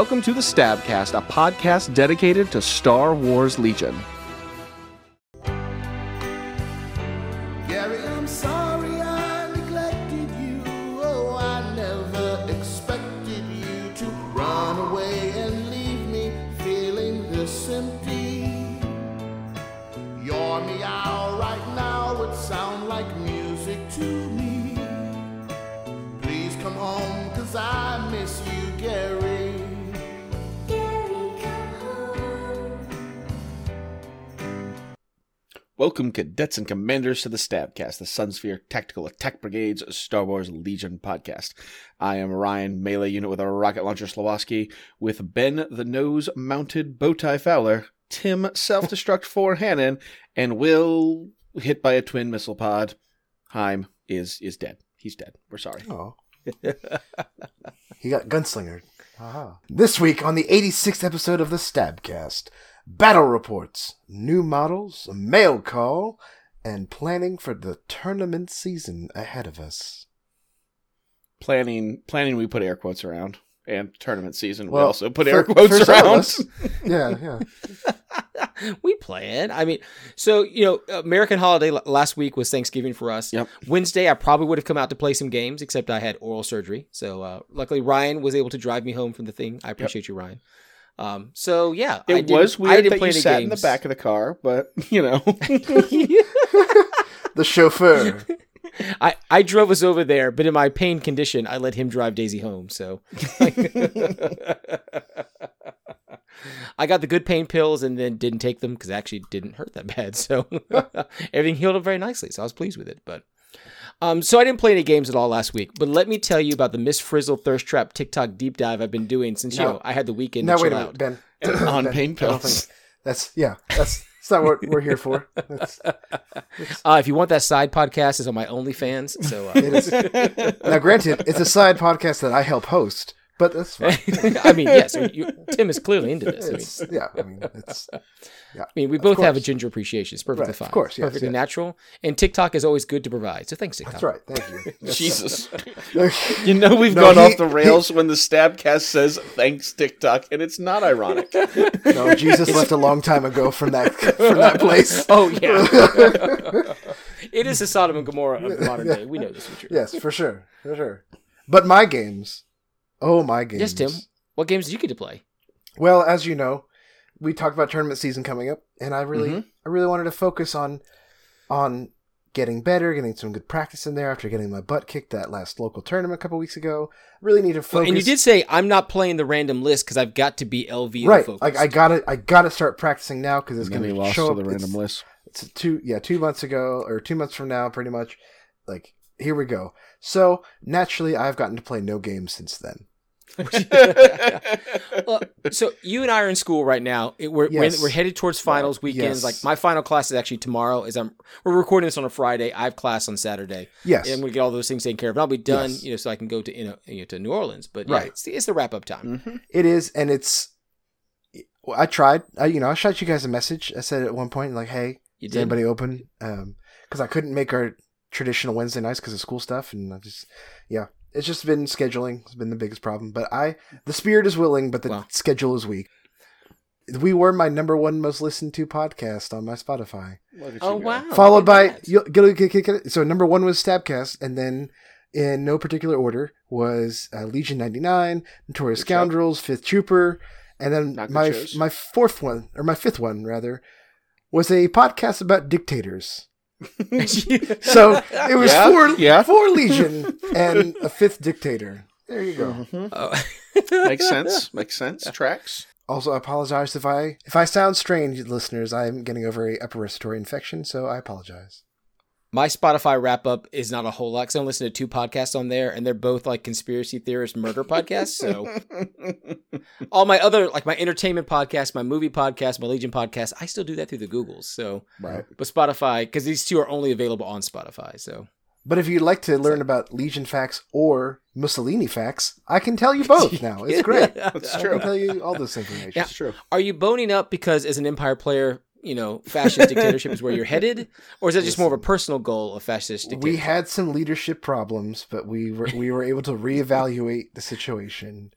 Welcome to the Stabcast, a podcast dedicated to Star Wars Legion. Welcome, cadets and commanders, to the Stabcast, the Sunsphere Tactical Attack Brigade's Star Wars Legion podcast. I am Ryan, melee unit with a rocket launcher Slowoski, with Ben the Nose Mounted Bowtie Fowler, Tim Self Destruct 4 Hannon, and Will hit by a twin missile pod. Heim is is dead. He's dead. We're sorry. Oh. he got gunslinger. Haha. This week on the 86th episode of the Stabcast, battle reports, new models, a mail call, and planning for the tournament season ahead of us. Planning, planning. We put air quotes around, and tournament season. we also put for- air quotes for some of around. us. Yeah, yeah. we plan. I mean, so you know, American holiday l- last week was Thanksgiving for us. Yep. Wednesday, I probably would have come out to play some games, except I had oral surgery. So uh, luckily, Ryan was able to drive me home from the thing. I appreciate you, Ryan. Um, so yeah, I It didn't- was I weird didn't that you any sat in the back of the car, but you know, The chauffeur. I, I drove us over there, but in my pain condition, I let him drive Daisy home. So I got the good pain pills and then didn't take them because actually didn't hurt that bad. So everything healed up very nicely. So I was pleased with it. But um, so I didn't play any games at all last week. But let me tell you about the Miss Frizzle Thirst Trap TikTok deep dive I've been doing since you know I had the weekend. now to wait a minute, out. Ben. on Ben, pain pills. think- That's yeah. That's that's not what we're here for. That's, Uh, if you want that side podcast, it's on my OnlyFans. So uh, it is. Now, granted, it's a side podcast that I help host, but that's fine. I mean, yes, you, Tim is clearly into this. I mean, yeah, I mean, it's I mean, we both have a ginger appreciation. It's perfectly Right, of course, yes, perfectly yes. natural. And TikTok is always good to provide. So thanks, TikTok. that's right. Thank you. Jesus, you know we've No, gone he- off the rails when the Stabcast says thanks TikTok, and it's not ironic. no, Jesus left a long time ago from that from that place. Oh yeah, it is the Sodom and Gomorrah of the modern day. We know this is true. Yes, for sure, for sure. But my games, oh my games. Yes, Tim. What games did you get to play? Well, as you know, we talked about tournament season coming up, and I really, Mm-hmm. I really wanted to focus on, on getting better, getting some good practice in there after getting my butt kicked that last local tournament a couple weeks ago. Really need to focus. And you did say I'm not playing the random list because I've got to be LV right. focused. Like I gotta, I gotta start practicing now because it's And gonna lost show to up. the random it's, list. it's two, yeah, two months ago or two months from now, pretty much. Like here we go. So naturally, I've gotten to play no games since then. Well, so you and I are in school right now. It, we're, Yes. we're we're headed towards finals Right. weekends. Yes. Like my final class is actually tomorrow. Is I'm we're recording this on a Friday. I have class on Saturday. Yes. And I'm gonna get all those things taken care of. And I'll be done, Yes. you know, so I can go to you know, you know to New Orleans. But yeah, Right. it's, it's the wrap up time. It is, and it's. I tried. I, you know, I shot you guys a message. I said at one point, like, "Hey, You is did. anybody open?" Um, because I couldn't make our traditional Wednesday nights because of school stuff, and I just, yeah, it's just been scheduling. has been the biggest problem. But I, the spirit is willing, but the Wow. schedule is weak. We were my number one most listened to podcast on my Spotify, Oh go. wow! followed by you'll- get, get, get, get, so number one was Stabcast, and then in no particular order was uh, Legion ninety nine, Notorious Good show. Scoundrels, Fifth Trooper, and then Not my my fourth one or my fifth one rather was a podcast about dictators. So it was Yeah, four yeah. four Legion and a fifth dictator. There you go. Mhm. Oh. Makes sense. Makes sense. Tracks. Also, I apologize if I if I sound strange, listeners. I'm getting over a upper respiratory infection, so I apologize. My Spotify wrap up is not a whole lot. 'cause I don't listen to two podcasts on there, and they're both like conspiracy theorist murder podcasts. So all my other like my entertainment podcast, my movie podcast, my Legion podcast, I still do that through the Googles. So, Right. but Spotify because these two are only available on Spotify. So But if you'd like to learn about Legion facts or Mussolini facts, I can tell you both now. It's great. That's true. I true. can tell you all this information. Yeah. It's true. are you boning up because as an Empire player, you know, fascist dictatorship is where you're headed, or is that just more of a personal goal of fascist dictatorship? We had some leadership problems, but we were we were able to reevaluate the situation,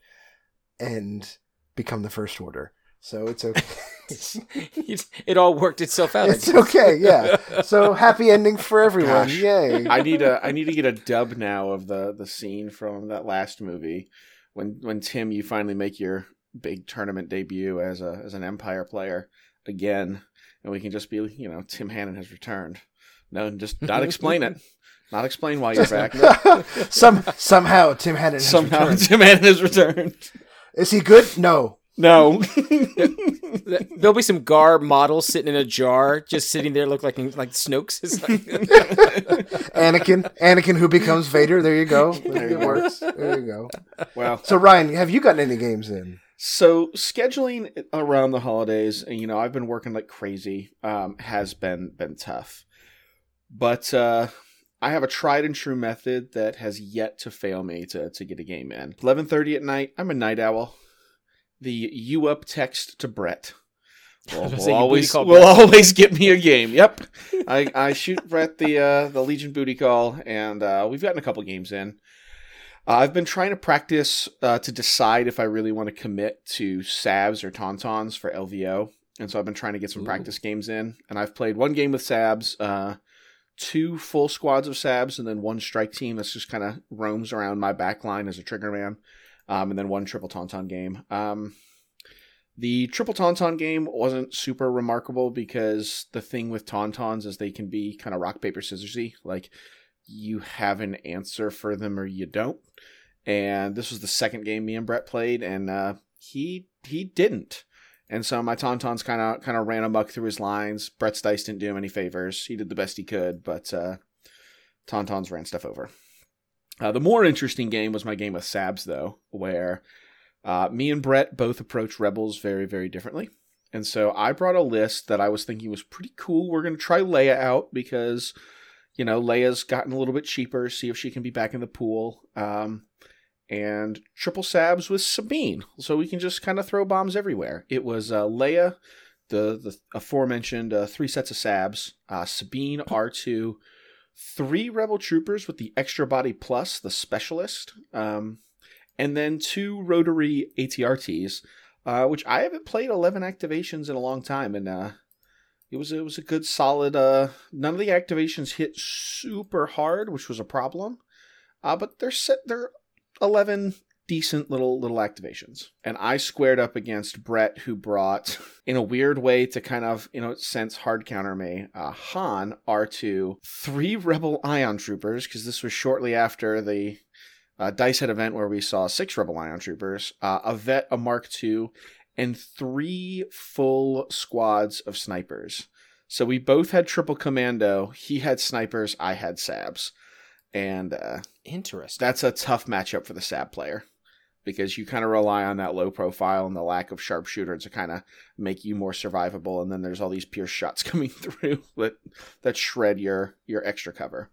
and become the First Order. So it's okay. it, it all worked itself out. It's okay, yeah. So happy ending for everyone. Gosh. Yay. I need a I need to get a dub now of the the scene from that last movie when when Tim you finally make your big tournament debut as a as an Empire player again, and we can just be you know Tim Hannon has returned. No, just not explain it. Not explain why you're back. Some somehow Tim Hannon has Somehow returned. Tim Hannon has returned. Is he good? No. No. There'll be some Gar models sitting in a jar, just sitting there, look like like Snokes. Like, Anakin. Anakin who becomes Vader. There you go. There you it go. works. There you go. well, So Ryan, have you gotten any games in? So scheduling around the holidays, you know, I've been working like crazy. Um, has been been tough, but uh, I have a tried and true method that has yet to fail me to to get a game in. Eleven thirty at night. I'm a night owl. The you up text to Brett. Will, was gonna will say, you booty always will Brett. always get me a game. Yep, I, I shoot Brett the uh, the Legion booty call, and uh, we've gotten a couple games in. Uh, I've been trying to practice uh, to decide if I really want to commit to Sabs or Tauntauns for LVO, and so I've been trying to get some Ooh. practice games in. And I've played one game with Sabs, uh, two full squads of Sabs, and then one strike team that's just kind of roams around my back line as a trigger man, um, and then one triple Tauntaun game. Um, the triple Tauntaun game wasn't super remarkable because the thing with Tauntauns is they can be kind of rock paper scissorsy, like you have an answer for them or you don't. And this was the second game me and Brett played, and uh, he he didn't. And so my Tauntauns kind of kind of ran amok through his lines. Brett's dice didn't do him any favors. He did the best he could, but uh, Tauntauns ran stuff over. Uh, the more interesting game was my game with Sabs, though, where uh, me and Brett both approach Rebels very, very differently. And so I brought a list that I was thinking was pretty cool. We're going to try Leia out because, you know, Leia's gotten a little bit cheaper. See if she can be back in the pool. Um, and triple Sabs with Sabine. So we can just kind of throw bombs everywhere. It was uh, Leia, the, the aforementioned uh, three sets of Sabs, uh, Sabine, R2, three Rebel Troopers with the extra body plus, the specialist. Um, and then two rotary ATRTs, uh, which I haven't played 11 activations in a long time, and uh, it was it was a good solid. Uh, none of the activations hit super hard, which was a problem, uh, but they're set. They're 11 decent little little activations, and I squared up against Brett, who brought, in a weird way, to kind of you know sense hard counter me, uh, Han R2, three Rebel Ion Troopers, because this was shortly after the uh, Dice Head event where we saw six Rebel Ion Troopers, uh, a Vet, a Mark II, and three full squads of snipers. So we both had triple commando. He had snipers. I had Sabs, and uh, Interesting. that's a tough matchup for the Sab player because you kind of rely on that low profile and the lack of sharpshooter to kind of make you more survivable. And then there's all these pierce shots coming through that that shred your your extra cover.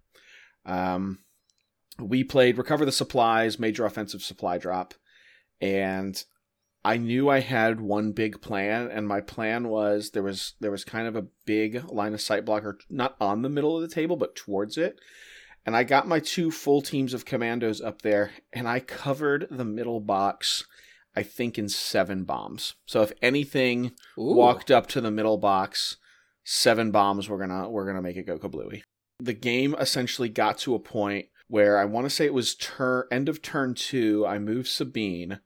Um, we played recover the supplies, major offensive supply drop, and I knew I had one big plan, and my plan was there was there was kind of a big line of sight blocker, not on the middle of the table, but towards it. And I got my two full teams of commandos up there, and I covered the middle box, I think, in seven bombs. So if anything Ooh. walked up to the middle box, seven bombs were gonna we're gonna make it go kablooey. The game essentially got to a point where I want to say it was turn end of turn two. I moved Sabine,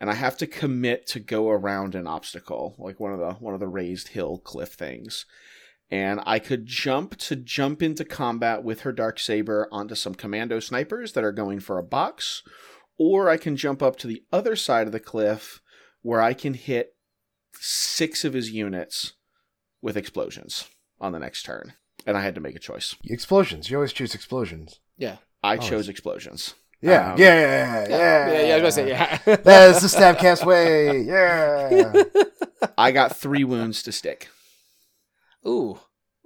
and I have to commit to go around an obstacle, like one of the one of the raised hill cliff things. And I could jump to jump into combat with her dark saber onto some commando snipers that are going for a box, or I can jump up to the other side of the cliff where I can hit six of his units with explosions on the next turn. And I had to make a choice. Explosions. You always choose explosions. Yeah. I Oh, chose explosions. Yeah, Um, yeah, yeah, yeah, Yeah. Yeah. yeah I was gonna say yeah. That is the Stabcast way. Yeah. I got three wounds to stick. Ooh.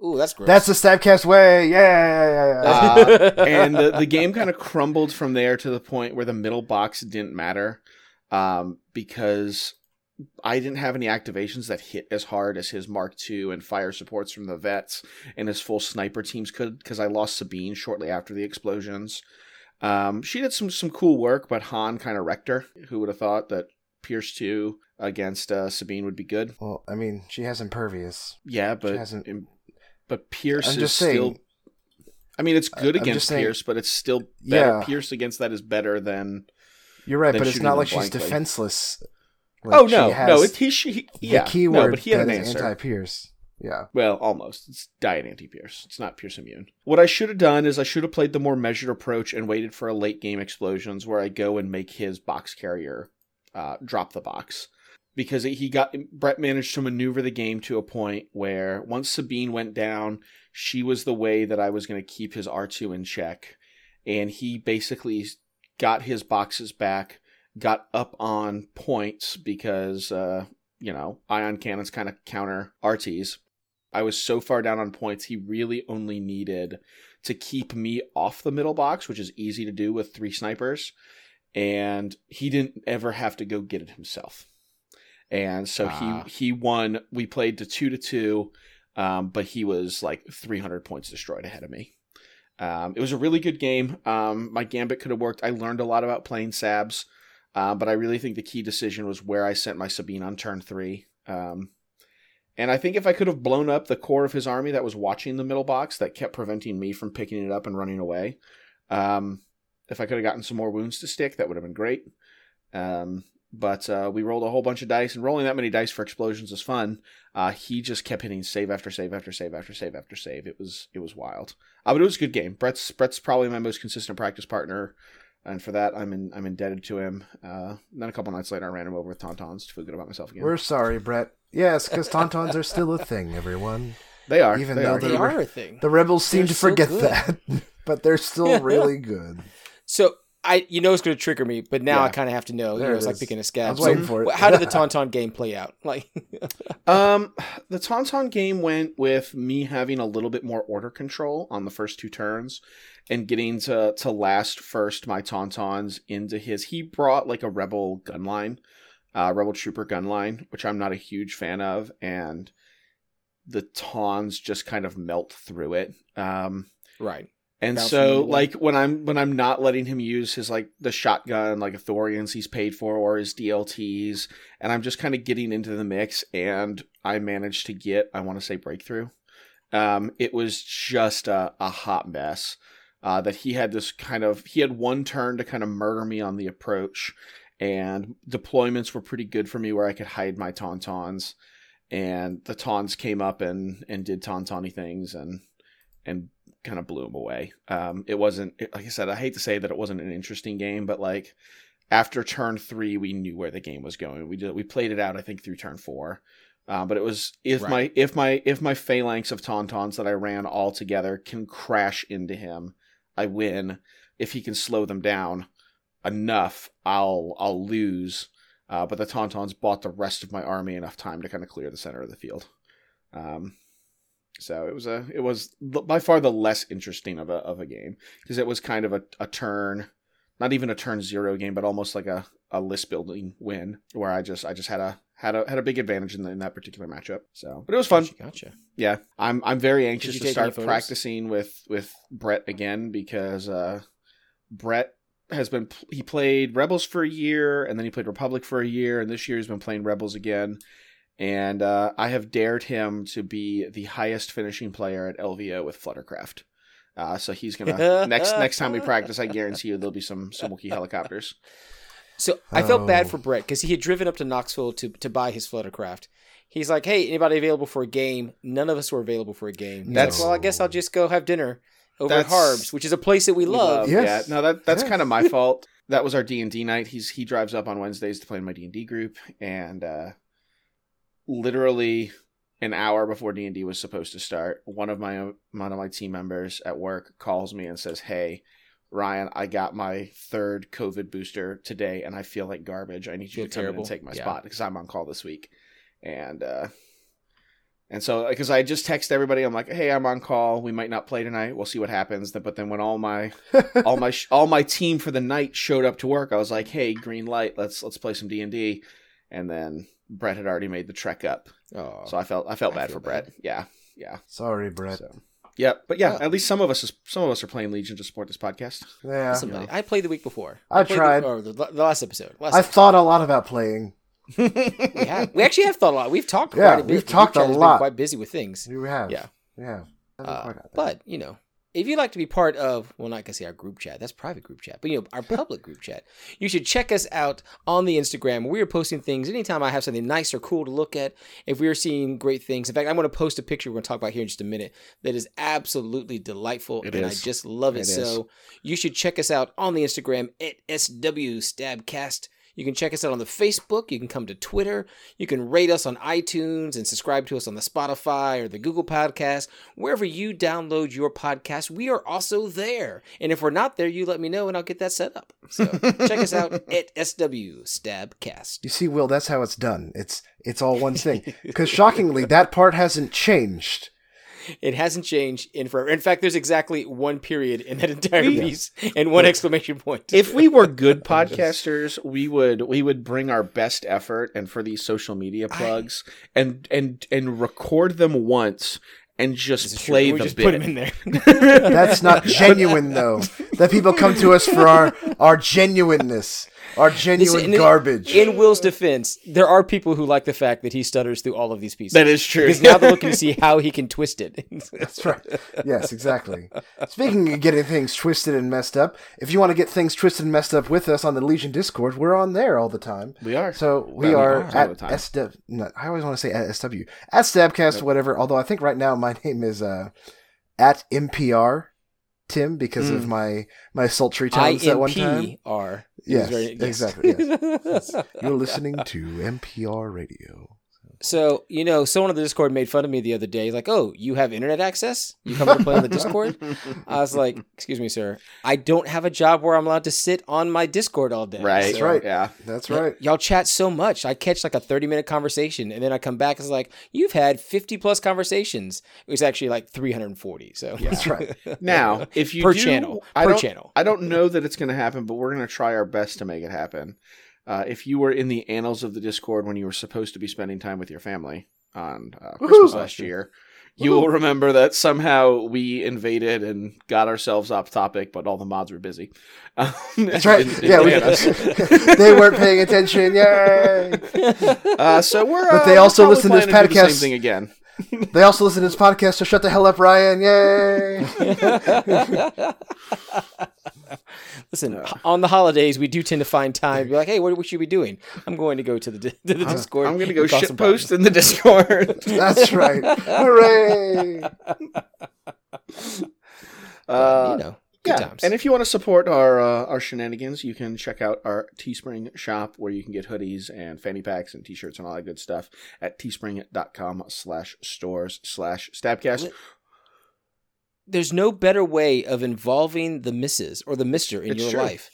Ooh, that's gross. That's the Stabcast way. Yeah, yeah, yeah. Uh, and the, the game kind of crumbled from there to the point where the middle box didn't matter um, because I didn't have any activations that hit as hard as his Mark II and fire supports from the vets and his full sniper teams could because I lost Sabine shortly after the explosions. Um, she did some some cool work, but Han kind of wrecked her. Who would have thought that Pierce two against uh, Sabine would be good. Well, I mean, she has impervious. Yeah, but hasn't- im- but Pierce I'm is just still. I mean, it's good I'm against saying- Pierce, but it's still better. Yeah. Pierce against that is better than. You're right, Than but it's not like she's defenseless. oh Like, she no, has no, it, he, she, the yeah, keyword no, but he had an that is answer. Yeah. Well, almost. It's diet anti Pierce. It's not Pierce immune. What I should have done is I should have played the more measured approach and waited for a late game explosions where I go and make his box carrier uh, drop the box. Because he got Brett managed to maneuver the game to a point where once Sabine went down, she was the way that I was going to keep his R2 in check. And he basically got his boxes back, got up on points because, uh, you know, ion cannons kind of counter RTs. I was so far down on points, he really only needed to keep me off the middle box, which is easy to do with three snipers. And he didn't ever have to go get it himself. And so Ah. he he won. We played to two to two, um, but he was like 300 points destroyed ahead of me. Um, it was a really good game. Um, my gambit could have worked. I learned a lot about playing Sabs, uh, but I really think the key decision was where I sent my Sabine on turn three. Um, and I think if I could have blown up the core of his army that was watching the middle box that kept preventing me from picking it up and running away, um, if I could have gotten some more wounds to stick, that would have been great. Um, but uh, we rolled a whole bunch of dice, and rolling that many dice for explosions is fun. Uh, he just kept hitting save after save after save after save after save. It was it was wild. Uh, but it was a good game. Brett's Brett's probably my most consistent practice partner, and for that I'm in, I'm indebted to him. Uh, then a couple nights later, I ran him over with tauntauns to feel good about myself again. We're sorry, Brett. Yes, because tauntauns are still a thing, everyone. they are even they though are. they're- a thing. The rebels seem They're to forget good. that, but they're still really good. So I, you know, it's going to trigger me, but now Yeah. I kind of have to know. There you know, it like picking a I scab. was So waiting for it. how did the Tauntaun game play out? Like, Um, the Tauntaun game went with me having a little bit more order control on the first two turns, and getting to to last first my Tauntauns into his. He brought like a rebel gun line, uh, rebel trooper gun line, which I'm not a huge fan of, and the Tawns just kind of melt through it. Um, right. and Bouncing so like when I'm when I'm not letting him use his like the shotgun like Authorians he's paid for or his DLTs and I'm just kind of getting into the mix and I managed to get I want to say breakthrough. Um it was just a, a hot mess. Uh, that he had this kind of he had one turn to kind of murder me on the approach and deployments were pretty good for me where I could hide my tauntauns and the taunts came up and and did tauntauny things and and kind of blew him away. Um, it wasn't like I said. I hate to say that it wasn't an interesting game, but like after turn three, we knew where the game was going. We did we played it out. I think through turn four. Uh, but it was if Right. my if my if my phalanx of tauntauns that I ran all together can crash into him, I win. If he can slow them down enough, I'll I'll lose. Uh, but the tauntauns bought the rest of my army enough time to kind of clear the center of the field. Um, so it was a it was by far the less interesting of a of a game because it was kind of a, a turn, not even a turn zero game, but almost like a, a list building win where I just I just had a had a had a big advantage in, the, in that particular matchup. So, but it was fun. Gotcha. gotcha. Yeah, I'm I'm very anxious to start practicing with with Brett again because uh, Brett has been he played Rebels for a year and then he played Republic for a year and this year he's been playing Rebels again. And uh, I have dared him to be the highest finishing player at LVO with Fluttercraft. Uh, so he's gonna next next time we practice, I guarantee you there'll be some some Wookiee helicopters. So I felt bad Oh. for Brett because he had driven up to Knoxville to, to buy his Fluttercraft. He's like, "Hey, anybody available for a game?" None of us were available for a game. He's That's- like, well, I guess I'll just go have dinner over at Harbs, which is a place that we, We love. Yes. Yeah, no, that that's Yes. kind of my fault. That was our D and D night. He's he drives up on Wednesdays to play in my D and D group, and uh, literally an hour before D and D was supposed to start, one of my one of my team members at work calls me and says, "Hey, Ryan, I got my third COVID booster today, and I feel like garbage. I need you Feel to come in and take my Yeah. spot because I'm on call this week." And uh, and so, because I just text everybody, I'm like, "Hey, I'm on call. We might not play tonight. We'll see what happens." But then when all my all my all my team for the night showed up to work, I was like, "Hey, green light. Let's let's play some D and D." And then Brett had already made the trek up, Oh, so I felt I felt I bad feel for Brett. Yeah, yeah. Sorry, Brett. So Yep. But yeah, at least some of us is, some of us are playing Legion to support this podcast. Yeah. Somebody. I played the week before. I played tried. The, or the, the last episode. Last I episode. thought a lot about playing. We, we actually have thought a lot. We've talked Yeah, quite a bit. we've talked group a chat has been lot. quite busy with things. We have. Yeah. Yeah. Hasn't Uh, but you know, if you'd like to be part of, well, not gonna say our group chat. That's private group chat, but you know, our public group chat. You should check us out on the Instagram. We are posting things anytime I have something nice or cool to look at. If we are seeing great things, in fact, I'm going to post a picture. We're going to talk about here in just a minute. That is absolutely delightful, It and is. I just love it. It so you should check us out on the Instagram at SW Stabcast. You can check us out on the Facebook. You can come to Twitter. You can rate us on iTunes and subscribe to us on the Spotify or the Google Podcast. Wherever you download your podcast, we are also there. And if we're not there, you let me know and I'll get that set up. So check us out at SW Stabcast. You see, Will, that's how it's done. It's it's all one thing. Because shockingly, that part hasn't changed. It hasn't changed in forever. In fact, there's exactly one period in that entire piece and one exclamation point. if we were good podcasters, we would we would bring our best effort and for these social media plugs and and and record them once and just play we the just bit. put him in there. That's not genuine, though. That people come to us for our our genuineness, our genuine Listen, in- garbage. In Will's defense, there are people who like the fact that he stutters through all of these pieces. That is true. Because now they're looking to see how he can twist it. That's right. Yes, exactly. Speaking of getting things twisted and messed up, if you want to get things twisted and messed up with us on the Legion Discord, we're on there all the time. We are. So we Well, we are are all the at. SW. No, I always want to say at SW at Stabcast, whatever. Although I think right now my name is uh, at NPR Tim because Hmm. of my my sultry tones at one time. IMPR. Yes, Very- exactly, You're listening to NPR Radio. So, you know, someone on the Discord made fun of me the other day. Like, oh, you have internet access? You come to play on the Discord? I was like, excuse me, sir. I don't have a job where I'm allowed to sit on my Discord all day. right. That's right. Yeah. That's Y- right. Y'all chat so much. I catch like a 30 minute conversation and then I come back. And it's like, you've had 50 plus conversations. It was actually like 340. So, yeah. That's right. Now, if you Per do- channel. I Per channel. I don't know that it's going to happen, but we're going to try our best to make it happen. Uh, if you were in the annals of the Discord when you were supposed to be spending time with your family on uh, Christmas Woohoo! last year, you will remember that somehow we invaded and got ourselves off topic, but all the mods were busy. Um, That's right. Yeah, we, they weren't paying attention. Yay! Uh, so we're. But uh, they also probably listen to this do the podcast. Same thing again. They also listen to this podcast, so shut the hell up, Ryan. Yay! Listen, on the holidays, we do tend to find time to be like, hey, what, what should we be doing? I'm going to go to the, to the Discord. I'm going to go and shit post in the Discord. That's right. Hooray! Uh, you know, good yeah, times. and if you want to support our uh, our shenanigans, you can check out our Teespring shop where you can get hoodies and fanny packs and t-shirts and all that good stuff at teespring.com slash stores slash stabcast. There's no better way of involving the missus or the mister in It's your true. life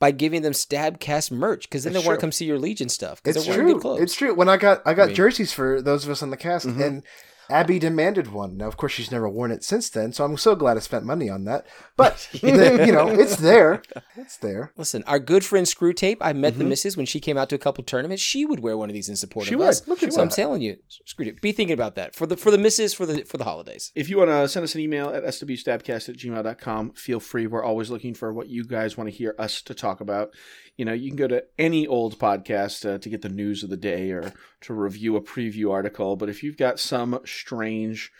by giving them Stabcast merch because then It's they want to come see your Legion stuff It's true. good clothes. It's true. When I got I got I mean- jerseys for those of us on the cast, Mhm. and Abby demanded one. Now, of course, she's never worn it since then, so I'm so glad I spent money on that. But the, you know, it's there. It's there. Listen, our good friend Screw Tape, I met the Mhm. missus when she came out to a couple tournaments. She would wear one of these in support She of would. us. Look at so I'm telling you, Screw Tape, be thinking about that for the for the missus for the for the holidays. If you want to send us an email at swstabcast at gmail.com, feel free. We're always looking for what you guys want to hear us to talk about. You know, you can go to any old podcast uh, to get the news of the day or to review a preview article. But if you've got some strange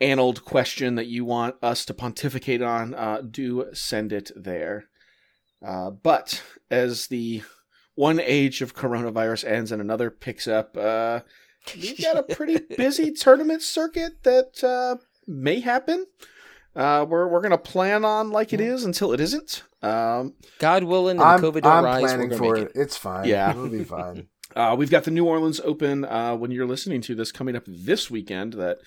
annaled question that you want us to pontificate on, uh, do send it there. Uh, but as the one age of coronavirus ends and another picks up, uh, we've got a pretty busy tournament circuit that uh, may happen. Uh, we're we're gonna plan on like it is until it isn't. Um, God willing, and I'm, COVID don't I'm rise, we're planning gonna for make it. It's fine. Yeah. it'll be fine. uh, we've got the New Orleans Open uh, when you're listening to this coming up this weekend that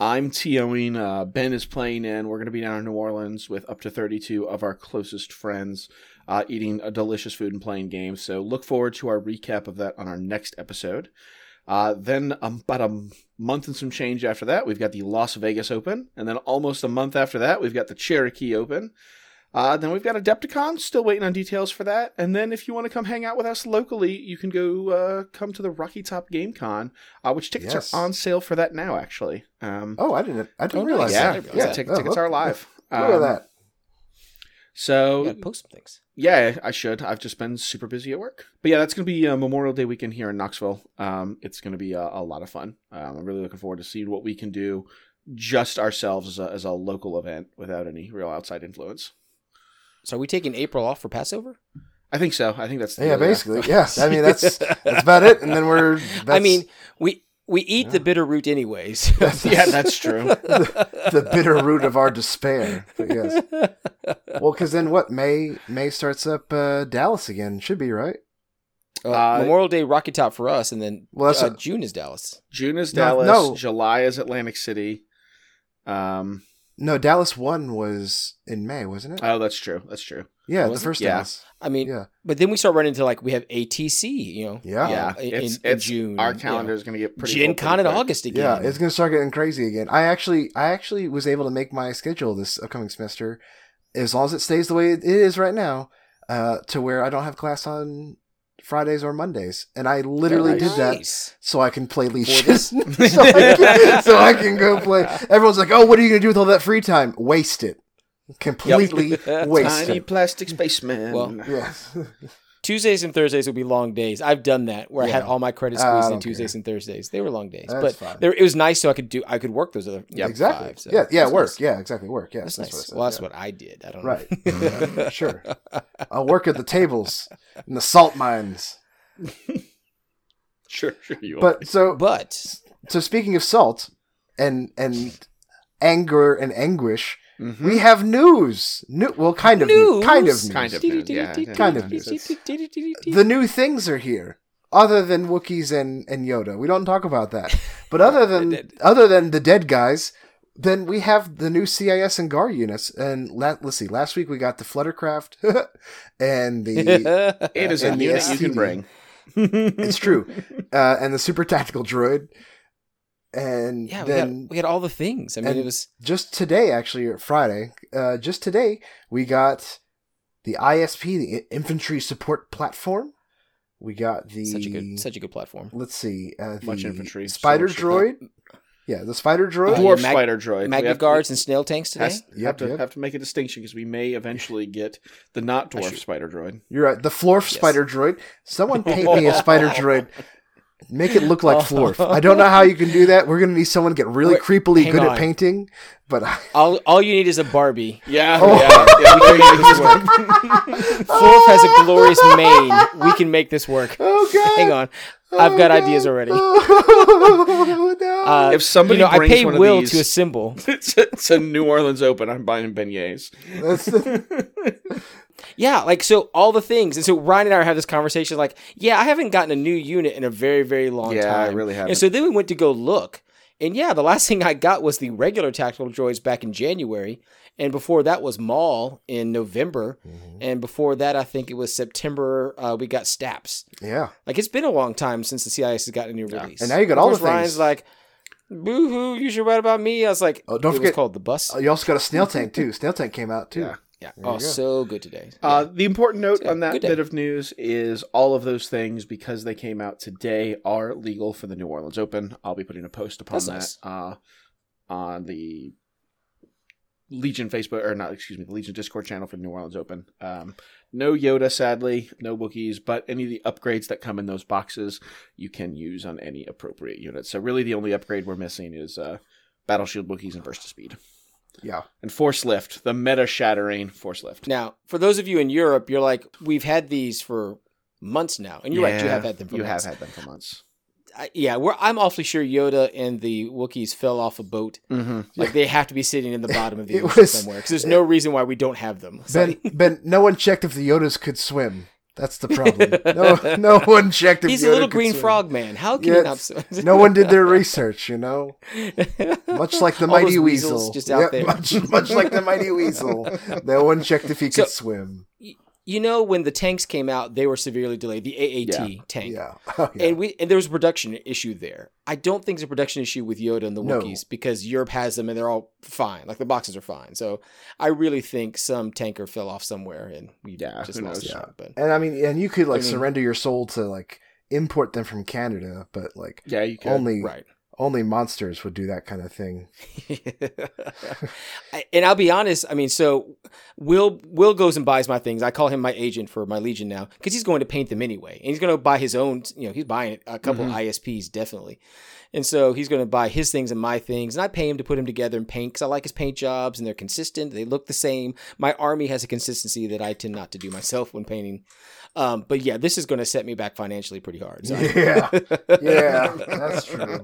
I'm TOing. Uh, ben is playing in. We're going to be down in New Orleans with up to 32 of our closest friends uh, eating a delicious food and playing games. So look forward to our recap of that on our next episode. Uh, then um, about a month and some change after that, we've got the Las Vegas Open, and then almost a month after that, we've got the Cherokee Open. Uh, then we've got Adepticon, still waiting on details for that. And then if you want to come hang out with us locally, you can go uh, come to the Rocky Top Game Con, uh, which tickets Yes. are on sale for that now, actually. Um, Oh, I didn't. I didn't Oh, realize yeah, that. yeah, tick- Oh, tickets look- are live. Look at Um, that. So Yeah, post some things. Yeah, I should. I've just been super busy at work. But yeah, that's going to be uh, Memorial Day weekend here in Knoxville. Um, it's going to be a, a lot of fun. Um, I'm really looking forward to seeing what we can do just ourselves as a, as a local event without any real outside influence. So are we taking April off for Passover? I think so. I think that's the Yeah, deal, basically. Yeah. I mean, that's that's about it. And then we're. That's, I mean, we we eat the bitter root anyways. yeah, that's true. the bitter root of our despair. But yes. Well, because then what? May May starts up uh, Dallas again. Should be right. Uh, Uh, Memorial Day Rocky Top for us, and then Well, that's uh, a- June is Dallas. June is No, Dallas. no. July is Atlantic City. Um, No, Dallas one was in May, wasn't it? oh, that's true. That's true. yeah, the was it? first Yeah. Dallas. I mean, Yeah. but then we start running into like we have ATC, you know, Yeah. yeah, uh, in, it's, in it's June. Our calendar know, is going to get pretty. Gen full Con in quick. August again. Yeah, it's gonna start getting crazy again. I actually, I actually was able to make my schedule this upcoming semester, as long as it stays the way it is right now, uh, to where I don't have class on Fridays or Mondays, and I literally nice. did that Nice. so I can play For Legion. this? so, I can, so I can go play. Everyone's like, "Oh, what are you gonna do with all that free time? Waste it, completely waste Tiny it." plastic spaceman. Well, Yes. Tuesdays and Thursdays will be long days. I've done that where I had all my credits Uh, squeezed in don't Tuesdays and Thursdays. They were long days, That's but there, it was nice so I could do I could work those other yeah, exactly. five, so yeah, yeah, that's work. nice. Yeah, exactly. Work. yeah That's, that's, nice. what I said. well, that's yeah. what I did. I don't Right. know. Yeah, sure. I'll work at the tables in the salt mines. sure, sure you. are. But so But so speaking of salt and and anger and anguish, Mhm. we have news. New, well, kind of new, News? kind of news. Kind of news, yeah. Kind of news. The new things are here. Other than Wookiees and, and Yoda, we don't talk about that. But other than other than the dead guys, then we have the new CIS and GAR units. And la- let's see, last week we got the Fluttercraft and the it is a and the unit you can bring. it's true, uh, and the super tactical droid. And yeah, we then had, we had all the things. I mean, it was just today, actually, or Friday, uh, just today, we got the ISP, the Infantry Support Platform. We got the such a good such a good platform. let's see, uh, the Much infantry, spider much droid. Yeah, the spider droid. Uh, Dwarf mag- spider droid. We Magnet have to- guards and snail tanks today. Has, have to yep. have to make a distinction because we may eventually get the not dwarf spider droid. You're right. The Florf Yes. spider droid. Someone paint me a spider droid. Make it look like Florf. I don't know how you can do that. We're gonna need someone to get really Wait, creepily good on. at painting. But I, all all you need is a Barbie. Yeah, Oh. yeah, yeah. We can make this work. Florf has a glorious mane. We can make this work. oh god, Hang on, I've got ideas already. Oh, no. Uh, If somebody you know, I pay one of Will these- to assemble. it's, a, it's a New Orleans Open. I'm buying beignets. Yeah, like so all the things. And so Ryan and I have this conversation like, yeah, I haven't gotten a new unit in a very, very long time. Yeah, I really haven't. And so then we went to go look. And yeah, the last thing I got was the regular tactical droids back in January. And before that was Maul in November. Mm-hmm. And before that, I think it was September, uh, we got Staps. yeah. Like it's been a long time since the CIS has gotten a new release. And now you got all the course, Ryan's things. like, boo hoo, you should write about me. I was like, Oh, don't it forget- called The Bus. Oh, you also got a snail tank too. Snail tank came out too. Yeah. Yeah. there Oh, go. so good today. Uh, the important note Yeah, on that bit of news is all of those things, because they came out today, are legal for the New Orleans Open. I'll be putting a post upon That's that nice. uh, on the Legion Facebook, or not, excuse me, the Legion Discord channel for the New Orleans Open. Um, no Yoda, sadly, no Wookiees, but any of the upgrades that come in those boxes you can use on any appropriate unit. So, really, the only upgrade we're missing is uh, Battle Shield Wookiees and Burst of Speed. Yeah. And Force Lift, the meta shattering Force Lift. Now, for those of you in Europe, you're like, we've had these for months now, and you're right, you have had them for You months. have had them for months. I, yeah, we're, I'm awfully sure Yoda and the Wookiees fell off a boat. Mm-hmm. Like they have to be sitting in the bottom of the ocean was- somewhere because there's no reason why we don't have them. It's Ben, Ben, no one checked if the Yodas could swim. That's the problem. No, no one checked if he's a little green swim. frog man. How can Yeah, he not? No one did their research, you know. Much like the All mighty weasel, just out Yeah, there. Much, much like the mighty weasel. No one checked if he could So- swim. You know, when the tanks came out, they were severely delayed. The AAT Yeah. tank. Yeah. Oh, yeah. And we and there was a production issue there. I don't think there's a production issue with Yoda and the No. Wookiees because Europe has them and they're all fine. Like the boxes are fine. So I really think some tanker fell off somewhere and we Yeah, just lost knows? Yeah. But And I mean, and you could like I mean- surrender your soul to like import them from Canada, but like Yeah, you can. only right. Only monsters would do that kind of thing. And I'll be honest. I mean, so Will Will goes and buys my things. I call him my agent for my Legion now because he's going to paint them anyway, and he's going to buy his own. You know, he's buying a couple Mhm. ISPs definitely, and so he's going to buy his things and my things, and I pay him to put them together and paint because I like his paint jobs and they're consistent. They look the same. My army has a consistency that I tend not to do myself when painting. Um, but yeah, this is going to set me back financially pretty hard. So Yeah. Yeah, that's true.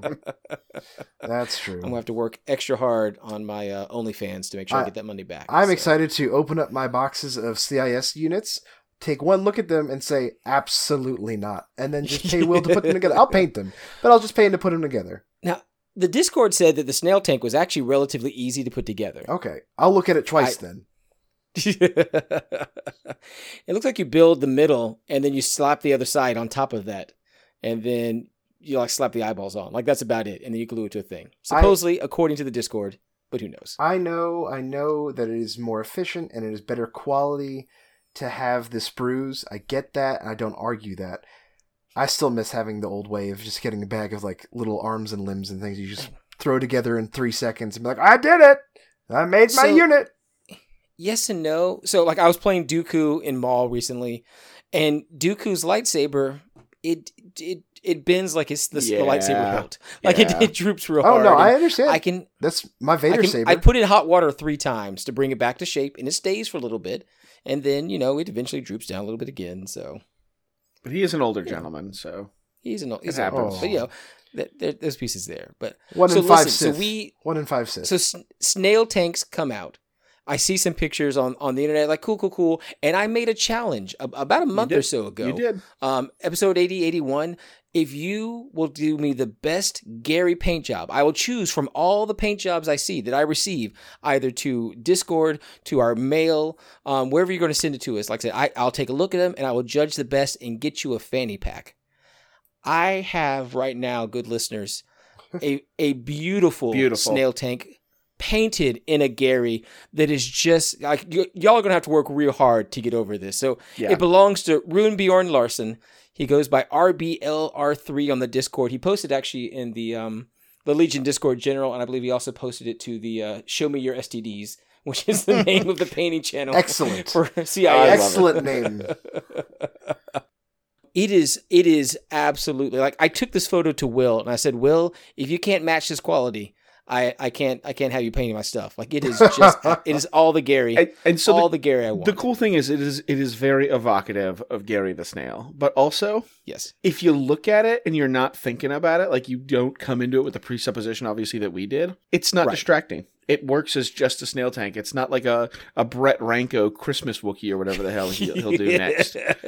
That's true. I'm gonna have to work extra hard on my uh, OnlyFans to make sure I, I- get that money back. I'm So- excited to open up my boxes of CIS units, take one look at them, and say absolutely not, and then just pay Will to put them together. I'll paint them, but I'll just pay him to put them together. Now, the Discord said that the snail tank was actually relatively easy to put together. Okay, I'll look at it twice I- then. it looks like you build the middle and then you slap the other side on top of that, and then you like slap the eyeballs on. Like that's about it, and then you glue it to a thing. Supposedly, according to the Discord, but who knows? I know, I know that it is more efficient and it is better quality to have the sprues. I get that. and I don't argue that. I still miss having the old way of just getting a bag of like little arms and limbs and things you just throw together in three seconds and be like, I did it. I made my So- unit. Yes and no. So like I was playing Dooku in Maul recently, and Dooku's lightsaber, it it it bends like it's the, the lightsaber Yeah. hilt. Like Yeah. it, it droops real Oh hard. Oh no, I understand. I can That's my I, Vader can, saber. I put it in hot water three times to bring it back to shape, and it stays for a little bit, and then you know it eventually droops down a little bit again. So But he is an older gentleman, so he's an he's It an oh, happens. but you know th- there, there's pieces there. But One so in five listen, Sith. so we One in five Sith. so s- snail tanks come out. I see some pictures on, on the internet, like cool, cool, cool. And I made a challenge a- about a month or so ago. you did. Um, episode 80, 81. If you will do me the best Gary paint job, I will choose from all the paint jobs I see that I receive, either to Discord, to our mail, um, wherever you're going to send it to us. Like I said, I, I'll take a look at them and I will judge the best and get you a fanny pack. I have right now, good listeners, a a beautiful, Beautiful. snail tank painted in a Gary that is just like y- y'all are gonna have to work real hard to get over this. So Yeah. it belongs to Rune Bjorn Larson. He goes by RBLR3 on the Discord. He posted actually in the um the Legion Discord general, and I believe he also posted it to the uh, Show Me Your STDs, which is the name of the painting channel. Excellent. for CIS. I it. Excellent name. It is it is absolutely like I took this photo to Will and I said, Will, if you can't match this quality, I, I can't I can't have you painting my stuff. Like it is just it is all the Gary. And, and so all the, the, Gary I want. the cool thing is it is it is very evocative of Gary the Snail, but also yes. if you look at it and you're not thinking about it, like you don't come into it with the presupposition, obviously, that we did, it's not Right. distracting. It works as just a snail tank. It's not like a, a Brett Ranko Christmas Wookie or whatever the hell he'll, he'll do next.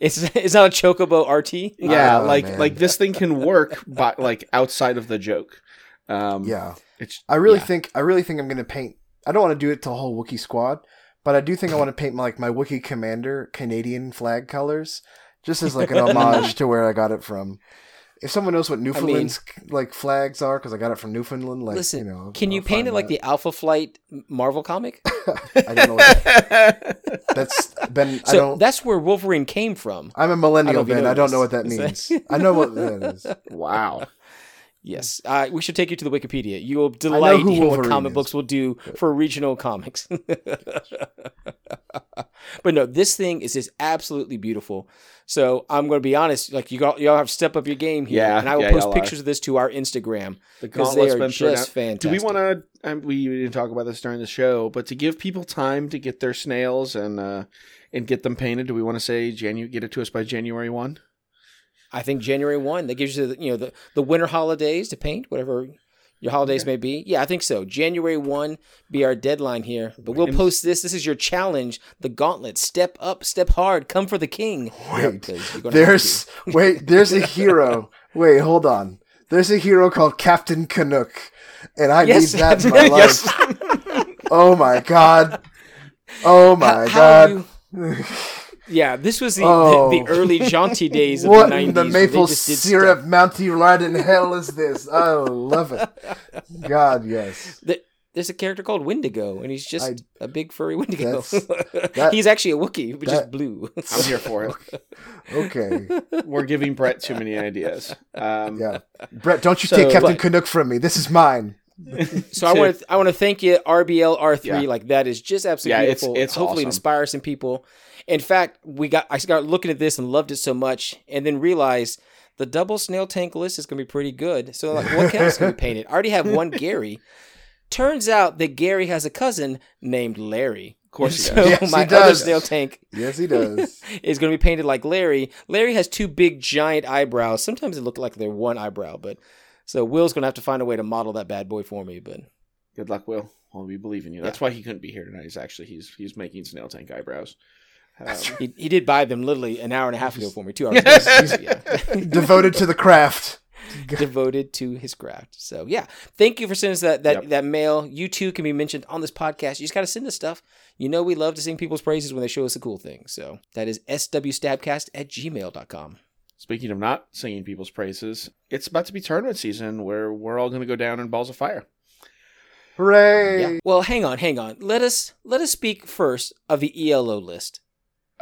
it's it's not a Chocobo RT. Yeah, Oh, like man. like this thing can work, but like outside of the joke. Um, Yeah. it's I really yeah. think I really think I'm gonna paint. I don't want to do it to a whole Wookiee squad, but I do think I want to paint my, like my Wookiee commander Canadian flag colors, just as like an homage to where I got it from. If someone knows what Newfoundland's like flags are, because I got it from Newfoundland, like Listen, you know, can you I'll paint find it like the Alpha Flight Marvel comic? I don't know. What that's Ben. I So don't. that's where Wolverine came from. I'm a millennial, don't know if you Ben. I don't know what that that Is means. I know what that is. wow. Yes, uh, we should take you to the Wikipedia. You will delight in what comic is. books will do for regional comics. but no, this thing is just absolutely beautiful. So I'm going to be honest, like you all, you all have to step up your game here, Yeah, and I will yeah, post pictures of this to our Instagram The because they are just fantastic. Do we want to? Um, we didn't talk about this during the show, but to give people time to get their snails and uh, and get them painted, do we want to say Janu- get it to us by January one? I think January one that gives you the you know the, the winter holidays to paint whatever your holidays may be. Yeah, I think so. January one be our deadline here, but we'll post this. This is your challenge, the gauntlet. Step up, step hard, come for the king. Wait, 'Cause you're gonna have There's wait. There's a hero. Wait, hold on. There's a hero called Captain Canuck, and I Yes. need that in my Yes. life. Oh my god. Oh my How- how god. Are you- Yeah, this was the, Oh. the, the early jaunty days of What the 90s. in the they maple just did syrup stuff. Mountie ride in hell is this? I love it. God, yes. Th- There's a character called Wendigo, and he's just I- a big furry Wendigo. That- he's actually a Wookiee, but just blue. I'm here for it. Okay. We're giving Brett too many ideas. Um, Yeah. Brett, don't you So, take Captain but- Canuck from me. This is mine. So I want to I want to thank you RBL R3 Yeah. like that is just absolutely Yeah, it's- beautiful. it's Hopefully awesome. inspire some people. In fact, we got I got looking at this and loved it so much and then realized the double snail tank list is going to be pretty good. So like what else can we paint it? I already have one Gary. Turns out that Gary has a cousin named Larry. Of course he so does. Yes, he my other snail tank Yes, he does. is going to be painted like Larry. Larry has two big giant eyebrows. Sometimes they look like they're one eyebrow, but so Will's going to have to find a way to model that bad boy for me, but Good luck, Will. Well, we believe in you. That's why he couldn't be here tonight. He's actually he's he's making snail tank eyebrows. Um, He, he did buy them literally an hour and a half ago for me, two hours ago. Devoted to the craft. Devoted to his craft. So yeah, thank you for sending us that that, Yep. that mail. You too can be mentioned on this podcast. You just got to send us stuff. You know we love to sing people's praises when they show us a cool thing. So that is swstabcast at gmail.com. Speaking of not singing people's praises, it's about to be tournament season where we're all going to go down in balls of fire. Hooray. Yeah. Well, hang on, hang on. Let us let us speak first of the ELO list.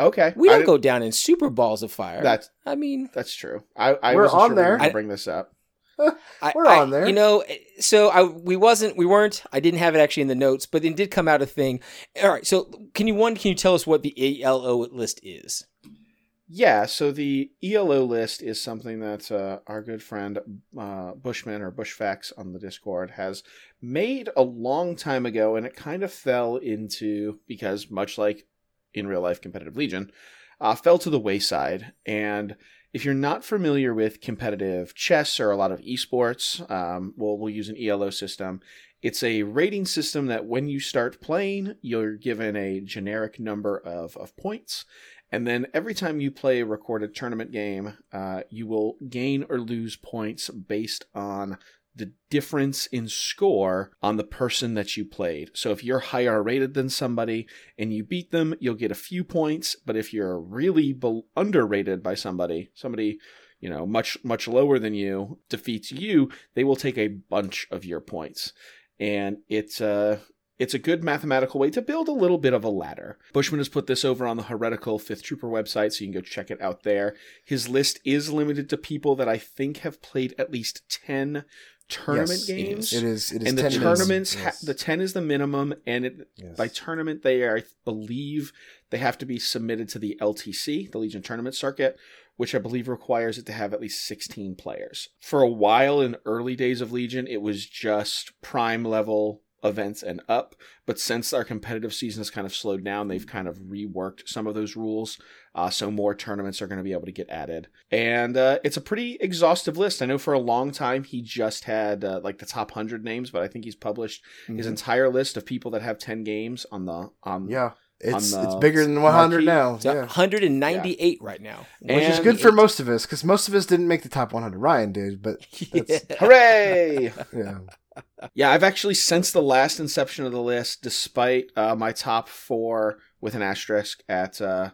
Okay, We I don't didn't- go down in super balls of fire. That's I mean, that's true. I, I We're wasn't on sure we were there. gonna I- bring this up. I, We're I- on there. You know, so I we wasn't we weren't I didn't have it actually in the notes, but it did come out a thing. All right, so can you one can you tell us what the ELO list is? Yeah, so the ELO list is something that uh, our good friend uh, Bushman or Bushfax on the Discord has made a long time ago, and it kind of fell into because much like in real life competitive Legion, uh, fell to the wayside. And if you're not familiar with competitive chess or a lot of esports, um, well, we'll use an ELO system. It's a rating system that when you start playing, you're given a generic number of, of points. And then every time you play a recorded tournament game, uh, you will gain or lose points based on the difference in score on the person that you played. So if you're higher rated than somebody and you beat them, you'll get a few points. But if you're really be- underrated by somebody, somebody you know much much lower than you defeats you, they will take a bunch of your points. And it's uh it's a good mathematical way to build a little bit of a ladder. Bushman has put this over on the Heretical Fifth Trooper website, so you can go check it out there. His list is limited to people that I think have played at least 10 tournament Yes, games. It is. It is and the 10 minutes. tournaments, ha- Yes. the 10 is the minimum, and it, Yes. by tournament, they are, I believe, they have to be submitted to the LTC, the Legion Tournament Circuit, which I believe requires it to have at least 16 players. For a while in early days of Legion, it was just prime level events and up, but since our competitive season has kind of slowed down, they've kind of reworked some of those rules. Uh, so more tournaments are going to be able to get added, and uh, it's a pretty exhaustive list. I know for a long time he just had uh, like the top hundred names, but I think he's published his Mhm. entire list of people that have ten games on the on Yeah. It's it's bigger than 100 marquee. now. It's Yeah. 198 right now. Which is good for it- most of us because most of us didn't make the top 100. Ryan did, but that's, hooray! yeah. Yeah, I've actually since the last inception of the list, despite uh, my top four with an asterisk at uh,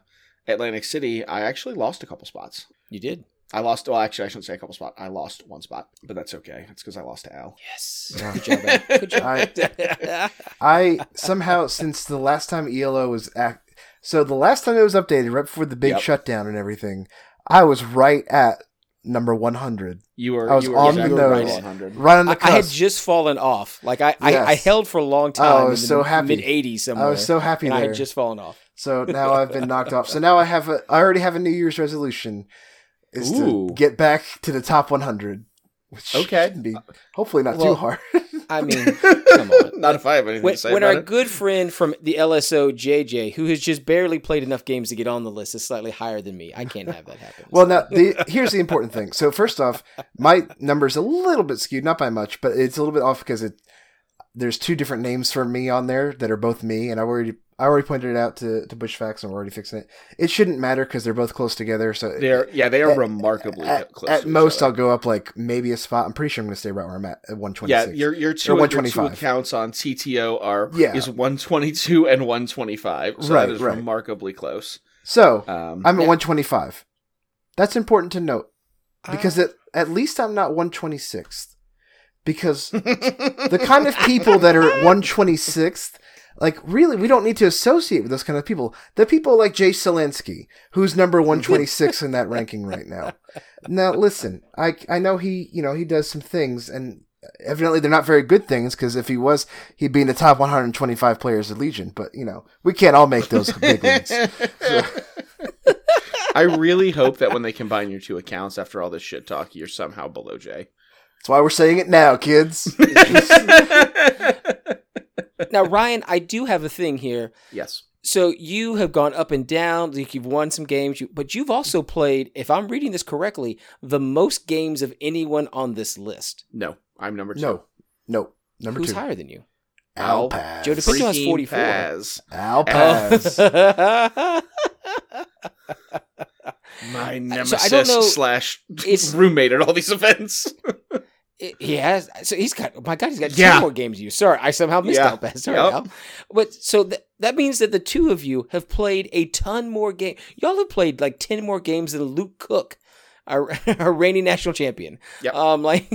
Atlantic City, I actually lost a couple spots. You did. I lost. Well, actually, I shouldn't say a couple spots. I lost one spot, but that's okay. It's because I lost to Al. Yes. Yeah. Good job. Ed. Good job. I- I somehow since the last time ELO was act, so the last time it was updated right before the big Yep. shutdown and everything, I was right at number 100, You were. I was you were on exactly the right nose. at 100. right on the I, I had just fallen off. Like I, I, I held for a long Oh, I time. was in so the happy. Mid 80s somewhere. I was so happy and I had just fallen off. So now I've been knocked off. So now I have a. I already have a New Year's resolution, is Ooh. to get back to the top 100. Which Okay. shouldn't be hopefully not Well, too hard. I mean, come on. Not if I have anything When, to say when about our it. good friend from the LSO, JJ, who has just barely played enough games to get on the list, is slightly higher than me, I can't have that happen. well, now the, here's the important thing. So first off, my number's a little bit skewed, not by much, but it's a little bit off because it there's two different names for me on there that are both me, and I already I already pointed it out to to Bushfax, and we're already fixing it. It shouldn't matter because they're both close together. So They're yeah, they are At- remarkably at, close. at most, other. I'll go up like maybe a spot. I'm pretty sure I'm going to stay right where I'm at at 126. Yeah, your your two, Or your two 125. accounts on TTO are Yeah. is one twenty two and one twenty five. So Right, that is right. remarkably close. so Um, I'm at Yeah. 125. That's important to note because Uh. at, at least I'm not 126th. Because the kind of people that are at 126th, like really, we don't need to associate with those kind of people. The people like Jay Selinsky, who's number 126 in that ranking right now. Now, listen, I I know he you know he does some things, and evidently they're not very good things. Because if he was, he'd be in the top 125 players of Legion. But you know, we can't all make those big leagues. I really hope that when they combine your two accounts after all this shit talk, you're somehow below Jay. That's why we're saying it now, kids. now, Ryan, I do have a thing here. yes. So you have gone up and down. Like you've won some games, but you've also played, if I'm reading this correctly, the most games of anyone on this list. No, I'm number two. No, no, number Who's two. higher than you? Al Alpaz. Joe DePinto has Freaking 44. Paz. Alpaz. My So nemesis I don't know- slash roommate at all these events. he has. So he's got. oh My God, he's got Yeah. two more games than you. Sorry, I somehow missed Yeah. out. Alpaz. Sorry, Yep. Al. But so that that means that the two of you have played a ton more games. Y'all have played like ten more games than Luke Cook, our, our reigning national champion. Yep. Um, like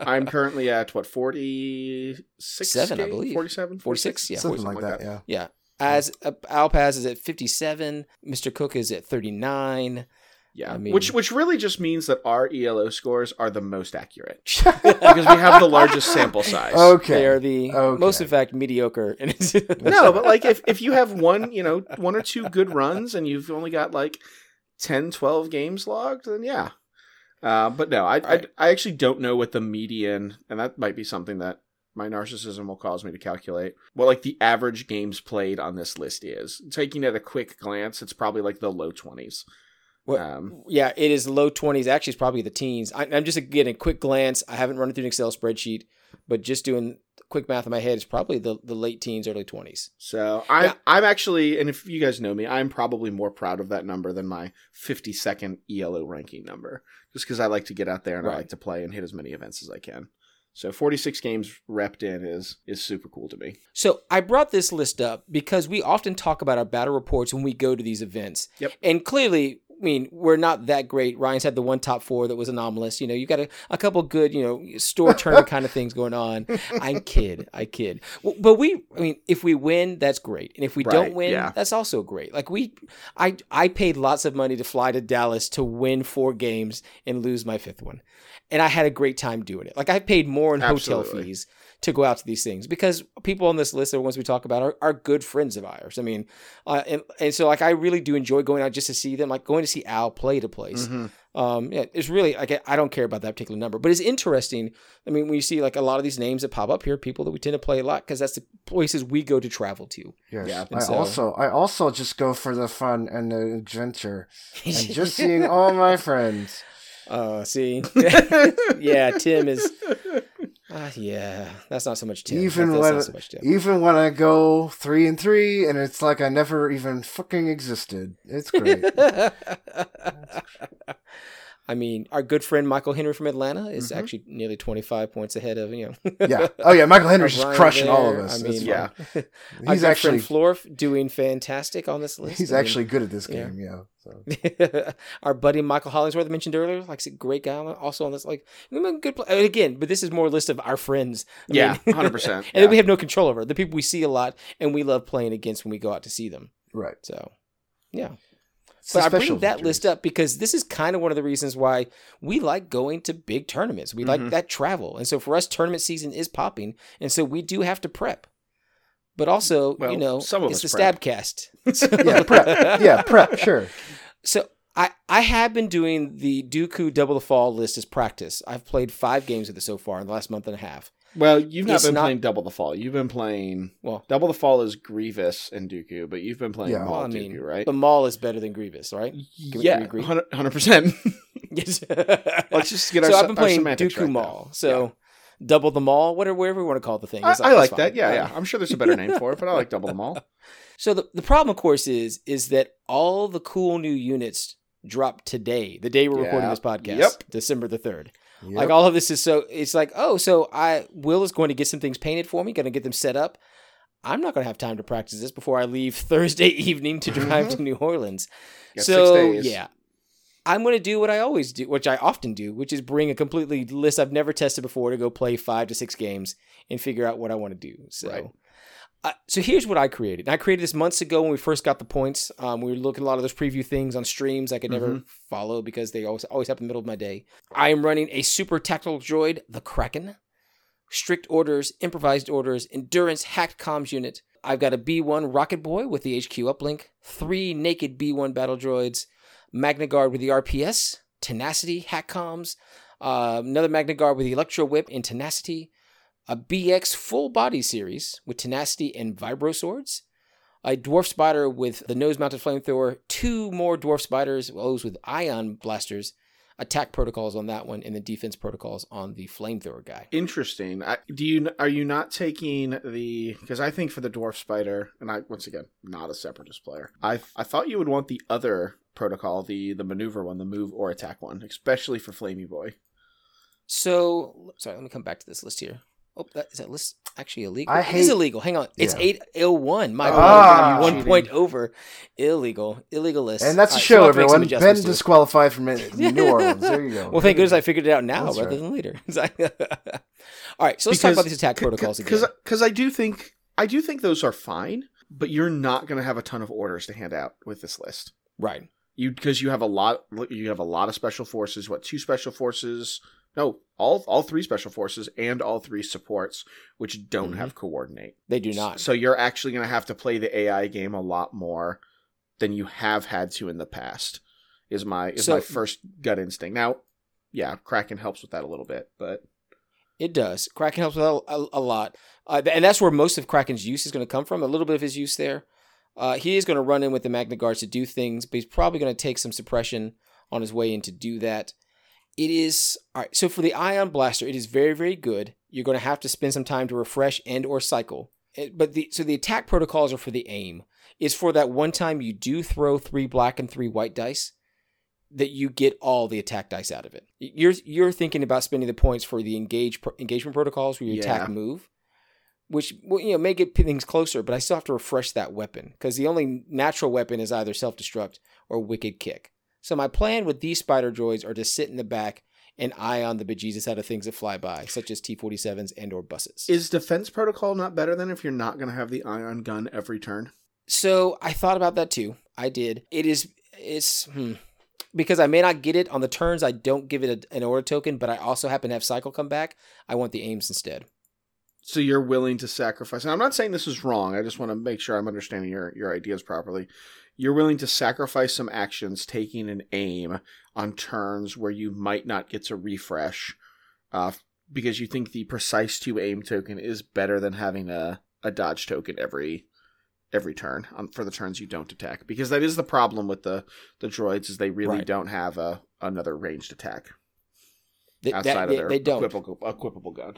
I'm currently at what 46 Seven, I believe. 47 46, yeah. Something like that, yeah. Yeah. As uh, Alpaz is at 57, Mr. Cook is at 39. Yeah, I mean- which which really just means that our ELO scores are the most accurate because we have the largest sample size. Okay. They are the Okay. most, in fact, mediocre. No, but like if, if you have one, you know, one or two good runs and you've only got like 10, 12 games logged, then yeah. Uh, but no, I, I I actually don't know what the median, and that might be something that my narcissism will cause me to calculate. What like the average games played on this list is. Taking at a quick glance, it's probably like the low twenties. What- Um, yeah, it is low 20s. Actually, it's probably the teens. I, I'm just getting a quick glance. I haven't run it through an Excel spreadsheet, but just doing quick math in my head, it's probably the, the late teens, early 20s. So I'm Yeah. I'm actually, and if you guys know me, I'm probably more proud of that number than my 52nd ELO ranking number, just because I like to get out there and I like to play and hit as many events as I can. So 46 games repped in is is super cool to me. So I brought this list up because we often talk about our battle reports when we go to these events. Yep. And clearly, I mean, we're not that great. Ryan's had the one top four that was anomalous. You know, you got a, a couple good, you know, store turn kind of things going on. I kid, I kid. W- But we, I mean, if we win, that's great, and if we Right, don't win, yeah. that's also great. Like we, I, I paid lots of money to fly to Dallas to win four games and lose my fifth one, and I had a great time doing it. Like I paid more in hotel fees to go out to these things because people on this list, the ones we talk about, are, are good friends of ours. I mean, uh, and, and so like I really do enjoy going out just to see them, like going to see Al play to place. Mhm. Um, yeah, it's really like I- don't care about that particular number, but it's interesting. I mean, when you see like a lot of these names that pop up here, people that we tend to play a lot because that's the places we go to travel to. Yes. Yeah, I so- also I also just go for the fun and the adventure and just seeing all my friends. Uh, see, yeah, Tim is. Uh, yeah, that's not so much Tim. Even when so much Tim. even when I go three and three and it's like I never even fucking existed. It's great. I mean, our good friend Michael Henry from Atlanta is Mhm. actually nearly 25 points ahead of, you know. yeah. Oh yeah, Michael Henry's just crushing all of us. I mean, yeah. he's actually Florf doing fantastic on this list. he's I mean, actually good at this game. Yeah. So. our buddy Michael Hollingsworth I mentioned earlier, like a great guy also on this. Like, good play. again, but this is more a list of our friends. I Yeah, mean- 100%, and yeah. we have no control over the people we see a lot, and we love playing against when we go out to see them. Right. So, yeah. But I bring that victories. list up because this is kind of one of the reasons why we like going to big tournaments. We like Mhm. that travel. And so for us, tournament season is popping. And so we do have to prep. But also, Well, you know, some of it's the prep. Stabcast. Yeah, prep. Yeah, prep. Sure. So I, I have been doing the Dooku Double the Fall list as practice. I've played five games of it so far in the last month and a half. Well, you've not been not- playing Double the Fall. You've been playing Well, Double the Fall is Grievous and Dooku, but you've been playing Yeah. Maul well I mean, Dooku, right? the Maul is better than Grievous, right? Can we- can we yeah, hundred percent. Yes. Let's just get so our, I've been playing Dooku right Maul. now. So double the Mall, whatever, whatever you want to call the thing. I, It's I it's like fine. that. Yeah, yeah. I'm sure there's a better name for it, but I like double them all. So the, the problem, of course, is is that all the cool new units drop today, the day we're recording this podcast, Yep. December the third. Yep. Like all of this is so it's like, oh, so I Will is going to get some things painted for me, going to get them set up. I'm not going to have time to practice this before I leave Thursday evening to drive to New Orleans. So yeah, I'm going to do what I always do, which I often do, which is bring a completely list I've never tested before to go play five to six games and figure out what I want to do. So. Right. Uh, so here's what I created. And I created this months ago when we first got the points. Um, we were looking at a lot of those preview things on streams I could never Mhm. follow because they always always happen in the middle of my day. I am running a super tactical droid, the Kraken, strict orders, improvised orders, endurance hacked comms unit. I've got a B1 Rocket Boy with the HQ uplink, three naked B1 battle droids, Magna Guard with the RPS, Tenacity, hack comms, uh, another Magna Guard with the Electro Whip and Tenacity, a BX full body series with Tenacity and Vibro Swords, a Dwarf Spider with the nose mounted flamethrower, two more Dwarf Spiders, those with ion blasters, attack protocols on that one, and the defense protocols on the flamethrower guy. Interesting. I, do you are you not taking the because I think for the dwarf spider and I once again not a separatist player. I I thought you would want the other protocol, the the maneuver one, the move or attack one, especially for Flamey Boy. So, sorry, let me come back to this list here. Oh, that is that list actually illegal? I It is illegal. Hang on, it's Yeah. eight oh one. My Ah. one Cheating. point over. Illegal. Illegal list. and that's All the right, show, I'll have to make some everyone. Ben adjustments to it. disqualified from it- New Orleans. There you go. Well, thank goodness I figured it out now That's rather right. than later. All right, so let's talk about these attack protocols again. Because because I do think I do think those are fine, but you're not going to have a ton of orders to hand out with this list. right. You because you have a lot you have a lot of special forces. What two special forces? No, all all three special forces and all three supports, which don't Mhm. have coordinate. They do not. So you're actually going to have to play the AI game a lot more than you have had to in the past. Is my is So- my first gut instinct. Now, yeah, Kraken helps with that a little bit, but It does. Kraken helps with a, a, a lot, uh, and that's where most of Kraken's use is going to come from. A little bit of his use there. Uh, he is going to run in with the Magna Guards to do things, but he's probably going to take some suppression on his way in to do that. It is all right. So for the Ion Blaster, it is very very good. You're going to have to spend some time to refresh and or cycle. It- but the so the attack protocols are for the aim. It's for that one time you do throw three black and three white dice that you get all the attack dice out of it. You're you're thinking about spending the points for the engage pro- engagement protocols where you attack move, which well, you know may get things closer, but I still have to refresh that weapon because the only natural weapon is either self destruct or wicked kick. So my plan with these spider droids are to sit in the back and eye on the bejesus out of things that fly by, such as T-47s and or buses. is defense protocol not better than if you're not going to have the ion gun every turn? So I thought about that too. I did. It is it's hmm, because I may not get it on the turns. I don't give it a, an order token, but I also happen to have cycle come back. I want the aims instead. So you're willing to sacrifice. And I'm not saying this is wrong. I just want to make sure I'm understanding your your ideas properly. You're willing to sacrifice some actions, taking an aim on turns where you might not get to refresh, uh, because you think the precise two aim token is better than having a, a dodge token every every turn on, for the turns you don't attack. Because that is the problem with the the droids is they really Right. don't have a another ranged attack They, outside that- of they, their they don't. equipable equipable gun.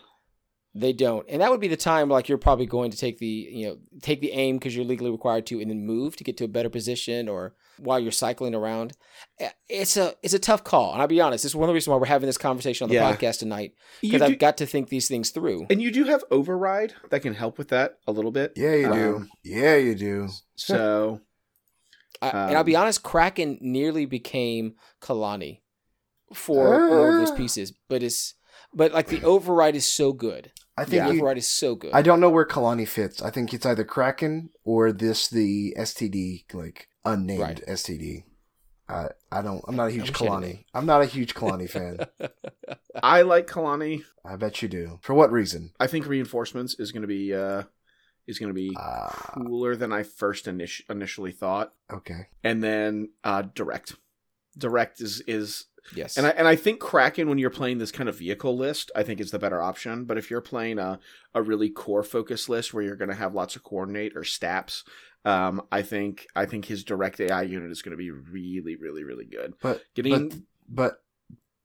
They don't, and that would be the time like you're probably going to take the you know take the aim because you're legally required to, and then move to get to a better position, or while you're cycling around. It's a it's a tough call, and I'll be honest. This is one of the reasons why we're having this conversation on the Yeah. podcast tonight because I've got to think these things through. And you do have override that can help with that a little bit. Yeah, you do. Um, yeah, you do. So I, and I'll be Um, honest, Kraken nearly became Kalani for all of those pieces, but it's but like the override is so good. I The think you, override is so good. I don't know where Kalani fits. I think it's either Kraken or this the STD like unnamed Right. STD. I I don't. I'm not a huge wish I'm Kalani. I'm not a huge Kalani fan. I like Kalani. I bet you do. For what reason? I think reinforcements is going to be uh is going to be Uh, cooler than I first init- initially thought. okay. And then uh direct. Direct is is yes, and I and I think Kraken when you're playing this kind of vehicle list, I think is the better option. But if you're playing a a really core focus list where you're going to have lots of coordinate or staps, um, I think I think his direct AI unit is going to be really really really good. But Getting but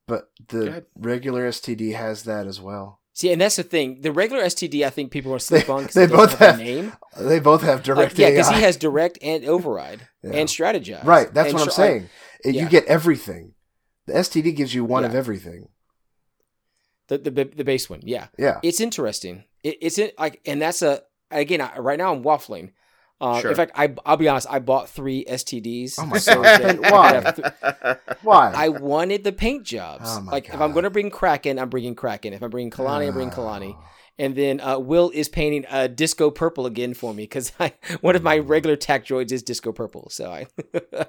but but the regular STD has that as well. See, and that's the thing. The regular STD, I think people are sleep They- on because they they both both have, have- name. They both have Uh, direct yeah, because he has direct and override Yeah. and strategize. Right, that's And what I'm so- saying. It- yeah. You get everything. The STD gives you one of everything. The, the the base one, yeah. Yeah. It's interesting. It, it's in, like, and that's a again. I, right now, I'm waffling. Uh, Sure. In fact, I I'll be honest. I bought three STDs. Oh my so God. Why? th- Why? I wanted the paint jobs. Oh my like if I'm going to bring Kraken, I'm bringing Kraken. If I'm bringing Kalani, I'm bringing Kalani. Oh. And then uh, Will is painting uh, disco purple again for me because one of my regular tack droids is disco purple. So I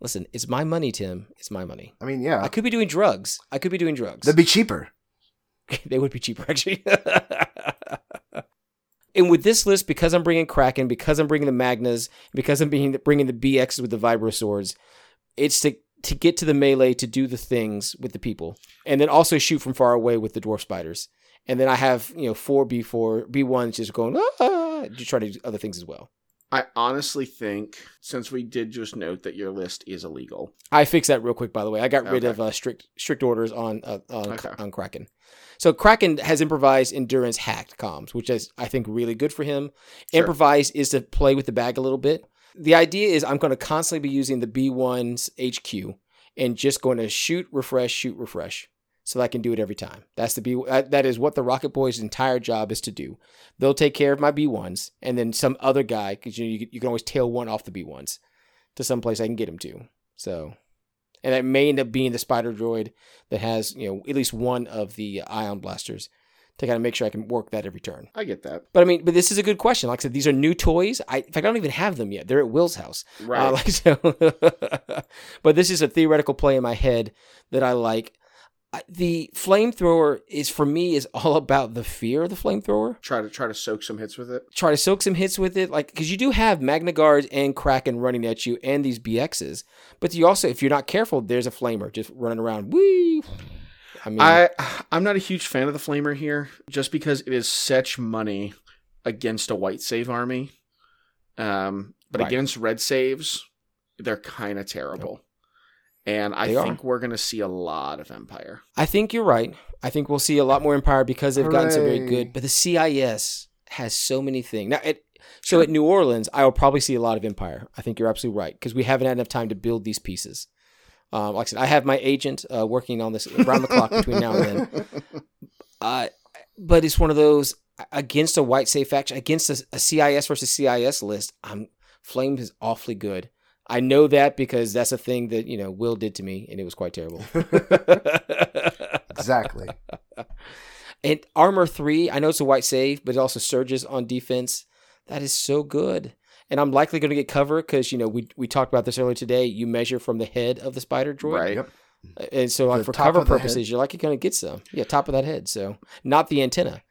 listen. It's my money, Tim. It's my money. I mean, yeah. I could be doing drugs. I could be doing drugs. They'd be cheaper. they would be cheaper actually. and with this list, because I'm bringing Kraken, because I'm bringing the Magnas, because I'm being, bringing the BXs with the Vibro swords, it's to to get to the melee to do the things with the people, and then also shoot from far away with the dwarf spiders. And then I have you know four B four B ones just going ah, just trying to do other things as well. I honestly think, since we did just note that your list is illegal, I fixed that real quick, by the way. I got rid Okay. of uh, strict strict orders on uh, on, Okay. on Kraken. So Kraken has improvised endurance hacked comms, which is I think really good for him. Sure. Improvise is to play with the bag a little bit. The idea is I'm going to constantly be using the B1's HQ and just going to shoot, refresh, shoot, refresh, so that I can do it every time. That's the B. That, that is what the Rocket Boys' entire job is to do. They'll take care of my B1s, and then some other guy, because you know, you, can- you can always tail one off the B1s to some place I can get him to. So, and that may end up being the spider droid that has you know at least one of the ion blasters to kind of make sure I can work that every turn. I get that. But I mean, but this is a good question. Like I said, these are new toys. I in fact I don't even have them yet. They're at Will's house. Right. Uh, like so, but this is a theoretical play in my head that I like. The flamethrower is for me is all about the fear of the flamethrower. try to try to soak some hits with it. Try to soak some hits with it, like because you do have Magna Guards and Kraken running at you, and these BXs. But you also, if you're not careful, there's a flamer just running around. Wee. I mean, I I'm not a huge fan of the flamer here, just because it is such money against a white save army. Um, but Right. against red saves, they're kind of terrible. And I They are. think we're gonna see a lot of Empire. I think you're right. I think we'll see a lot more Empire because they've gotten so very good. But the CIS has so many things. Now, it, so at New Orleans, I will probably see a lot of Empire. I think you're absolutely right because we haven't had enough time to build these pieces. Um, like I said, I have my agent uh, working on this around the clock between now and then. Uh, but it's one of those against a white save faction, against a, a CIS versus CIS list. I'm Flames is awfully good. I know that because that's a thing that you know Will did to me, and it was quite terrible. Exactly. And armor three, I know it's a white save, but it also surges on defense. That is so good. And I'm likely going to get cover because you know we we talked about this earlier today. You measure from the head of the spider droid, Right. Yep. and so like The for top cover purposes, head. you're likely going to get some. Yeah, top of that head. So not the antenna.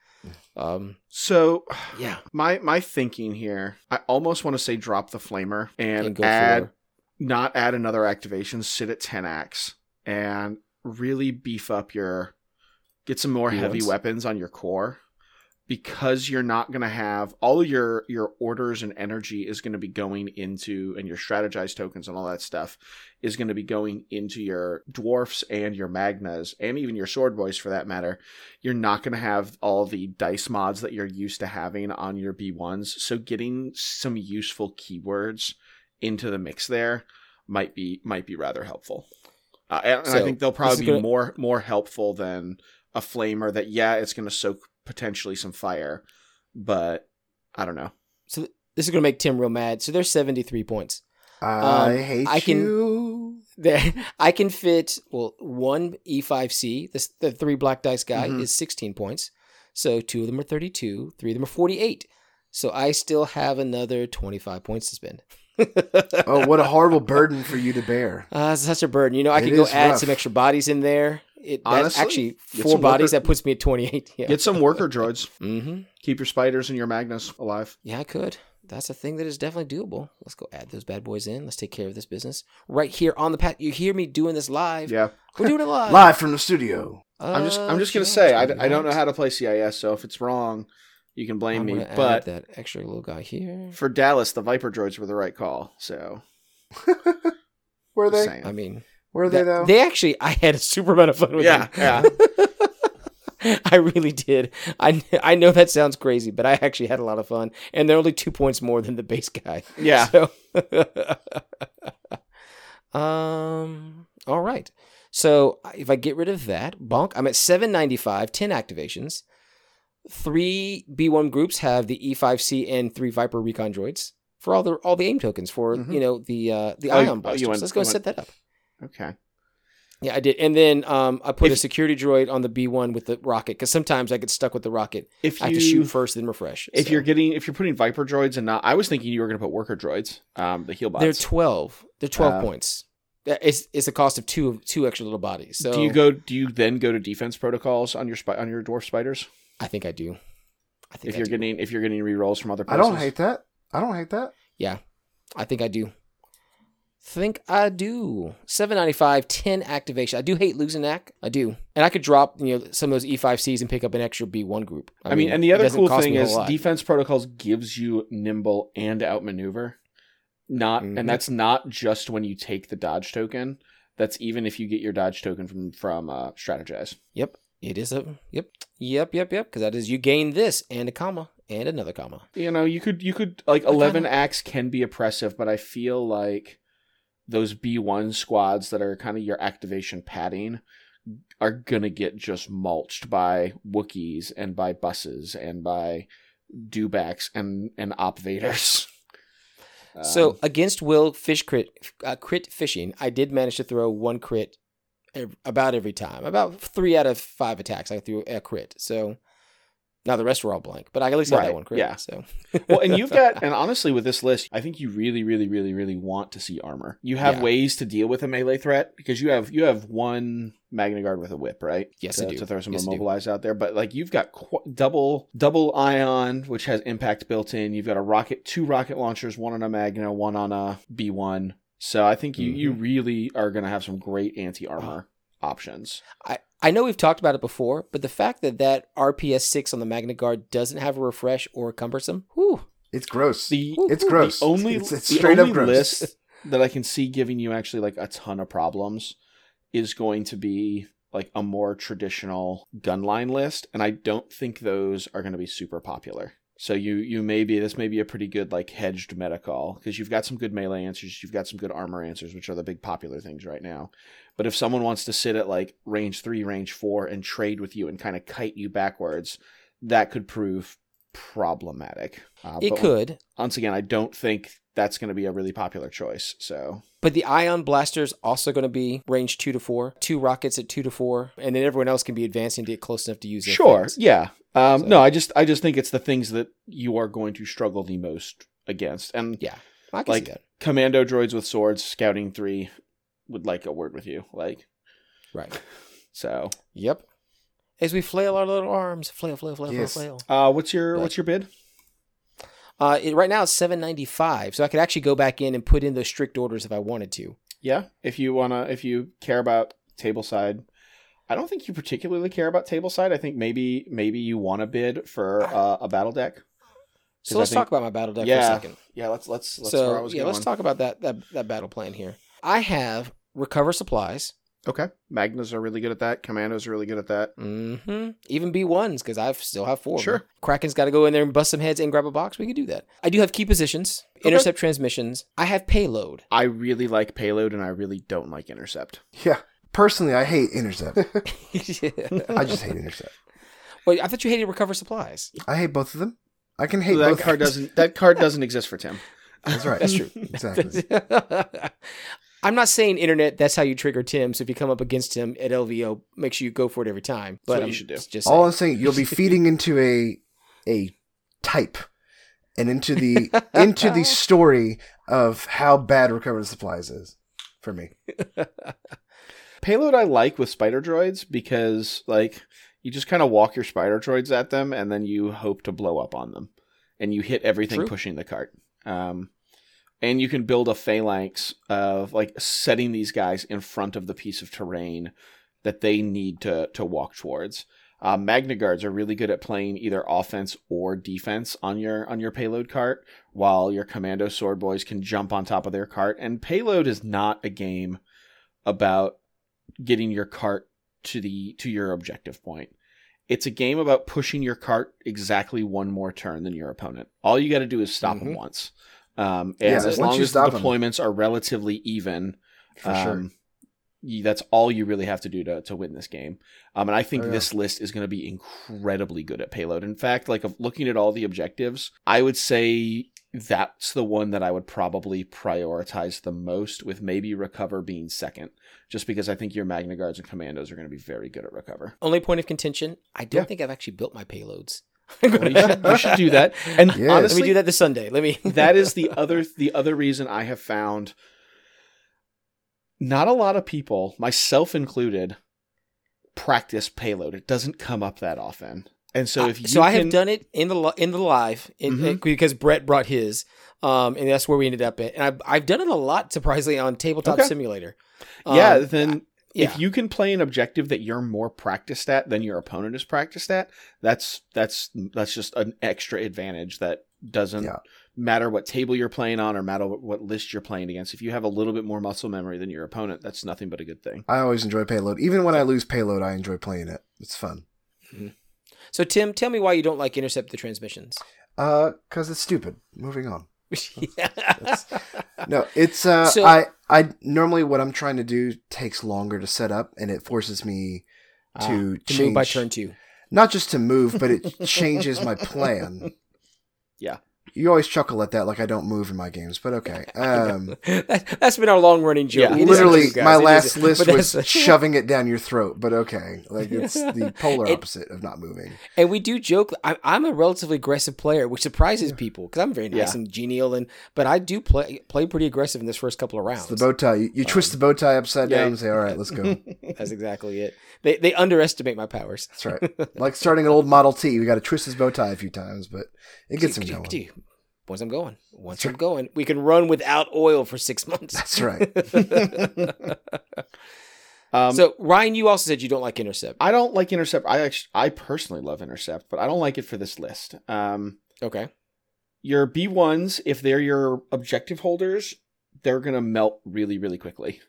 Um, So yeah, my my thinking here, I almost want to say drop the flamer and, add not add another activation, sit at 10 acts and really beef up your get some more heavy B1s? weapons on your core because you're not going to have all your your orders and energy is going to be going into and your strategized tokens and all that stuff is going to be going into your dwarfs and your magnas and even your sword boys for that matter you're not going to have all the dice mods that you're used to having on your b1s so getting some useful keywords into the mix there might be might be rather helpful. Uh, and, and I think they'll probably be gonna- more more helpful than a flamer that yeah it's going to soak potentially some fire, but I don't know. So th- this is going to make Tim real mad. So there's 73 points. I Um, hate I can- you. There, I can fit well one E5C. This the three black dice guy Mhm. is 16 points. So two of them are 32, three of them are 48. So I still have another 25 points to spend. Oh, what a horrible burden for you to bear. Uh, such a burden. You know, I It could go add rough. some extra bodies in there. It Honestly, actually four bodies. worker- That puts me at 28. Yeah. Get some worker droids. mm-hmm. Keep your spiders and your magnas alive. Yeah, I could. That's a thing that is definitely doable. Let's go add those bad boys in. Let's take care of this business right here on the pat. You hear me doing this live? Yeah, We're doing it live. Live from the studio. I'm just I'm just gonna Uh, say I, I don't know how to play CIS, so if it's wrong, you can blame me. But that extra little guy here. for Dallas, the Viper droids were the right call. So Were they? saying. I mean, Were they that- though? they actually, I had a super amount of fun with Yeah, them. I really did. I I know that sounds crazy, but I actually had a lot of fun, and they're only two points more than the base guy. Yeah. So, um. All right. So if I get rid of that, bonk, I'm at 795, 10 activations. Three B1 groups have the E5C and three Viper recon droids for all the all the aim tokens for Mhm. you know the uh, the Oh, you- ion oh, you blasters. went- Let's go and set that up. Okay. Yeah, I did, and then um, I put a security droid on the B1 with the rocket because sometimes I get stuck with the rocket. If you I have to shoot first, then refresh. if so. you're getting if you're putting Viper droids and not, I was thinking you were going to put worker droids. Um, the heal bots. they're twelve. They're twelve Uh, points. It's it's the cost of two two extra little bodies. So do you go? Do you then go to defense protocols on your spi- on your dwarf spiders? I think I do. I think If I you're do. getting if you're getting rerolls from other I don't hate that. I don't hate that. Yeah, I think I do. Think I do. 795, 10 activation. I do hate losing that. I do. And I could drop, you know, some of those E5Cs and pick up an extra B1 group. I, mean, and the other cool thing is defense protocols gives you nimble and outmaneuver. Not Mhm. and that's not just when you take the dodge token. That's even if you get your dodge token from from uh, strategize. Yep. It is a yep. Yep, yep, yep. Because that is you gain this and a comma and another comma. You know, you could you could like eleven acts can be oppressive, but I feel like those B one squads that are kind of your activation padding are gonna get just mulched by Wookiees and by buses and by dewbacks and and opvaders. so Um, against Will fish crit uh, crit fishing, I did manage to throw one crit about every time. About three out of five attacks I threw a crit. So now the rest were all blank, but I at least got Right, that one crit. yeah. So well, and you've got, and honestly, with this list, I think you really, really, really, really want to see armor. You have Yeah. ways to deal with a melee threat because you have you have one Magna Guard with a whip, right? Yes, to, I do. To throw some Yes, immobilized out there, but like you've got qu- double double ion, which has impact built in. You've got a rocket, two rocket launchers, one on a Magna, one on a B one. So I think you you Mm-hmm. really are going to have some great anti armor options. I, I know we've talked about it before, but the fact that that RPS six on the Magna Guard doesn't have a refresh or a cumbersome, whew, It's gross. The it's gross. The only, it's, it's the straight only up gross. list that I can see giving you actually like a ton of problems is going to be like a more traditional gunline list, and I don't think those are going to be super popular. So you you may be this may be a pretty good like hedged meta call because you've got some good melee answers, you've got some good armor answers, which are the big popular things right now. But if someone wants to sit at like range three, range four, and trade with you and kind of kite you backwards, that could prove problematic. Uh, it could. once again, I don't think that's going to be a really popular choice. So But the ion blaster's also going to be range two to four, two rockets at two to four, and then everyone else can be advancing to get close enough to use their sure, things. yeah. Um, So- No, I just I just think it's the things that you are going to struggle the most against, and Yeah, I can like see that. commando droids with swords, scouting three would like a word with you, like Right. so. Yep. As we flail our little arms, flail, flail, flail, Yes. flail, flail. Uh, what's your But- what's your bid? Uh, it, right now it's seven ninety five, so I could actually go back in and put in those strict orders if I wanted to. Yeah, if you wanna, if you care about table side. I don't think you particularly care about table side. I think maybe maybe you want to bid for uh, a battle deck. So let's think- talk about my battle deck Yeah. for a second. Yeah, let's let's let's. where I so was yeah, let's talk about that, that that battle plan here. I have recover supplies. Okay, Magnas are really good at that. Commandos are really good at that. Mm-hmm. Even B ones because I still have four. Sure. Kraken's got to go in there and bust some heads and grab a box. We could do that. I do have key positions, intercept transmissions. I have payload. I really like payload, and I really don't like intercept. Yeah. Personally, I hate intercept. I just hate intercept. Wait, I thought you hated recover supplies. I hate both of them. I can hate that both. card doesn't. That card doesn't exist for Tim. That's right. That's true. Exactly. I'm not saying internet. That's how you trigger Tim. So if you come up against him at LVO, make sure you go for it every time. But what you should do. Just All I'm saying. saying, you'll be feeding into a a type and into the into the story of how bad recovered supplies is for me. Payload I like with spider droids because like you just kind of walk your spider droids at them, and then you hope to blow up on them, and you hit everything True. pushing the cart. Um, and you can build a phalanx of like setting these guys in front of the piece of terrain that they need to to walk towards. Uh, Magna guards are really good at playing either offense or defense on your on your payload cart, while your commando sword boys can jump on top of their cart. And payload is not a game about getting your cart to the to your objective point. It's a game about pushing your cart exactly one more turn than your opponent. All you got to do is stop them Mhm. once. Um, and Yeah, as long as the stop 'em. deployments are relatively even, For sure. um, you, that's all you really have to do to, to win this game. Um, and I think Oh, yeah. this list is going to be incredibly good at payload. In fact, like looking at all the objectives, I would say that's the one that I would probably prioritize the most, with maybe recover being second, just because I think your Magna Guards and Commandos are going to be very good at recover. Only point of contention: I don't Yeah. think I've actually built my payloads. Well, you, should, you should do that. And Yeah. Let me do that this Sunday. Let me. that is the other the other reason I have found not a lot of people, myself included, practice payload. It doesn't come up that often. And so if you so I can- have done it in the in the live in, Mhm. because Brett brought his, um, and that's where we ended up at. And I've I've done it a lot surprisingly on Tabletop Okay. Simulator. yeah, Um, then yeah. if you can play an objective that you're more practiced at than your opponent is practiced at, that's that's that's just an extra advantage that doesn't Yeah. matter what table you're playing on or matter what, what list you're playing against. If you have a little bit more muscle memory than your opponent, that's nothing but a good thing. I always enjoy payload. Even when I lose payload, I enjoy playing it. It's fun. So Tim, tell me why you don't like intercept the transmissions. Uh, cause it's stupid. Moving on. yeah. No, it's uh, So- I I normally what I'm trying to do takes longer to set up, and it forces me to Ah, to change move by turn two. not just to move, but it changes my plan. Yeah. You always chuckle at that, like I don't move in my games, but okay. Um, that, that's been our long running joke. Yeah. Literally, true, my It last is- list was that's- shoving it down your throat, but okay. Like it's the polar It- opposite of not moving. And we do joke. I, I'm a relatively aggressive player, which surprises people because I'm very nice Yeah. and genial, and but I do play play pretty aggressive in this first couple of rounds. It's the bow tie. You, you twist the bow tie upside yeah. down and say, "All right, let's go." That's exactly it. They they underestimate my powers. That's right. Like starting an old Model T, we got to twist his bow tie a few times, but it gets him going. Once I'm going, once I'm going, we can run without oil for six months. That's right. Um, so Ryan, you also said you don't like intercept. I don't like intercept. I actually, I personally love intercept, but I don't like it for this list. Um, Okay. your B ones, if they're your objective holders, they're gonna melt really, really quickly.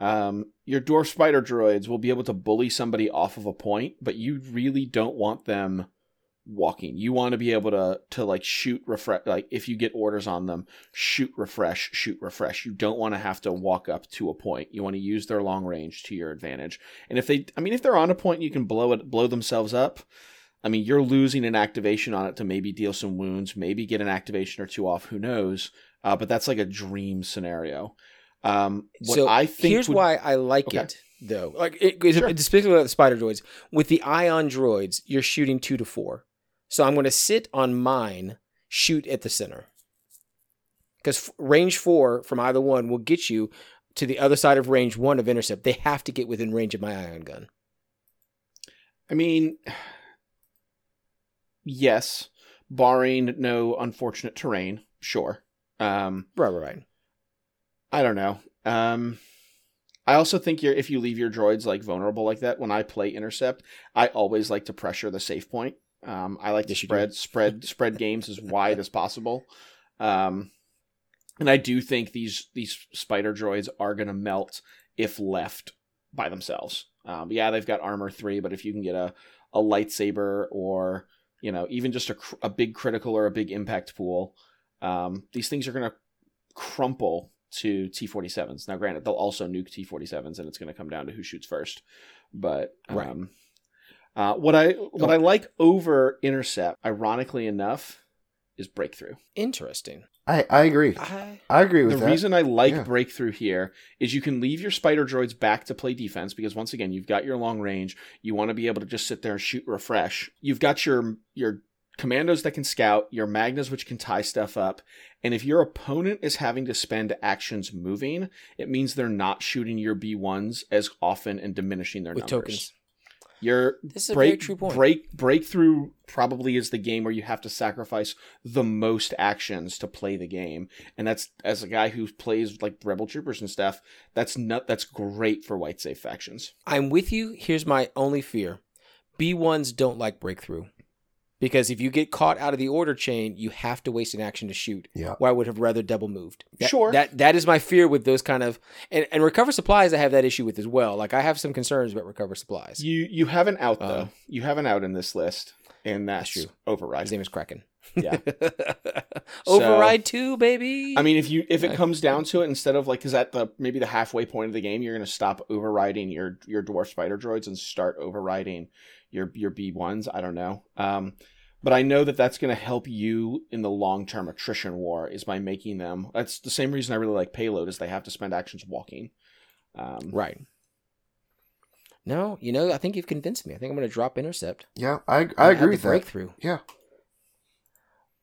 Um, your dwarf spider droids will be able to bully somebody off of a point, but you really don't want them walking. You want to be able to to like shoot refresh like if you get orders on them, shoot refresh, shoot refresh. You don't want to have to walk up to a point. You want to use their long range to your advantage. And if they I mean if they're on a point you can blow it blow themselves up. I mean, you're losing an activation on it to maybe deal some wounds, maybe get an activation or two off, who knows? Uh, but that's like a dream scenario. Um, what so I think here's would- why I like Okay. it though. Like it, Sure. specifically about the spider droids. With the ion droids, you're shooting two to four. So I'm going to sit on mine, shoot at the center. Because range four from either one will get you to the other side of range one of intercept. They have to get within range of my ion gun. I mean, yes, barring no unfortunate terrain, sure. Um, Right, right, right. I don't know. Um, I also think you're if you leave your droids like vulnerable like that. When I play intercept, I always like to pressure the safe point. Um, I like to spread spread spread games as wide as possible. Um, and I do think these these spider droids are gonna melt if left by themselves. Um, yeah, they've got armor three, but if you can get a a lightsaber or you know even just a cr- a big critical or a big impact pool, um, these things are gonna crumple to T47s. Now, granted, they'll also nuke T47s, and it's going to come down to who shoots first. But Right. Uh, what I what I like over intercept, ironically enough, is breakthrough. Interesting. I, I agree. I, I agree with that. The that. reason I like Yeah. breakthrough here is you can leave your spider droids back to play defense because once again you've got your long range. You want to be able to just sit there and shoot refresh. You've got your your commandos that can scout, your magnas which can tie stuff up, and if your opponent is having to spend actions moving, it means they're not shooting your B ones as often and diminishing their with numbers. tokens. Your This is a very true point. break breakthrough probably is the game where you have to sacrifice the most actions to play the game, and that's as a guy who plays like rebel troopers and stuff. That's not that's great for white save factions. I'm with you. Here's my only fear: B ones don't like breakthrough. Because if you get caught out of the order chain, you have to waste an action to shoot. Yeah. Where I would have rather double moved. That- Sure. That that is my fear with those kind of and, and recover supplies. I have that issue with as well. Like I have some concerns about recover supplies. You you have an out though. Uh, you have an out in this list, and that's, That's true. Override. His name is Kraken. Yeah. Override two, baby. I mean, if you if it comes down to it, instead of like, because at the maybe the halfway point of the game, you're going to stop overriding your your dwarf spider droids and start overriding your your B ones. I don't know, um, but I know that that's going to help you in the long term attrition war is by making them. That's the same reason I really like payload is they have to spend actions walking. Um, right. No, you know, I think you've convinced me. I think I'm going to drop intercept. Yeah, I I agree the with that. breakthrough. Yeah.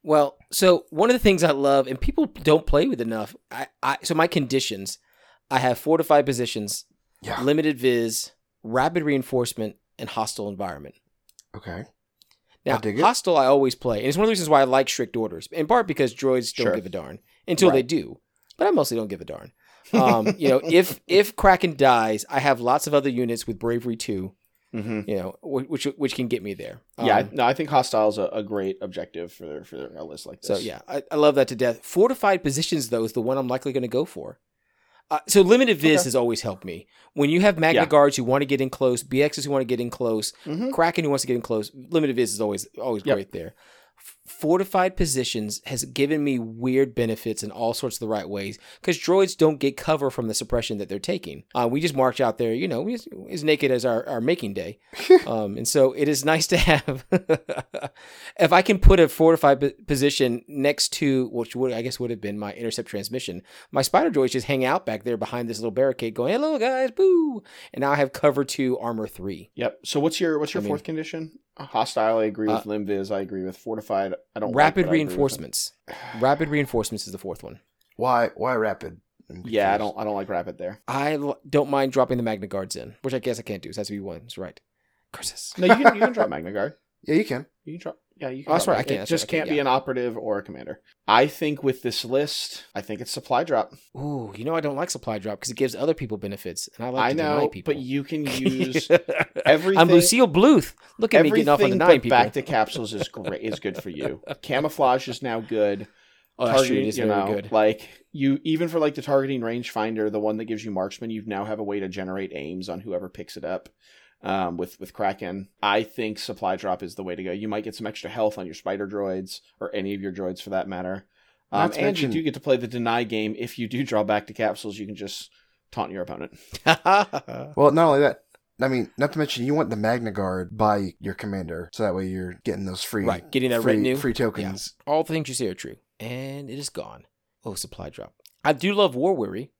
Well, so one of the things I love, and people don't play with enough. I, I so my conditions, I have fortified positions, Yeah. limited viz, rapid reinforcement, and hostile environment. Okay. Now, it. hostile I always play, and it's one of the reasons why I like strict orders. In part because droids don't Sure. give a darn until they do, but I mostly don't give a darn. Um, you know, if if Kraken dies, I have lots of other units with bravery two. mhm. You know, which which can get me there. Yeah, I, Um, no, I think hostile is a, a great objective for for a list like this. So yeah, I, I love that to death. Fortified positions though is the one I'm likely going to go for. Uh, so limited viz Okay. has always helped me. When you have Magna Yeah. Guards who want to get in close, BXs who want to get in close, Mhm. Kraken who wants to get in close, limited viz is always always Yep. great there. Fortified positions has given me weird benefits in all sorts of the right ways because droids don't get cover from the suppression that they're taking. Uh, we just march out there, you know, as, as naked as our, our making day. um, and so it is nice to have. if I can put a fortified po- position next to, which would I guess would have been my intercept transmission, my spider droids just hang out back there behind this little barricade, going, "Hello guys, boo!" And now I have cover two, armor three. Yep. So what's your what's your I mean- fourth condition? Hostile. I agree with Uh, Limviz. I agree with fortified. I don't. like, Rapid but I agree with them. reinforcements. Rapid reinforcements is the fourth one. Why why rapid? Yeah, I don't. I don't like rapid there. I l- don't mind dropping the Magna Guards in, which I guess I can't do. So it has to be ones, right? Curses. No, you can you can drop Magna Guard. Yeah, you can. You can drop. Yeah, you can. Oh, that's right, I Mag- can, It just right, can, can't be yeah. an operative or a commander. I think with this list, I think it's supply drop. Ooh, you know I don't like supply drop because it gives other people benefits, and I like I to deny know, people. but you can use everything. I'm Lucille Bluth. Look at me getting off on the nine people. bacta capsules is great. Is good for you. Camouflage is now good. oh, that's true. It targeting, is you know, good. like you even for like the targeting rangefinder, the one that gives you marksman, you now have a way to generate aims on whoever picks it up. Um, with with Kraken, I think supply drop is the way to go. You might get some extra health on your spider droids or any of your droids for that matter. Um, Not to and mention- you do get to play the deny game. If you do draw bacta capsules, you can just taunt your opponent. Well, not only that. I mean, not to mention you want the Magna Guard by your commander, so that way you're getting those free Right, getting that free, retinue. free tokens. All the things you say are true, and it is gone. Oh, supply drop. I do love War Weary.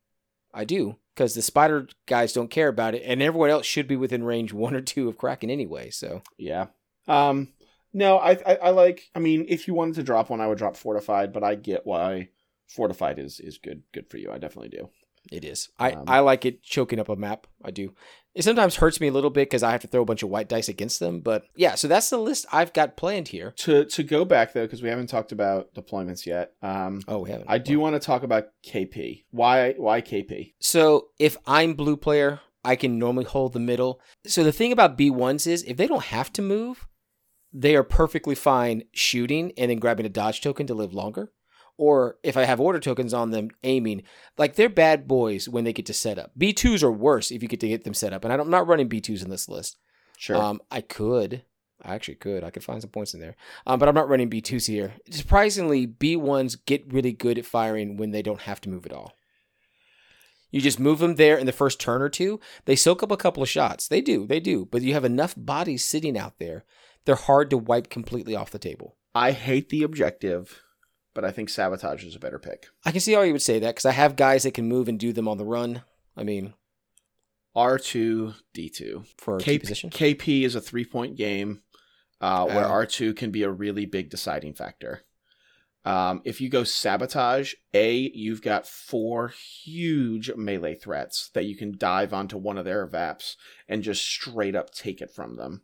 I do because the spider guys don't care about it, and everyone else should be within range one or two of Kraken anyway. So Yeah. Um. No, I, I I like. I mean, if you wanted to drop one, I would drop fortified, but I get why fortified is is good good for you. I definitely do. It is. I, Um, I like it choking up a map. I do. It sometimes hurts me a little bit because I have to throw a bunch of white dice against them. But yeah, so that's the list I've got planned here. To to go back though, because we haven't talked about deployments yet. Um, Oh, we haven't. I do want to talk about KP. Why why KP? So if I'm blue player, I can normally hold the middle. So the thing about B1s is if they don't have to move, they are perfectly fine shooting and then grabbing a dodge token to live longer. Or if I have order tokens on them aiming, like they're bad boys when they get to set up. B2s are worse if you get to get them set up. And I don't- I'm not running B2s in this list. Sure. Um, I could. I actually could. I could find some points in there. Um, but I'm not running B2s here. Surprisingly, B1s get really good at firing when they don't have to move at all. You just move them there in the first turn or two. They soak up a couple of shots. They do. They do. But you have enough bodies sitting out there. They're hard to wipe completely off the table. I hate the objective, but I think sabotage is a better pick. I can see how you would say that because I have guys that can move and do them on the run. I mean, R two D two. for KP, position. KP is a three point game uh, where Oh. R2 can be a really big deciding factor. Um, if you go sabotage, A, you've got four huge melee threats that you can dive onto one of their VAPs and just straight up take it from them.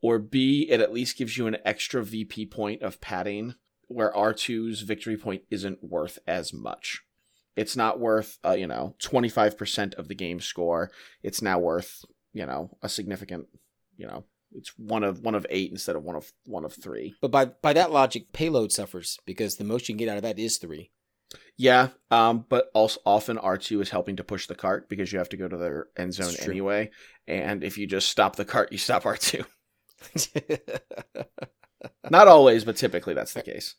Or B, it at least gives you an extra VP point of padding where R2's victory point isn't worth as much. It's not worth, uh, you know, 25% of the game score. It's now worth, you know, a significant, you know, It's one of one of eight instead of one of one of three. But by by that logic, payload suffers because the most you can get out of that is three. Yeah, um, but also often R two is helping to push the cart because you have to go to their end zone anyway. And if you just stop the cart, you stop R two. Not always, but typically that's the case.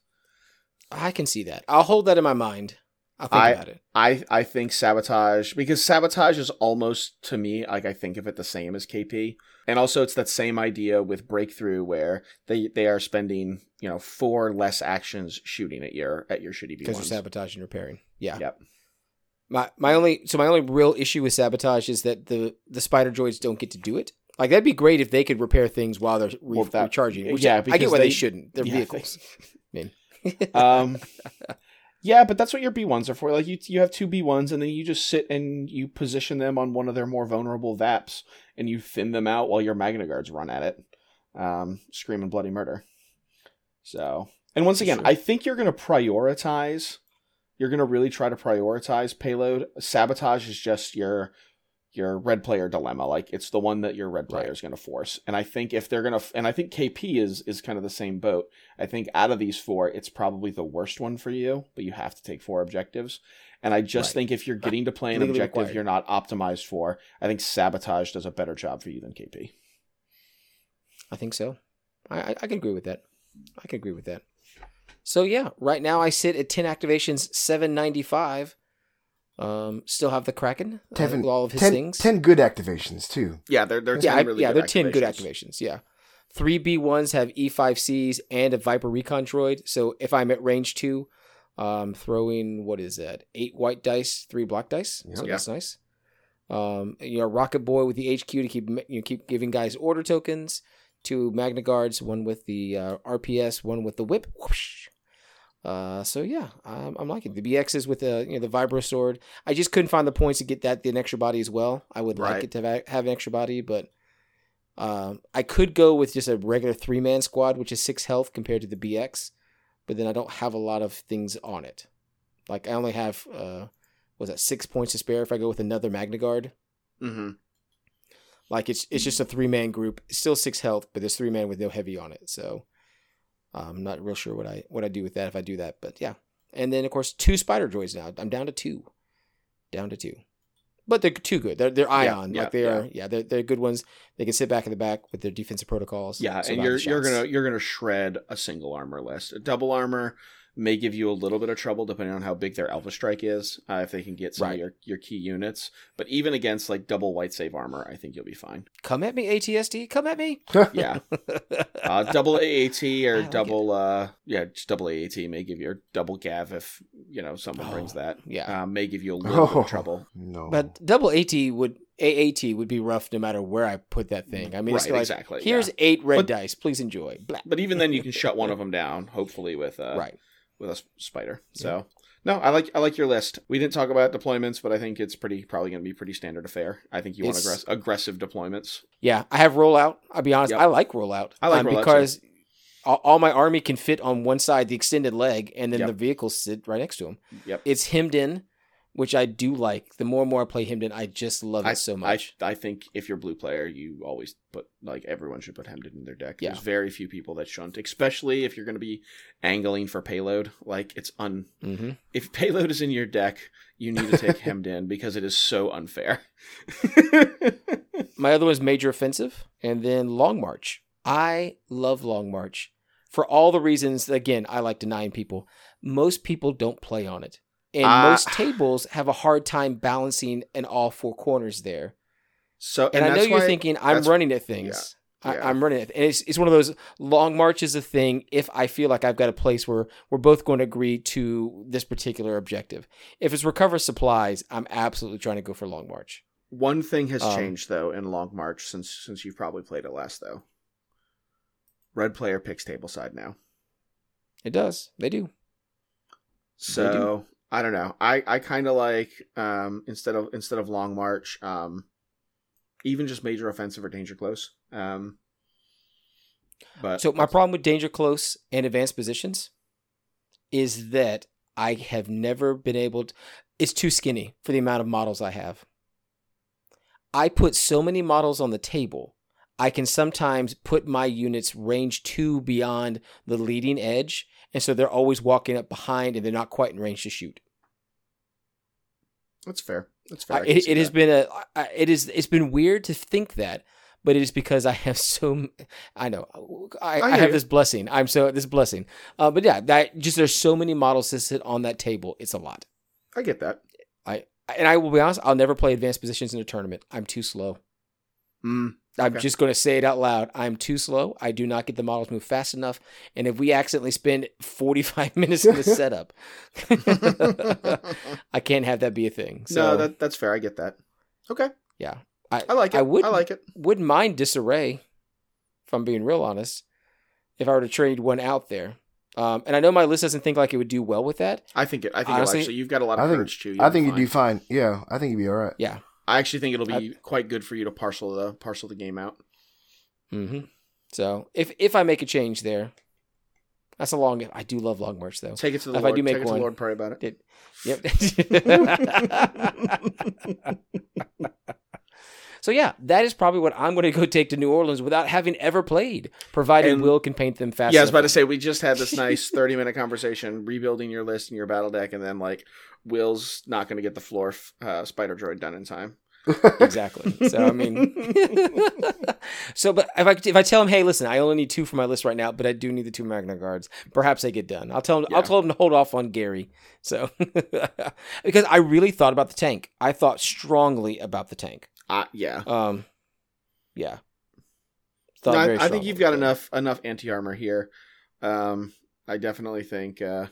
I can see that. I'll hold that in my mind. I'll think I- about it. I I think sabotage because sabotage is almost to me like I think of it the same as KP, and also it's that same idea with breakthrough where they they are spending you know four less actions shooting at your at your shitty Because you're sabotaging and repairing. Yeah. Yep. My my only so my only real issue with sabotage is that the the spider droids don't get to do it. Like that'd be great if they could repair things while they're re- Well, that- recharging. Which yeah, I get why they, they- shouldn't. They're Yeah, vehicles. I mean, um yeah but that's what your b1s are for like you you have two b1s and then you just sit and you position them on one of their more vulnerable vaps and you thin them out while your magna guards run at it um screaming bloody murder so and once again Sure. i think you're going to prioritize you're going to really try to prioritize payload sabotage is just your your red player dilemma like it's the one that your red player Right. is going to force and i think if they're going to and i think kp is is kind of the same boat I think out of these four, it's probably the worst one for you, but you have to take four objectives. And I just Right. think if you're getting to play an Legally objective required. you're not optimized for, I think sabotage does a better job for you than KP. I think so. I, I I can agree with that. I can agree with that. So yeah, right now I sit at ten activations, seven ninety five. Um, still have the Kraken uh, with all of his 10, things. 10 good activations, too. Yeah, they're they're yeah, 10 I- really yeah, good they're ten good activations. activations. Yeah, three B ones have E five Cs and a Viper Recon droid. So if I'm at range two, um, throwing what is that? Eight white dice, three black dice. Yeah. So Yeah. that's nice. Um, you know, Rocket Boy with the HQ to keep you know, keep giving guys order tokens. Two Magna Guards, one with the uh, RPS, one with the whip. Whoosh. Uh, so yeah, I'm, I'm liking it. the BXs with the you know the Vibro sword. I just couldn't find the points to get that an extra body as well. I would Right. like it to have, have an extra body, but um, I could go with just a regular three man squad, which is six health compared to the BX, but then I don't have a lot of things on it. Like I only have uh, was that six points to spare if I go with another Magna Guard. Mm-hmm. Like it's it's just a three man group, It's still six health, but there's three man with no heavy on it. So I'm not real sure what I what I do with that if I do that, but yeah. And then of course two spider droids now. I'm down to two, down to two, but they're too good. They're they're ion yeah, like they yeah. are. Yeah, they're they're good ones. They can sit back in the back with their defensive protocols. Yeah, and you're you're gonna you're gonna shred a single armor list. A double armor may give you a little bit of trouble depending on how big their alpha strike is. Uh, if they can get some Right. of your your key units, but even against like double white save armor, I think you'll be fine. come at me ATST. Come at me. Yeah, uh, double AAT or like double uh yeah just double AAT may give you or double Gav if you know someone brings Oh, that. yeah. uh, may give you a little bit Oh, of trouble. no. But double AT would AAT would be rough no matter where I put that thing. I mean, it's Right, like exactly, here's yeah. eight red But- dice. Please enjoy. Blah. But even then, you can shut one of them down. Hopefully with uh, right. With a spider. So no, I like I like your list. We didn't talk about deployments, but I think it's pretty probably going to be pretty standard affair. I think you want aggress- aggressive deployments. Yeah, I have rollout. I'll be honest. Yep. I like rollout. I like um, rollout, because all, all my army can fit on one side, the extended leg, and then Yep. the vehicles sit right next to them. Yep. It's hemmed in, which I do like. The more and more I play hemmed in, I just love it so much. I I think if you're blue player, you always put like everyone should put Hemden in their deck. Yeah. There's very few people that shouldn't, especially if you're going to be angling for payload. Like it's un hmm if payload is in your deck, you need to take Hemmed in because it is so unfair. My other was Major Offensive, and then Long March. I love Long March for all the reasons. Again, I like denying people. Most people don't play on it, and Ah. most tables have a hard time balancing in all four corners there. so And, I know you're thinking I'm running at things. yeah. I, I'm running it, and it's it's one of those long marches a thing. If I feel like I've got a place where we're both going to agree to this particular objective, if it's recover supplies, I'm absolutely trying to go for long march. One thing has Um, changed though in Long March since since you've probably played it last though. Red player picks table side now. It does. They do. So I don't know. I I kind of like um instead of instead of Long March, um even just major offensive or danger close. Um but So my problem with danger close and advanced positions is that I have never been able to. It's too skinny for the amount of models I have. I put so many models on the table. I can sometimes put my units range two beyond the leading edge, and so they're always walking up behind, and they're not quite in range to shoot. That's fair. That's fair. I, I it, has been a I- it is it's been weird to think that, but it is because I have so I know I, I I, have you. this blessing. I'm so this blessing. Uh, but yeah, that just there's so many models to sit on that table. It's a lot. I get that. I and I will be honest. I'll never play advanced positions in a tournament. I'm too slow. Mm, I'm Okay. just going to say it out loud. I'm too slow. I do not get the models move fast enough. And if we accidentally spend 45 minutes in the setup, I can't have that be a thing. So no, that that's fair. I get that. Okay, yeah, I, I like it. I would, I, like it. wouldn't mind disarray, if I'm being real honest, if I were to trade one out there. Um, and I know my list doesn't think like it would do well with that. I think it. I think Honestly, it'll actually. You've got a lot of I think- courage too. I think you'd do fine. Yeah, I think you'd be all right. Yeah. I actually think it'll be I- quite good for you to parcel the parcel the game out. hmm So if if I make a change there, that's a long. I do love long march though. Take it to the If I do make Take it one- Lord. Pray about it. Yep. so yeah, that is probably what I'm going to go take to New Orleans without having ever played, provided And- Will can paint them fast. yeah, I was about to say we just had this nice thirty minute conversation rebuilding your list and your battle deck, and then like Will's not going to get the floor uh, spider droid done in time. exactly. So I mean, so but if I if I tell him, hey, listen, I only need two for my list right now, but I do need the two Magna Guards. Perhaps they get done. I'll tell him. Yeah. I'll tell him to hold off on Gary. So because I really thought about the tank, I thought strongly about the tank. Uh, yeah, Um, yeah. No, Thought I, very I think you've got enough enough anti armor here. Um, I definitely think uh,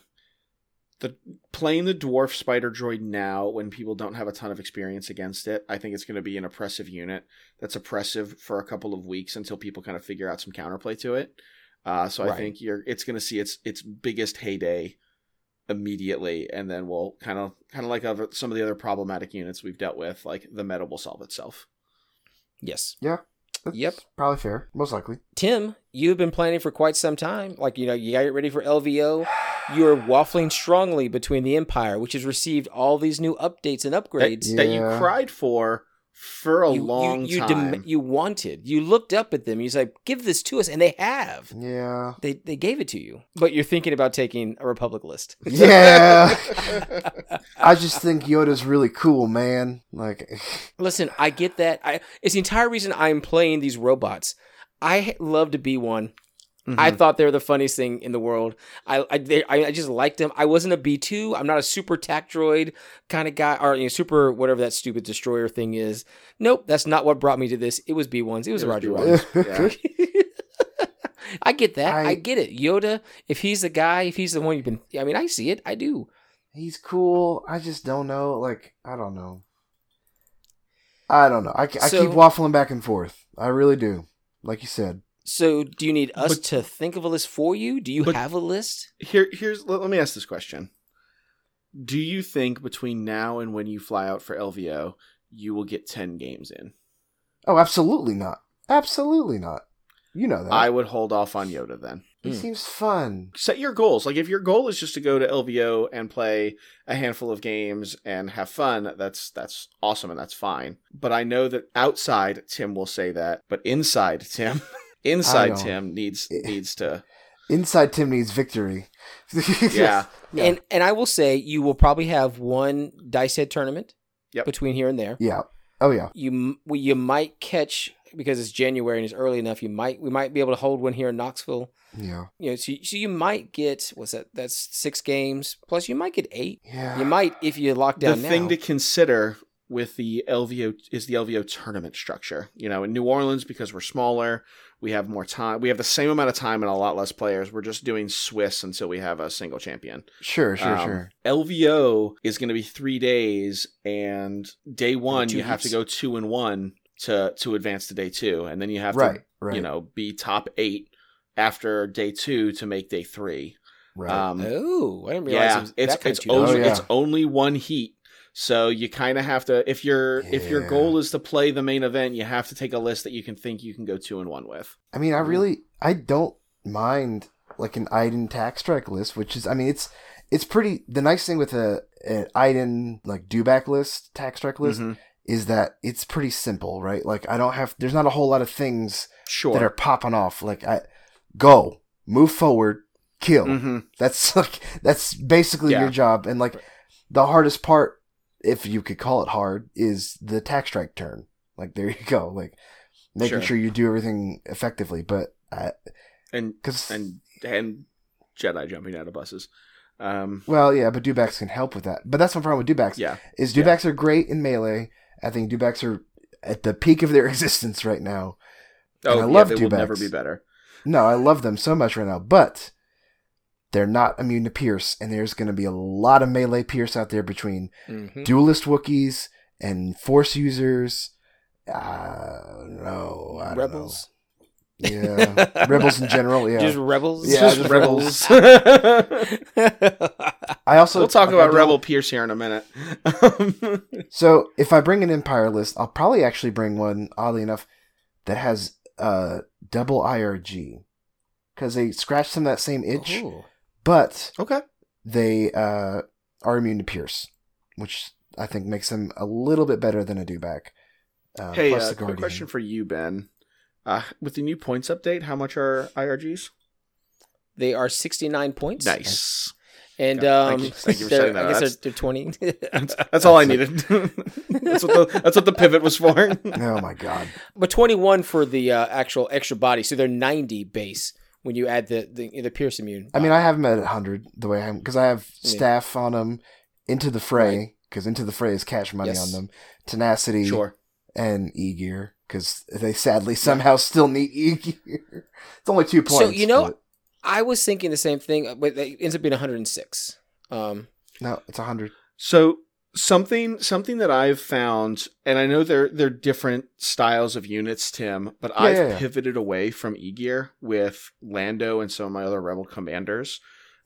the playing the dwarf spider droid now when people don't have a ton of experience against it. I think it's going to be an oppressive unit that's oppressive for a couple of weeks until people kind of figure out some counterplay to it. Uh, so I think you're it's going to see its its biggest heyday immediately, and then we'll kind of kind of like other, some of the other problematic units we've dealt with, like the meta will solve itself. Yes. That's Yep. Probably fair. Most likely. Tim, you've been planning for quite some time. Like, you know, you got to get ready for LVO. You are waffling strongly between the Empire, which has received all these new updates and That, upgrades. that you cried for for a you, long you, you, time. dem- you wanted. You looked up at them. You said, "Give this to us," and they have. Yeah. They they gave it to you. But you're thinking about taking a Republic list. Yeah. I just think Yoda's really cool, man. Like, Listen, I get that. I it's the entire reason I'm playing these robots. I love to be one. I Mhm. thought they were the funniest thing in the world. I I, they, I I just liked them. I wasn't a B two. I'm not a super tac droid kind of guy, or you know, super whatever that stupid destroyer thing is. Nope, that's not what brought me to this. It was B ones. It was It Roger B1s. Yeah. I get that. I, I- get it. Yoda, if he's the guy, if he's the one you've been, I mean, I see it. I do. he's cool. I just don't know. Like, I don't know. I don't know. I, I So- keep waffling back and forth. I really do. Like you said. So, do you need us But- to think of a list for you? Do you have a list? Here, here's let, let me ask this question: Do you think between now and when you fly out for LVO, you will get ten games in? Oh, absolutely not. Absolutely not. You know that. I would hold off on Yoda then. It Mm. seems fun. Set your goals. Like if your goal is just to go to LVO and play a handful of games and have fun, that's that's awesome and that's fine. But I know that outside Tim will say that, but inside Tim, inside. Tim needs needs to Inside Tim needs victory. yeah. Yeah. And and I will say you will probably have one dice head tournament Yep. between here and there. Yeah. Oh yeah. You m- we- you might catch because it's January and it's early enough. You might we might be able to hold one here in Knoxville. Yeah. You know, so, you- so you might get what's that? That's six games plus. You might get eight. Yeah. You might if you lock down. the down thing to consider with the LVO is the LVO tournament structure. You know, in New Orleans because we're smaller, we have more time. We have the same amount of time and a lot less players. We're just doing Swiss until we have a single champion. Sure, sure, Um, sure. LVO is going to be three days, and day one two you have to go two and one to to advance to day two, and then you have Right, to right. you know be top eight after day two to make day three. Right. Um, oh, I didn't realize yeah, it was it's that kind it's only Oh, yeah. it's only one heat. So you kind of have to if your if your goal is to play the main event, you have to take a list that you can think you can go two and one with. I mean, I really, I don't mind like an Iden tax strike list, which is, I mean, it's it's pretty. The nice thing with a an Iden like dewback list tax strike list Mhm. is that it's pretty simple, right? Like I don't have there's not a whole lot of things Sure. that are popping off. Like I go, move forward, kill. hmm That's like that's basically Yeah. your job. And like the hardest part, if you could call it hard, is the tax strike turn. Like there you go. Like making Sure. sure you do everything effectively. But And because and and Jedi jumping out of buses. Um, well, yeah, but dewbacks can help with that. But that's my problem with dewbacks. yeah. is dewbacks are great in melee. I think dewbacks are at the peak of their existence right now. Oh, And I yeah, love they will never be better. No, I love them so much right now, but they're not immune to Pierce, and there's going to be a lot of melee Pierce out there between Mhm. duelist Wookiees and Force users. Uh, no, I don't Rebels. Yeah, rebels in general. Yeah, Just rebels. Yeah, Just rebels. I also we'll talk like, about Rebel Pierce here in a minute. So if I bring an Empire list, I'll probably actually bring one. Oddly enough, that has uh double IRG because they scratch some of that same itch, Ooh. But okay. they uh, are immune to Pierce, which I think makes them a little bit better than a dewback. Uh, Hey, plus uh, the quick question for you, Ben. Uh, with the new points update, how much are IRGs? They are 69 points. Nice. And Yeah, um, thank you- thank you for they're- saying that. I guess That's- they're, they're 20. That's, that's all I needed. that's what the that's what the pivot was for. Oh my god! but 21 for the uh, actual extra body. So they're 90 base when you add the the, the Pierce immune. I mean. I have them at hundred the way I'm because I have Yeah. staff on them. Into the fray because into the fray is cash money Yes. on them. Tenacity Sure. and e gear because they sadly somehow still need e gear. It's only two points. So you know- but- I was thinking the same thing, uh, but it ends up being 106. Um, no, it's hundred. So something something that I've found, and I know they're they're different styles of units, Tim, but Yeah, I've yeah, yeah. pivoted away from E gear with Lando and some of my other Rebel commanders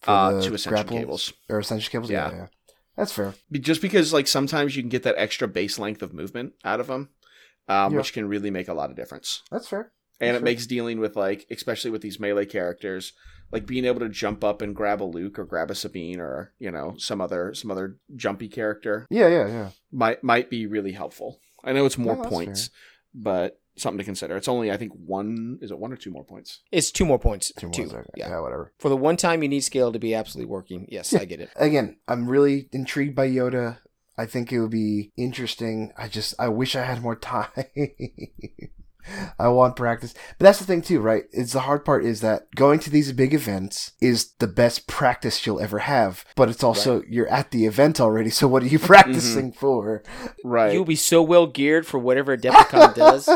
uh, to Ascension grapple cables. or ascension cables. Yeah. That's fair. Just because like sometimes you can get that extra base length of movement out of them, um, Yeah. which can really make a lot of difference. That's fair. and Sure. it makes dealing with like especially with these melee characters like being able to jump up and grab a luke or grab a sabine or you know some other some other jumpy character Yeah, yeah, yeah. might might be really helpful i know it's more No, that's points but something to consider it's only i think one is it one or two more points it's two more points. Two Two. more. Okay. Yeah. yeah, whatever. For the one time you need scale to be absolutely working. Yes, Yeah. I get it. Again, I'm really intrigued by Yoda. I think it would be interesting. I just, I wish I had more time. I want practice. But that's the thing too, right? It's the hard part is that going to these big events is the best practice you'll ever have. But it's also you're at the event already, so what are you practicing mm-hmm. for? right You'll be so well geared for whatever Adepticon does.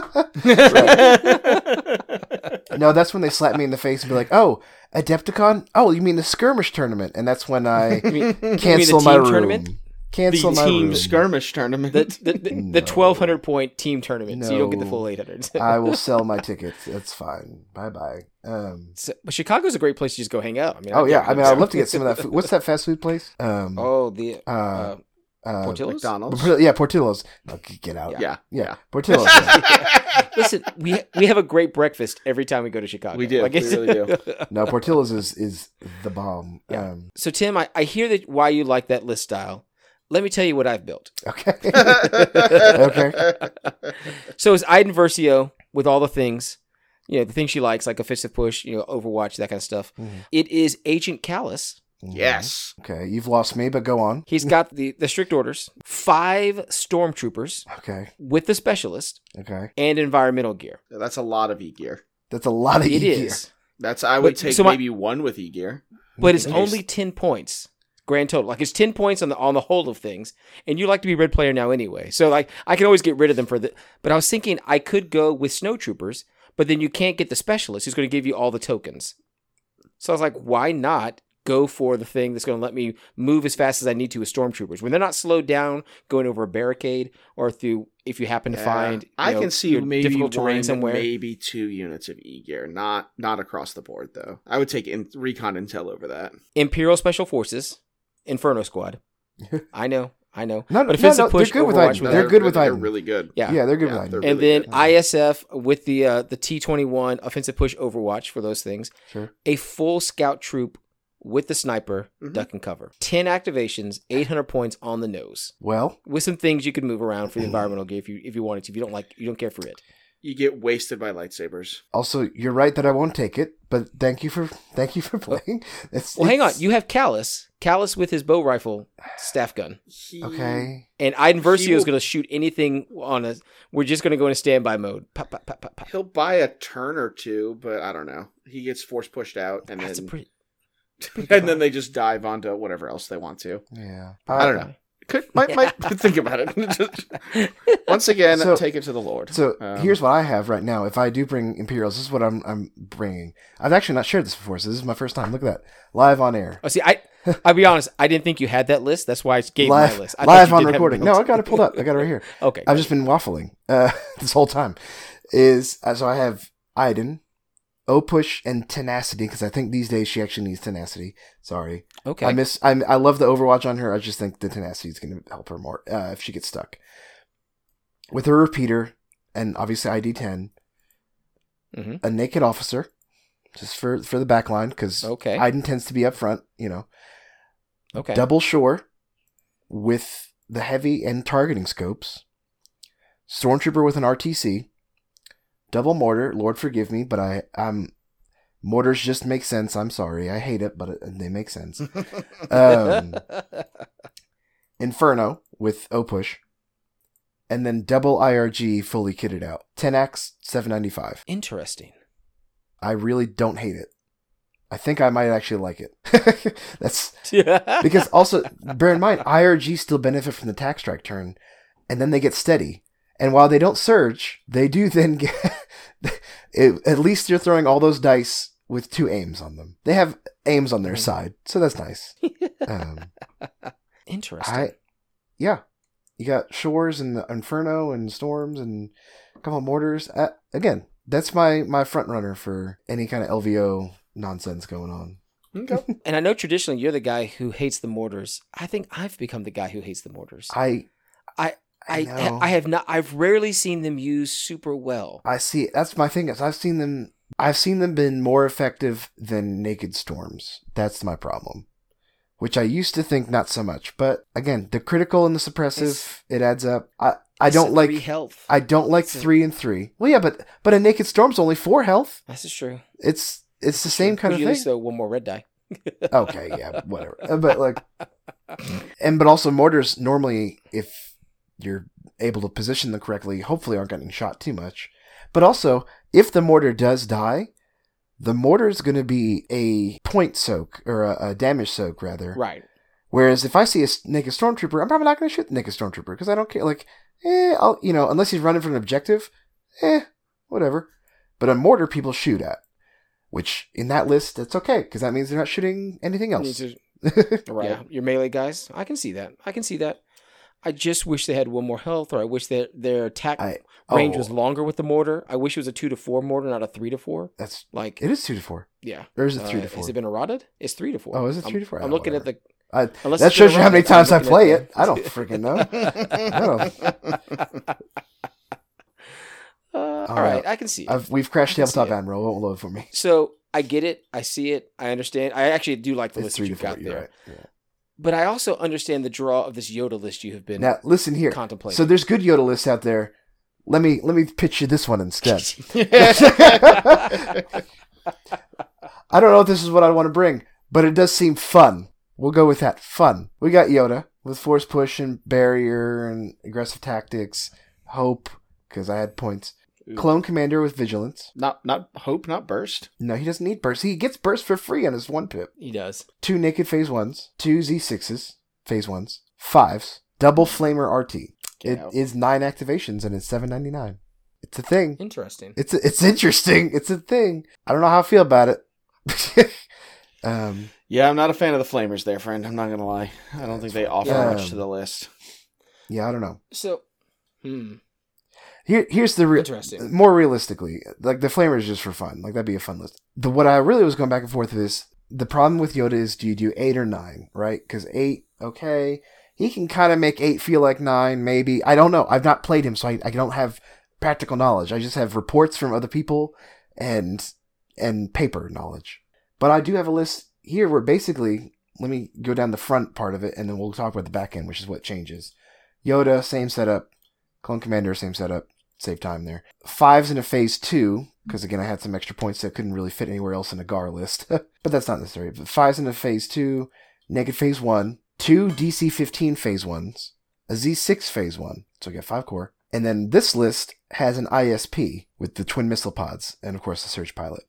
No, that's when they slap me in the face and be like, "Oh, Adepticon? Oh, you mean the skirmish tournament?" And that's when I You mean- you mean cancel my team room. tournament? Cancel the my team room. skirmish tournament The the, the, the No. 1200 point team tournament. So you don't get the full 800. I will sell my tickets. That's fine. Bye bye. Um, So- but Chicago's a great place to just go hang out. I mean, oh I yeah, I mean, I'd love to get some of that. Food. What's that fast food place? Um, Oh, the uh, uh, uh, Portillo's? mcdonald's yeah, Portillo's. No, get out. yeah yeah, Portillo's. yeah. Listen, we we have a great breakfast every time we go to Chicago. We do. Like, We really do. No, Portillo's is is the bomb. Yeah. Um, so Tim, I, I hear that why you like that list style. Let me tell you what I've built. okay. okay. So it's Iden Versio with all the things, you know, the things she likes, like offensive push, you know, Overwatch, that kind of stuff. Mhm. It is Agent Kallus. yes Okay, you've lost me, but go on. He's got the the strict orders, five stormtroopers Okay. with the specialist Okay. and environmental gear. that's a lot of e-gear That's a lot of It E is, that's i would But- take so my- maybe one with e-gear but it's only ten points grand total. Like it's ten points on the on the whole of things, and you like to be red player now anyway. So like I can always get rid of them for the. But I was thinking I could go with snowtroopers, but then you can't get the specialist who's going to give you all the tokens. So I was like, why not go for the thing that's going to let me move as fast as I need to with stormtroopers when they're not slowed down going over a barricade or through if you happen to Yeah. find. you I know, can see maybe difficult terrain somewhere. maybe two units of E gear, not not across the board though. I would take in, recon intel over that. Imperial Special Forces, Inferno Squad. I know, I know. No, but no, offensive no, they're push good with Overwatch Iden. with They're good with They're really good. Yeah. Yeah, they're good Yeah, with they're Iden. and really then good. ISF with the uh, the T twenty one offensive push Overwatch for those things. Sure. A full scout troop with the sniper, Mhm. duck and cover. 10 activations, 800 points on the nose. Well, With some things you could move around for the environmental gear if you if you wanted to. If you don't like you don't care for it. You get wasted by lightsabers. also you're right that I won't take it, but thank you for thank you for playing. It's, Well, hang on. You have Kallus. Kallus with his bow rifle staff gun. He, okay. And Iden Versio He will- is going to shoot anything on us. We're just going to go in standby mode. Pop, pop, pop, pop, pop. He'll buy a turn or two, but I don't know. He gets force pushed out, and That's a then pretty. and then they just dive onto whatever else they want to. Yeah. I don't know. Could might might think about it. Once again, So- take it to the Lord. So Um, here's what I have right now. If I do bring Imperials, this is what I'm I'm bringing. I've actually not shared this before, so this is my first time. Look at that, live on air, Oh, see, I. I'll be honest. I didn't think you had that list. That's why I gave live my list. I live on did have it recording. No, I got it pulled up. I got it right here. Okay. I've just been waffling uh, this whole time. Is uh, so I have Iden, Opush, and Tenacity because I think these days she actually needs Tenacity. Sorry, okay. I miss. I I love the Overwatch on her. I just think the Tenacity is going to help her more uh, if she gets stuck. With her repeater and obviously ID ten, Mhm. a naked officer, just for for the back line because Okay. Iden tends to be up front. You know, okay. double shore with the heavy and targeting scopes, stormtrooper with an RTC, double mortar. Lord forgive me, but I I'm mortars just make sense. I'm sorry, I hate it, but it, they make sense. Um, Inferno with Opush, and then double IRG fully kitted out. 10x 795. Interesting. I really don't hate it. I think I might actually like it. That's because also bear in mind IRG still benefit from the tax strike turn, and then they get steady. And while they don't surge, they do then get. it, at least you're throwing all those dice with two aims on them. They have aims on their Mhm. side, so that's nice. Um, Interesting. I, yeah, you got shores and inferno and storms and a couple of mortars. Uh, again, that's my my front runner for any kind of LVO nonsense going on. Okay. and I know traditionally you're the guy who hates the mortars. I think I've become the guy who hates the mortars. I I- I, know. I have not. I've rarely seen them used super well. I see. That's my thing. Is I've seen them. I've seen them been more effective than naked storms. That's my problem. Which I used to think not so much, but again, the critical and the suppressive, It's- it adds up. I I don't like. three health. I don't like It's a- three and three. Well, yeah, but but a naked storm's only four health. This is true. It's it's the same kind of thing. So one more red die. okay, yeah, whatever. But like, and but also mortars normally, if you're able to position them correctly, hopefully aren't getting shot too much. But also, if the mortar does die, the mortar is going to be a point soak or a, a damage soak rather. Right. Whereas if I see a naked stormtrooper, I'm probably not going to shoot the naked stormtrooper because I don't care. Like, eh, I'll you know, unless he's running for an objective, eh, whatever. But a mortar, people shoot at. Which in that list, that's okay because that means they're not shooting anything else. Right. Yeah, your melee guys. I can see that. I can see that. I just wish they had one more health, or I wish that their attack I- range oh. was longer with the mortar. I wish it was a two to four mortar, not a three to four. That's Like, it is two to four. yeah. Or is it three Uh, to four? Has it been eroded? It's three to four. Oh, is it I'm- three to four? I'm Oh, looking at the. I, Unless that shows you how many times I play it. I don't freaking know. Uh, all right. right, I can see it. I've, we've crashed I can see tabletop admiral. It won't load for me. so I get it. I see it. I understand. I actually do like the It's list that three you've got there. right. Yeah. But I also understand the draw of this Yoda list you have been Now listen here. contemplating. So there's good Yoda lists out there. Let me let me pitch you this one instead. I don't know if this is what I want to bring, but it does seem fun. We'll go with that. Fun. We got Yoda with force push and barrier and aggressive tactics. Hope because I had points. Clone Commander with vigilance. not not hope, not burst. No, he doesn't need burst. He gets burst for free on his one pip. he does. Two naked phase ones, two Z6s, phase ones, fives, double flamer RT. It Yeah. is nine activations and it's seven ninety nine. It's a thing. Interesting. It's it's interesting. It's a thing. I don't know how I feel about it. um, Yeah, I'm not a fan of the flamers there, friend. I'm not gonna lie. I don't think they offer Yeah. much to the list. yeah, I don't know. So, hmm, Here, here's the real. interesting. More realistically, like the flamer is just for fun. Like that'd be a fun list. The what I really was going back and forth with is the problem with Yoda is do you do eight or nine, right? Because eight, okay, he can kind of make eight feel like nine, maybe. I don't know. I've not played him, so I, I don't have practical knowledge. I just have reports from other people and and paper knowledge. But I do have a list here we're basically let me go down the front part of it and then we'll talk about the back end, which is what changes. Yoda, same setup. Clone Commander, same setup. Save time there. Fives in a phase two, because again I had some extra points that couldn't really fit anywhere else in a GAR list. but that's not necessary. But fives in a phase two, naked phase one, two DC fifteen phase ones, a Z six phase one. So I get five core. And then this list has an ISP with the twin missile pods and of course the surge pilot.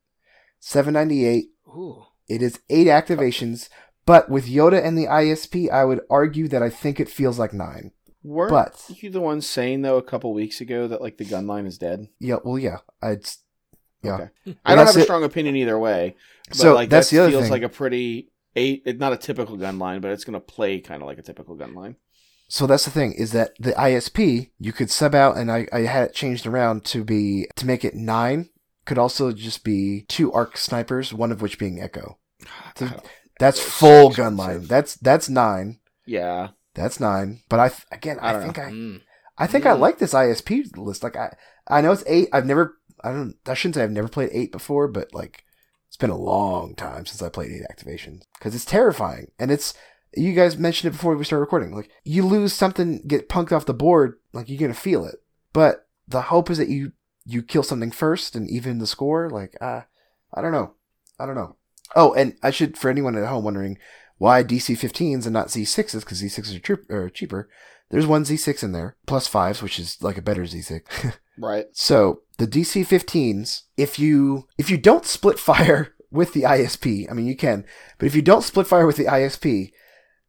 798 Ooh. it is eight activations, but with Yoda and the ISP, I would argue that I think it feels like nine. Weren't But- you the one saying though a couple weeks ago that like the gun line is dead? Yeah, well, yeah, I'd, yeah. Okay. Well, I don't have a it. strong opinion either way. But So like that's that the other feels thing. like a pretty eight. It's not a typical gun line, but it's going to play kind of like a typical gun line. So that's the thing is that the ISP you could sub out, and I, I had it changed around to be to make it nine. Could also just be two arc snipers, one of which being Echo. So oh, That's That's full gun line. That's that's nine. yeah, That's nine. But I th- again, I I, think I Mm. I think I Mm. like this ISP list. Like I, I know it's eight. I've never, I don't, I shouldn't say I've never played eight before, but like it's been a long time since I played eight activations because it's terrifying. And it's, you guys mentioned it before we started recording. Like you lose something, get punked off the board, like you're gonna feel it. But the hope is that you you kill something first and even the score. Like uh, I don't know, I don't know. Oh, and I should for anyone at home wondering why DC 15s and not Z6s because Z6s are, cheap, are cheaper. There's one Z6 in there, plus fives, which is like a better Z6. right. so the DC 15s, if you if you don't split fire with the ISP, I mean you can, but if you don't split fire with the ISP,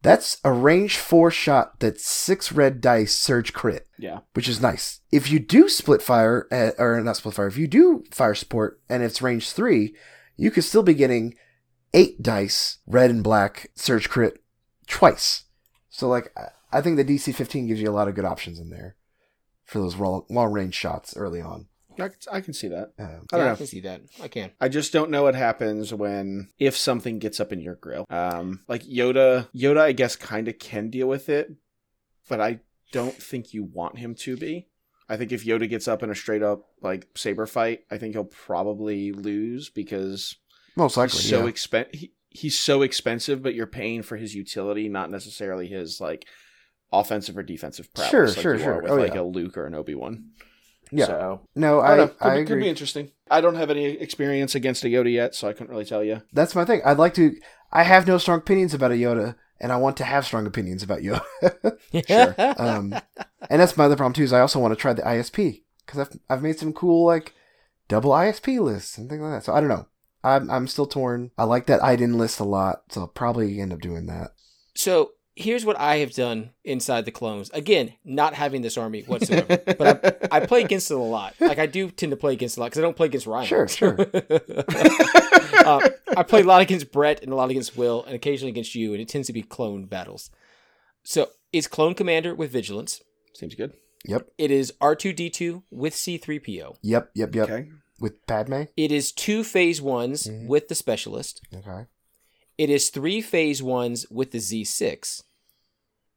that's a range four shot that's six red dice surge crit, Yeah, which is nice. If you do split fire, uh, or not split fire, if you do fire support and it's range three, you could still be getting eight dice red and black surge crit twice. So like I- I think the DC 15 gives you a lot of good options in there for those long, long range shots early on. I can see that. Um, I don't Yeah, I can see that. I can. I just don't know what happens when if something gets up in your grill. Um, like Yoda, Yoda, I guess kind of can deal with it, but I don't think you want him to be. I think if Yoda gets up in a straight up like saber fight, I think he'll probably lose because most likely, he's so yeah. expen- he, he's so expensive, but you're paying for his utility, not necessarily his like offensive or defensive prowess. Sure, like sure, you sure. Are with Oh, like yeah. a Luke or an Obi Wan. yeah. So no, I, I. Could, I be, could be interesting. I don't have any experience against a Yoda yet, so I couldn't really tell you. That's my thing. I'd like to. I have no strong opinions about a Yoda, and I want to have strong opinions about Yoda. Sure. um, and that's my other problem too. Is I also want to try the ISP because I've I've made some cool like double ISP lists and things like that. So I don't know. I'm I'm still torn. I like that Iden list a lot, so I'll probably end up doing that. So here's what I have done inside the clones. Again, not having this army whatsoever, but I, I play against it a lot. Like I do tend to play against it a lot because I don't play against Ryan. Sure, sure. uh, I play a lot against Brett and a lot against Will, and occasionally against you, and it tends to be clone battles. So it's Clone Commander with Vigilance. Seems good. Yep, It is R two D two with C three PO. yep, yep, yep. Okay. With Padme. It is two phase ones Mhm. with the specialist. Okay. It is three phase ones with the Z6.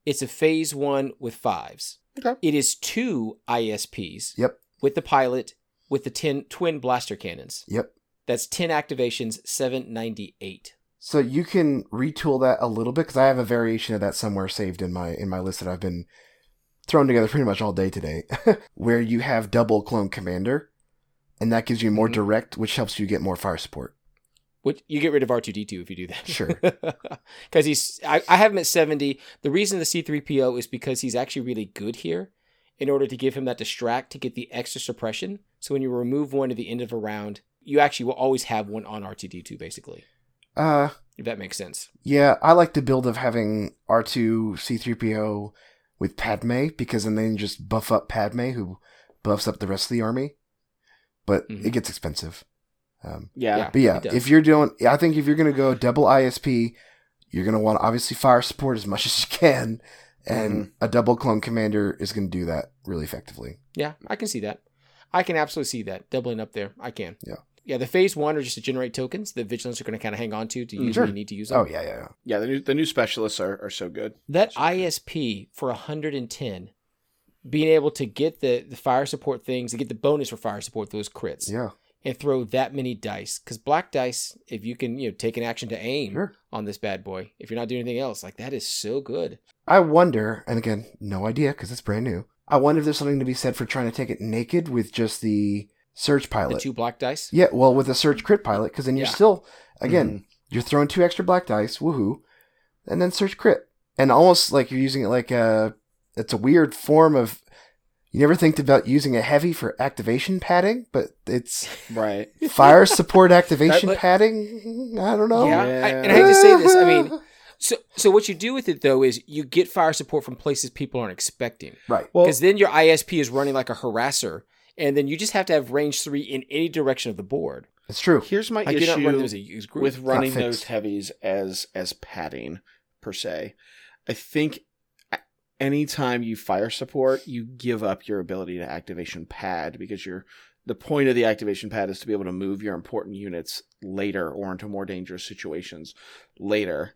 It's a phase one with fives. Okay. It is two ISPs Yep. with the pilot with the ten, twin blaster cannons. Yep. That's 10 activations, 798. So you can retool that a little bit because I have a variation of that somewhere saved in my in my list that I've been thrown together pretty much all day today, where you have double clone commander, and that gives you more Mhm. direct, which helps you get more fire support. Which you get rid of R2D2 if you do that. Sure. Because he's, I, I have him at 70. The reason the C3PO is because he's actually really good here in order to give him that distract to get the extra suppression. So when you remove one at the end of a round, you actually will always have one on R2D2, basically, Uh, if that makes sense. yeah, I like the build of having R two C three PO with Padme because then they just buff up Padme, who buffs up the rest of the army, but Mhm. it gets expensive. Um, Yeah. Yeah. But yeah, if you're doing, I think if you're going to go double ISP, you're going to want obviously fire support as much as you can, and Mm-hmm. a double clone commander is going to do that really effectively. Yeah, I can see that. I can absolutely see that. Doubling up there. I can. Yeah. Yeah, the phase one are just to generate tokens that vigilance are going to kind of hang on to to use Sure. when you need to use them. Oh yeah, yeah, yeah. Yeah, the new the new specialists are, are so good. That ISP for 110, being able to get the, the fire support things and get the bonus for fire support, those crits, yeah. and throw that many dice. Because black dice, if you can, you know, take an action to aim Sure. on this bad boy, if you're not doing anything else, like that is so good. I wonder, and again, no idea because it's brand new. I wonder if there's something to be said for trying to take it naked with just the surge pilot. The two black dice. Yeah, well, with a surge crit pilot, because then you're Yeah. still, again, mm-hmm. you're throwing two extra black dice, woohoo, and then surge crit, and almost like you're using it like a, it's a weird form of. You never think about using a heavy for activation padding, but it's Right. fire support activation but- padding. I don't know. Yeah, Yeah. I, and I hate to say this. I mean, so so what you do with it though is you get fire support from places people aren't expecting, right. Well, because then your ISP is running like a harasser, and then you just have to have range three in any direction of the board. It's true. here's my Like you're not running as issue a group. with running those heavies as as padding per se. I think a- anytime you fire support, you give up your ability to activation pad because you're the point of the activation pad is to be able to move your important units later or into more dangerous situations later.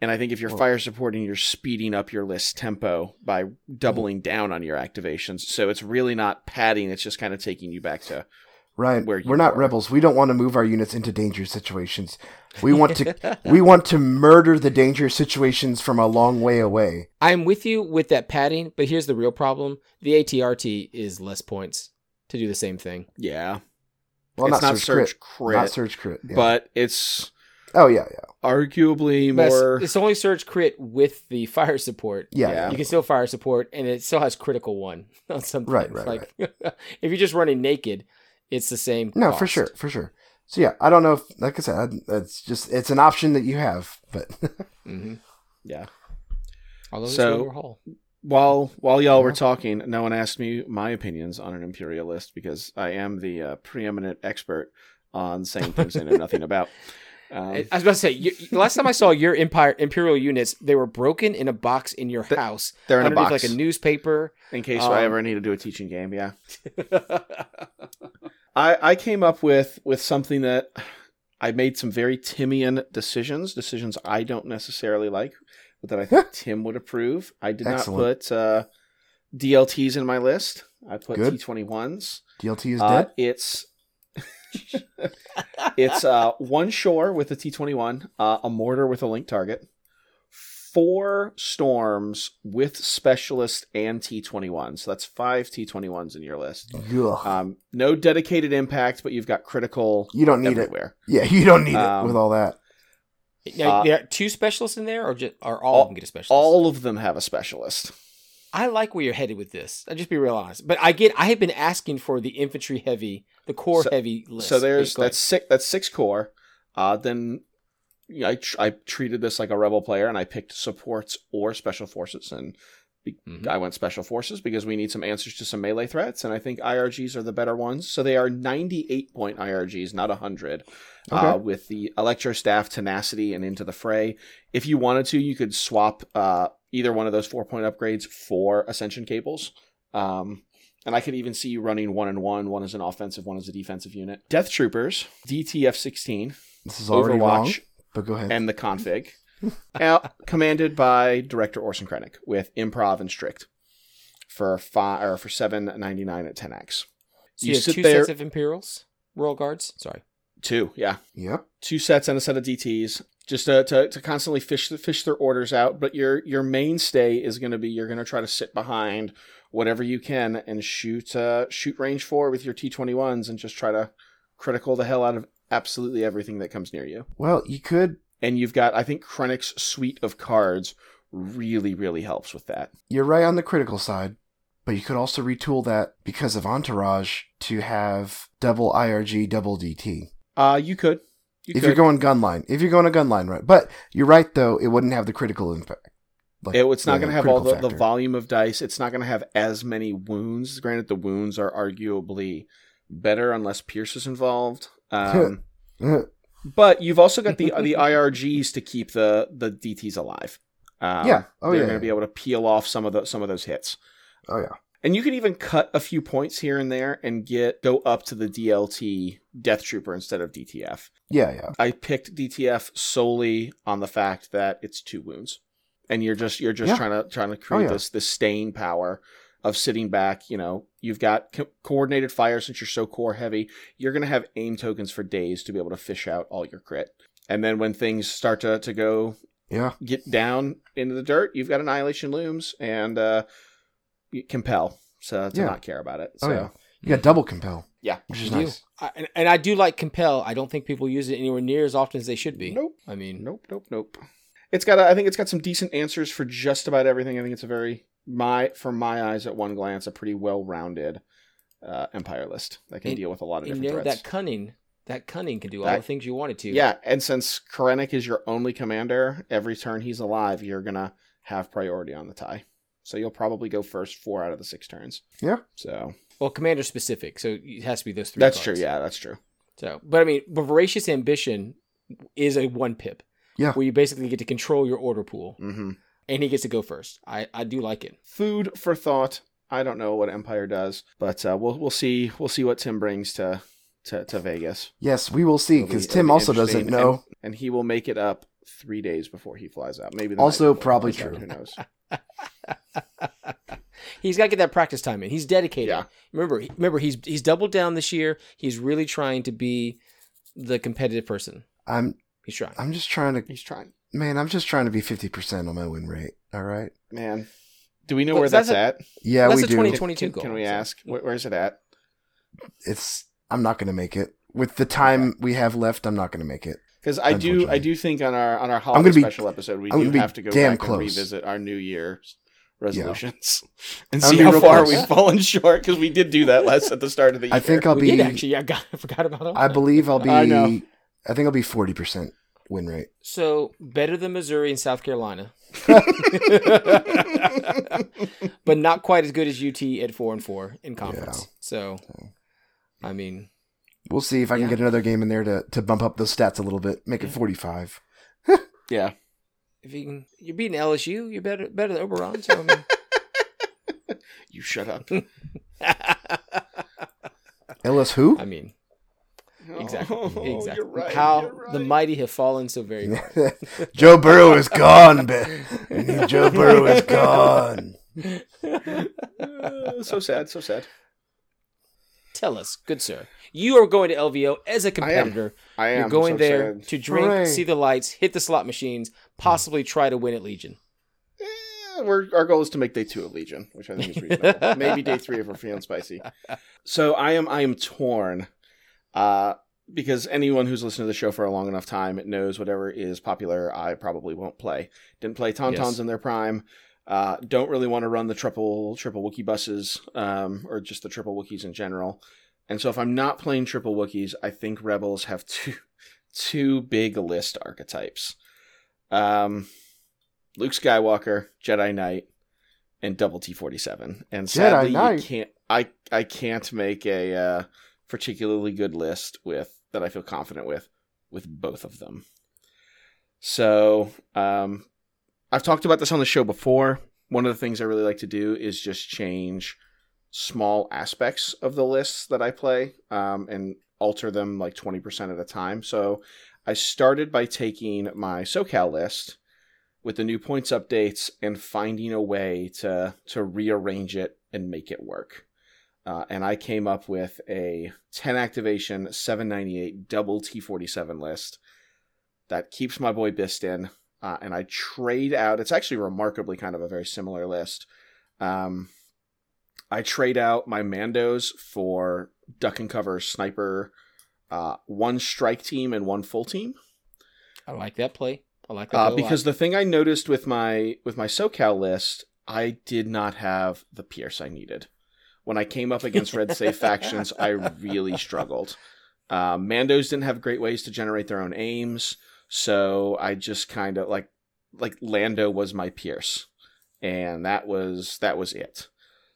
And I think if you're Well- fire supporting, you're speeding up your list tempo by mm-hmm. doubling down on your activations. So it's really not padding; it's just kind of taking you back to Ryan, where you we're not were. rebels. We don't want to move our units into dangerous situations. We want to we want to murder the dangerous situations from a long way away. I'm with you with that padding, but here's the real problem: the ATRT is less points to do the same thing. yeah. Well, it's not, not surge, surge crit, crit, not surge crit. yeah. but it's oh yeah, yeah, arguably But more. it's only surge crit with the fire support. yeah, Yeah. yeah. You can still fire support, and it still has critical one on something. Right, right, like, if you're just running naked, it's the same. No, for sure, for sure. So yeah, I don't know. if Like I said, it's just it's an option that you have, but hmm Yeah. Although So- overhaul. While while y'all were talking, no one asked me my opinions on an imperialist because I am the uh, preeminent expert on saying things I know nothing about. Um, I I was about to say, you, last time I saw your empire imperial units, they were broken in a box in your Th- house, they're in a underneath box like a newspaper. in case um, I ever need to do a teaching game. Yeah, I I came up with with something that I made some very Timian decisions, decisions I don't necessarily like, but that I think Tim would approve. I did Excellent. not put uh, DLTs in my list. I put T21s. DLT is Uh, dead. it's it's uh, one shore with a T twenty one, a mortar with a link target, four storms with specialist and T twenty one. So that's five T twenty ones in your list. Um, no dedicated impact, but you've got critical you don't need it. everywhere. Yeah, you don't need Um, it with all that. Now, Uh, there are two specialists in there, or just or all, all- of them get a specialist? All of them have a specialist. I like where you're headed with this. I'll just be real honest. But I get I have been asking for the infantry heavy, the core So- heavy list. So there's that's six. That's six core. Uh, then I tr- I treated this like a rebel player, and I picked supports or special forces, and be- Mhm. I went special forces because we need some answers to some melee threats, and I think IRGs are the better ones. So they are 98 point IRGs, not 100. Uh, with the electro staff tenacity and into the fray. If you wanted to, you could swap uh, either one of those four point upgrades for ascension cables. Um, and I could even see you running one and one. One is an offensive, one is a defensive unit. Death Troopers, DTF 16, This is already Overwatch, wrong, but go ahead. and the config. Out, commanded by Director Orson Krennic with improv and strict for five or for seven ninety nine at ten x. so you, you have sit two there- sets of Imperials, Royal Guards. Sorry. Two, yeah. yep. two sets and a set of DTs just to, to, to constantly fish fish their orders out. But your your mainstay is going to be you're going to try to sit behind whatever you can and shoot uh, shoot range four with your T twenty ones and just try to critical the hell out of absolutely everything that comes near you. Well, you could. And you've got I think Krennic's suite of cards really really helps with that. You're right on the critical side, but you could also retool that because of Entourage to have double IRG, double DT. Uh you could. You if could. you're going gunline, if you're going a gunline, right? But you're right though; it wouldn't have the critical impact. Like, It- it's not going to have all the, the volume of dice. It's not going to have as many wounds. Granted, the wounds are arguably better unless Pierce is involved. Um, but you've also got the the IRGs to keep the the DTs alive. Um, Yeah. Oh, they're yeah, going to yeah. be able to peel off some of the some of those hits. oh yeah, And you can even cut a few points here and there and get go up to the DLT Death Trooper instead of DTF. yeah, yeah. I picked DTF solely on the fact that it's two wounds, and you're just you're just Yeah. trying to trying to create yeah. this this staying power. of sitting back. You know, you've got co- coordinated fire since you're so core heavy. You're going to have aim tokens for days to be able to fish out all your crit. And then when things start to, to go Yeah. get down into the dirt, you've got Annihilation Looms and uh, Compel so, to Yeah. not care about it. Oh, So, yeah. You got double compel, yeah. which is You nice. I, and, and I do like compel. I don't think people use it anywhere near as often as they should be. Nope. I mean, Nope, nope, nope. It's got. A, I think it's got some decent answers for just about everything. I think it's a very my from my eyes at one glance a pretty well rounded uh, empire list that can And- deal with a lot of you different know threats. that cunning, that cunning can do all That- the things you want it to. yeah, and since Krennic is your only commander, every turn he's alive, you're gonna have priority on the tie. So you'll probably go first four out of the six turns. Yeah. So Well, commander specific, so it has to be those three. that's cards. true. Yeah, that's true. So, but I mean, but voracious ambition is a one pip. Yeah. Where you basically get to control your order pool, hmm and he gets to go first. I I do like it. Food for thought. I don't know what Empire does, but uh, we'll we'll see. We'll see what Tim brings to to, to Vegas. Yes, we will see It'll be- because Tim be also doesn't know. and, and he will make it up three days before he flies out. Maybe the Also night before he probably flies out, true. Who knows? He's got to get that practice time in. He's dedicated. Yeah. Remember, remember he's he's doubled down this year. He's really trying to be the competitive person. I'm He's trying. I'm just trying to He's trying. man, I'm just trying to be fifty percent on my win rate. All right. Man, do we know But where that's that's, a- at? Yeah, That's we a do. 2022 Can, goal. can we ask? Where, where's it at? It's I'm not gonna make it. With the time we have left, I'm not gonna make it. Because I do, I do think on our on our I'm holiday gonna be- special episode, we I'm do gonna have to go damn back close. and revisit our New Year's resolutions and I'm see how far close. we've fallen short. Because we did do that last at the start of the year. I think I'll we be did actually. I got I forgot about him. I believe I'll be I know. I think I'll be forty percent win rate. So better than Missouri and South Carolina, but not quite as good as UT at four and four in conference. So, I mean, We'll see if I can Yeah. get another game in there to, to bump up those stats a little bit, make it forty five. yeah. if you can, you're beating LSU. You're better better than Orgeron. So I mean, You shut up. LS who? I mean, exactly, Oh, exactly. You're right. How you're right. the mighty have fallen so very far. Joe Burrow is gone. ba- Joe Burrow is gone. So sad. So sad. Tell us, good sir, you are going to LVO as a competitor. I am You're going so there sad. to drink, Hooray. see the lights, hit the slot machines, possibly try to win at Legion. Eh, we're, our goal is to make day two of Legion, which I think is reasonable. Maybe day three if we're feeling spicy. So I am I am torn, uh, because anyone who's listened to the show for a long enough time knows whatever is popular, I probably won't play. Didn't play Tauntauns Yes. in their prime. Uh, don't really want to run the triple triple Wookie buses, um, or just the triple Wookiees in general. And so if I'm not playing triple Wookiees, I think Rebels have two two big list archetypes. Um, Luke Skywalker, Jedi Knight, and Double T forty seven. And sadly, you can't. I I can't make a uh, particularly good list with that I feel confident with with both of them. So um, I've talked about this on the show before. One of the things I really like to do is just change small aspects of the lists that I play um, and alter them like 20% at a time. So I started by taking my SoCal list with the new points updates and finding a way to to rearrange it and make it work. Uh, and I came up with a 10 activation 798 double T47 list that keeps my boy Bistan. Uh, and I trade out. It's actually remarkably kind of a very similar list. Um, I trade out my Mandos for duck and cover sniper, uh, one strike team and one full team. I like that play. I like that Uh, play a lot. because the thing I noticed with my with my SoCal list, I did not have the Pierce I needed. When I came up against Red Save factions, I really struggled. Uh, Mandos didn't have great ways to generate their own aims, so I just kind of like like Lando was my Pierce, and that was that was it.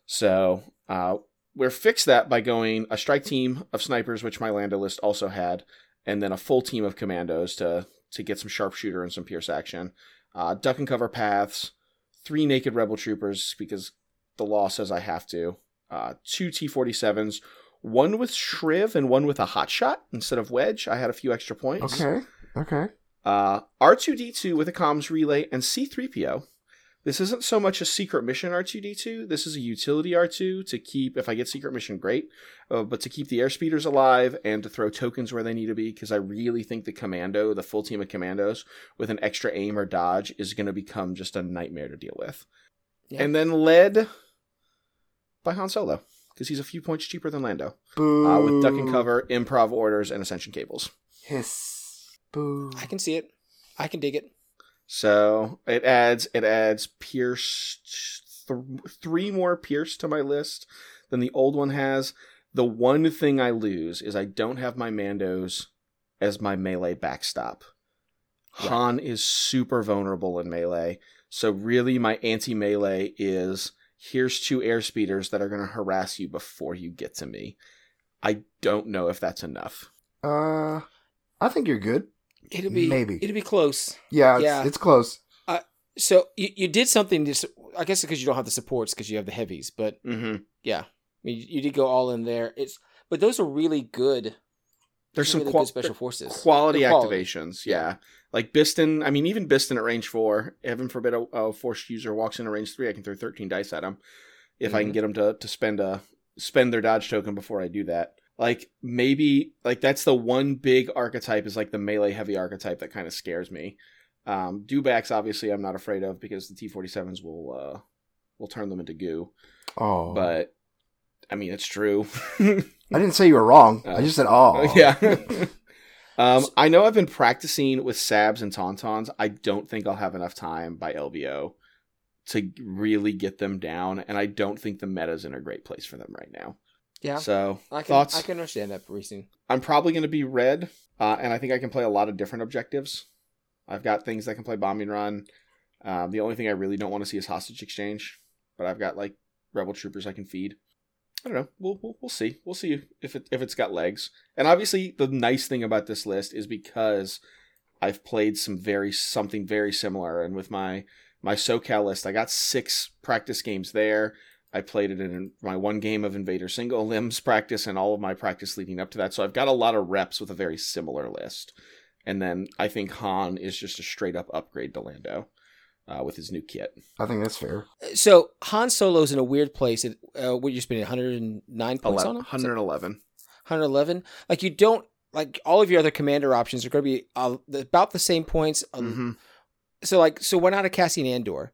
So uh, we're fixed that by going a strike team of snipers, which my Lando list also had, and then a full team of commandos to to get some sharpshooter and some pierce action. Uh, duck and cover paths, three naked rebel troopers because the law says I have to. Uh, two T47s, one with Shriv and one with a hot shot instead of wedge. I had a few extra points. Okay. Okay. Uh, R2D2 with a comms relay and C3PO this isn't so much a secret mission R2D2. This is a utility R2 to keep, if I get secret mission, great, uh, but to keep the airspeeders alive and to throw tokens where they need to be, because I really think the commando, the full team of commandos, with an extra aim or dodge, is going to become just a nightmare to deal with. Yeah. And then led by Han Solo, because he's a few points cheaper than Lando, uh, with duck and cover, improv orders, and ascension cables. Hiss. Boo. I can see it. I can dig it. So it adds it adds Pierce th- three more Pierce to my list than the old one has. The one thing I lose is I don't have my Mandos as my melee backstop. Right. Han is super vulnerable in melee, so really my anti melee is here's two airspeeders that are going to harass you before you get to me. I don't know if that's enough. Uh, I think you're good. It'll be Maybe. It'll be close. Yeah, it's, Yeah. it's close. So you, you did something. Just I guess because you don't have the supports because you have the heavies, but Mm-hmm. yeah, I mean you, you did go all in there. It's but those are really good. There's some really qual- good special forces. quality They're activations. Yeah. Like Bistan, I mean, even Bistan at range four, heaven forbid a, a force user walks into range three, I can throw 13 dice at him if I can Mhm. get them to, to spend a spend their dodge token before I do that. Like maybe like that's the one big archetype is like the melee heavy archetype that kind of scares me. Um, dewbacks obviously I'm not afraid of because the T47s will uh will turn them into goo. Oh, But I mean it's true. I didn't say you were wrong. Uh, I just said oh. Yeah. um, I know I've been practicing with Sabs and Tauntauns. I don't think I'll have enough time by LVO to really get them down, and I don't think the meta's in a great place for them right now. Yeah, So, I can thoughts? I can understand that reasoning. I'm probably going to be red, uh, and I think I can play a lot of different objectives. I've got things that can play bombing run. Um, the only thing I really don't want to see is hostage exchange, but I've got like rebel troopers I can feed. I don't know. We'll we'll, we'll see. We'll see if it if it's got legs. And obviously, the nice thing about this list is because I've played some very something very similar, and with my my SoCal list, I got six practice games there. I played it in my one game of Invader single limbs practice and all of my practice leading up to that. So I've got a lot of reps with a very similar list. And then I think Han is just a straight up upgrade to Lando uh, with his new kit. I think that's fair. So Han Solo's in a weird place. At, uh, what you're spending 109 points on him? 111. 111. Like you don't like all of your other commander options are going to be uh, about the same points. uh, Mhm. So like so why not a Cassian Andor?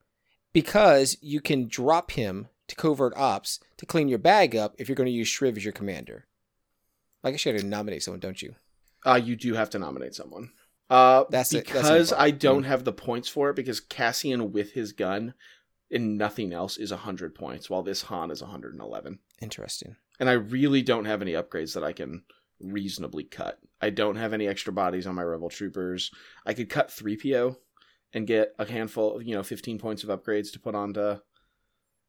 Because you can drop him to covert ops to clean your bag up if you're going to use Shriv as your commander. I guess you got to nominate someone, don't you? Uh, you do have to nominate someone. Uh, That's it. That's because. I don't have the points for it because Cassian with his gun and nothing else is 100 points, while this Han is 111. Interesting. And I really don't have any upgrades that I can reasonably cut. I don't have any extra bodies on my Rebel Troopers. I could cut 3PO and get a handful of, you know, 15 points of upgrades to put onto,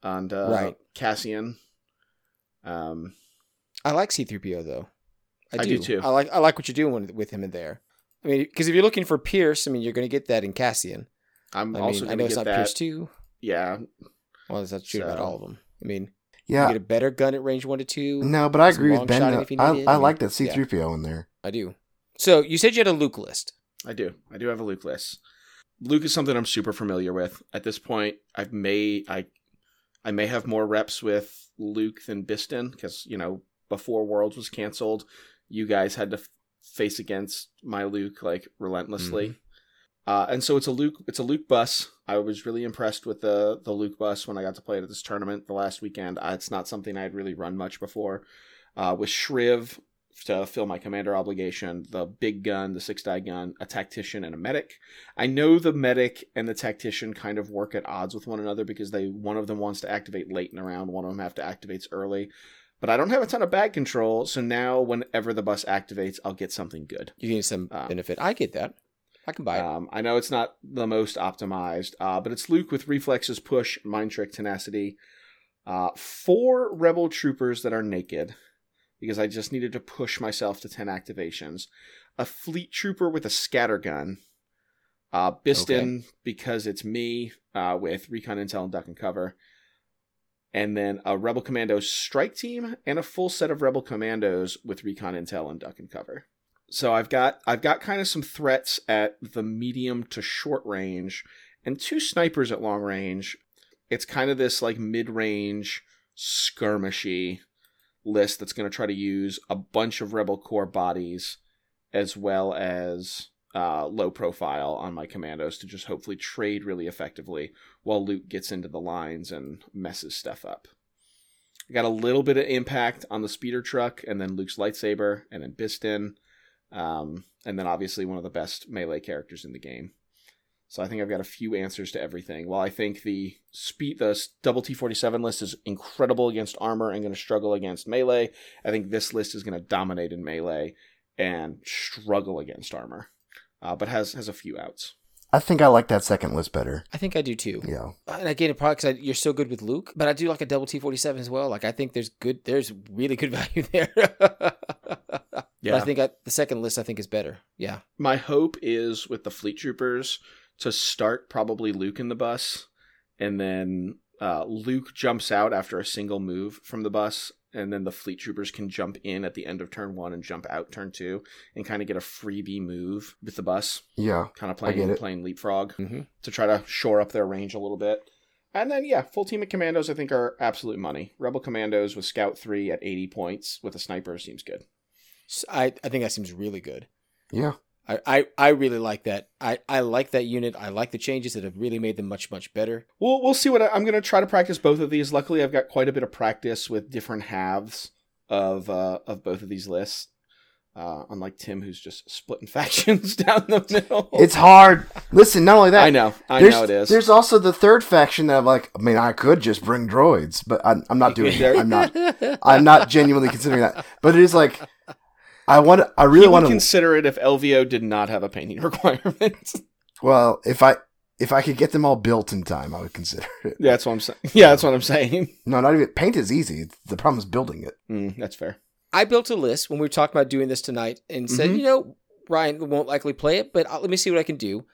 onto Right. Cassian. Um, I like C3PO though. I I do. do too. I like I like what you're doing with, with him in there. I mean, because if you're looking for Pierce, I mean, you're going to get that in Cassian. I'm I also mean, I know to it's not that. Pierce too. Yeah, Well, that's not true about all of them. I mean, Yeah. you get a better gun at range one to two. No, but I agree with Ben. shotting if I. I I like that. C3PO in there. I do. So you said you had a Luke list. I do. I do have a Luke list. Luke is something I'm super familiar with. At this point, I've may I I may have more reps with Luke than Bistan because you know before Worlds was canceled, you guys had to f- face against my Luke like relentlessly. Uh, and so it's a Luke it's a Luke bus. I was really impressed with the the Luke bus when I got to play it at this tournament the last weekend. Uh, it's not something I had really run much before. Uh, with Shriv to fill my commander obligation, the big gun, the six die gun, a tactician, and a medic. I know the medic and the tactician kind of work at odds with one another because they one of them wants to activate late in the round, one of them have to activate early. But I don't have a ton of bag control, so now whenever the bus activates, I'll get something good. You get some Uh, benefit. I get that. I can buy it. Um, I know it's not the most optimized, uh, but it's Luke with reflexes, push, mind trick, tenacity. Uh, four rebel troopers that are naked because I just needed to push myself to ten activations. A fleet trooper with a scatter gun. Uh, Bistan because it's me uh, with recon intel and duck and cover. And then a rebel commando strike team and a full set of rebel commandos with recon intel and duck and cover so I've got I've got kind of some threats at the medium to short range, and two snipers at long range. It's kind of this like mid range skirmishy list that's going to try to use a bunch of Rebel Core bodies as well as uh, low profile on my commandos to just hopefully trade really effectively while Luke gets into the lines and messes stuff up. I got a little bit of impact on the speeder truck, and then Luke's lightsaber, and then Bistan, um, and then obviously one of the best melee characters in the game. So I think I've got a few answers to everything. While I think the speed, the double T forty seven list is incredible against armor and going to struggle against melee, I think this list is going to dominate in melee and struggle against armor, uh, but has has a few outs. I think I like that second list better. I think I do too. Yeah. And again, probably because you're so good with Luke, but I do like a double T forty seven as well. Like I think there's good, there's really good value there. Yeah. But I think I, the second list I think is better. Yeah. My hope is with the fleet troopers to start probably Luke in the bus, and then uh, Luke jumps out after a single move from the bus, and then the fleet troopers can jump in at the end of turn one and jump out turn two, and kind of get a freebie move with the bus, Yeah. kind of get playing it. playing leapfrog Mhm. to try to shore up their range a little bit. And then yeah, full team of commandos I think are absolute money. Rebel commandos with Scout three at eighty points with a sniper seems good. I, I think that seems really good. Yeah. I, I, I really like that. I, I like that unit. I like the changes that have really made them much, much better. We'll we'll see what I, I'm going to try to practice both of these. Luckily, I've got quite a bit of practice with different halves of uh, of both of these lists. Uh, unlike Tim, who's just splitting factions down the middle. It's hard. Listen, not only that. I know, I there's, know it is. There's also the third faction that I'm like, I mean, I could just bring droids, but I'm, I'm not doing There- it. I'm not. I'm not genuinely considering that. But it is like, I want. I really want to. consider it if LVO did not have a painting requirement. well, if I if I could get them all built in time, I would consider it. yeah, that's what I'm saying. Yeah, that's what I'm saying. No, not even paint is easy. The problem is building it. Mm, that's fair. I built a list when we were talking about doing this tonight and said, Mhm. you know, Ryan won't likely play it, but uh, let me see what I can do.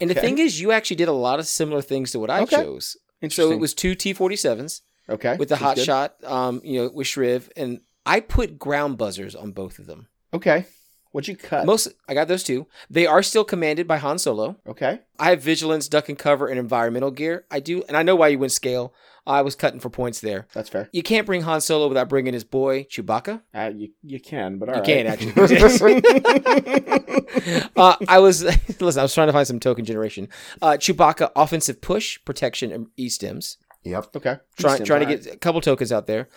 And the thing is, you actually did a lot of similar things to what I Okay. chose. So it was two T47s okay with the that's hot good. shot, um, you know, with Shriv, and I put ground buzzers on both of them. Okay, what'd you cut? Most I got those two. They are still commanded by Han Solo. okay, I have vigilance, duck and cover, and environmental gear. I do, and I know why you went scale. I was cutting for points there. that's fair. You can't bring Han Solo without bringing his boy Chewbacca. Uh, you you can, but all you right. can't actually. uh, I was listen. I was trying to find some token generation. Uh, Chewbacca offensive push protection and e stems. Yep. okay, Trying trying to get a couple tokens out there,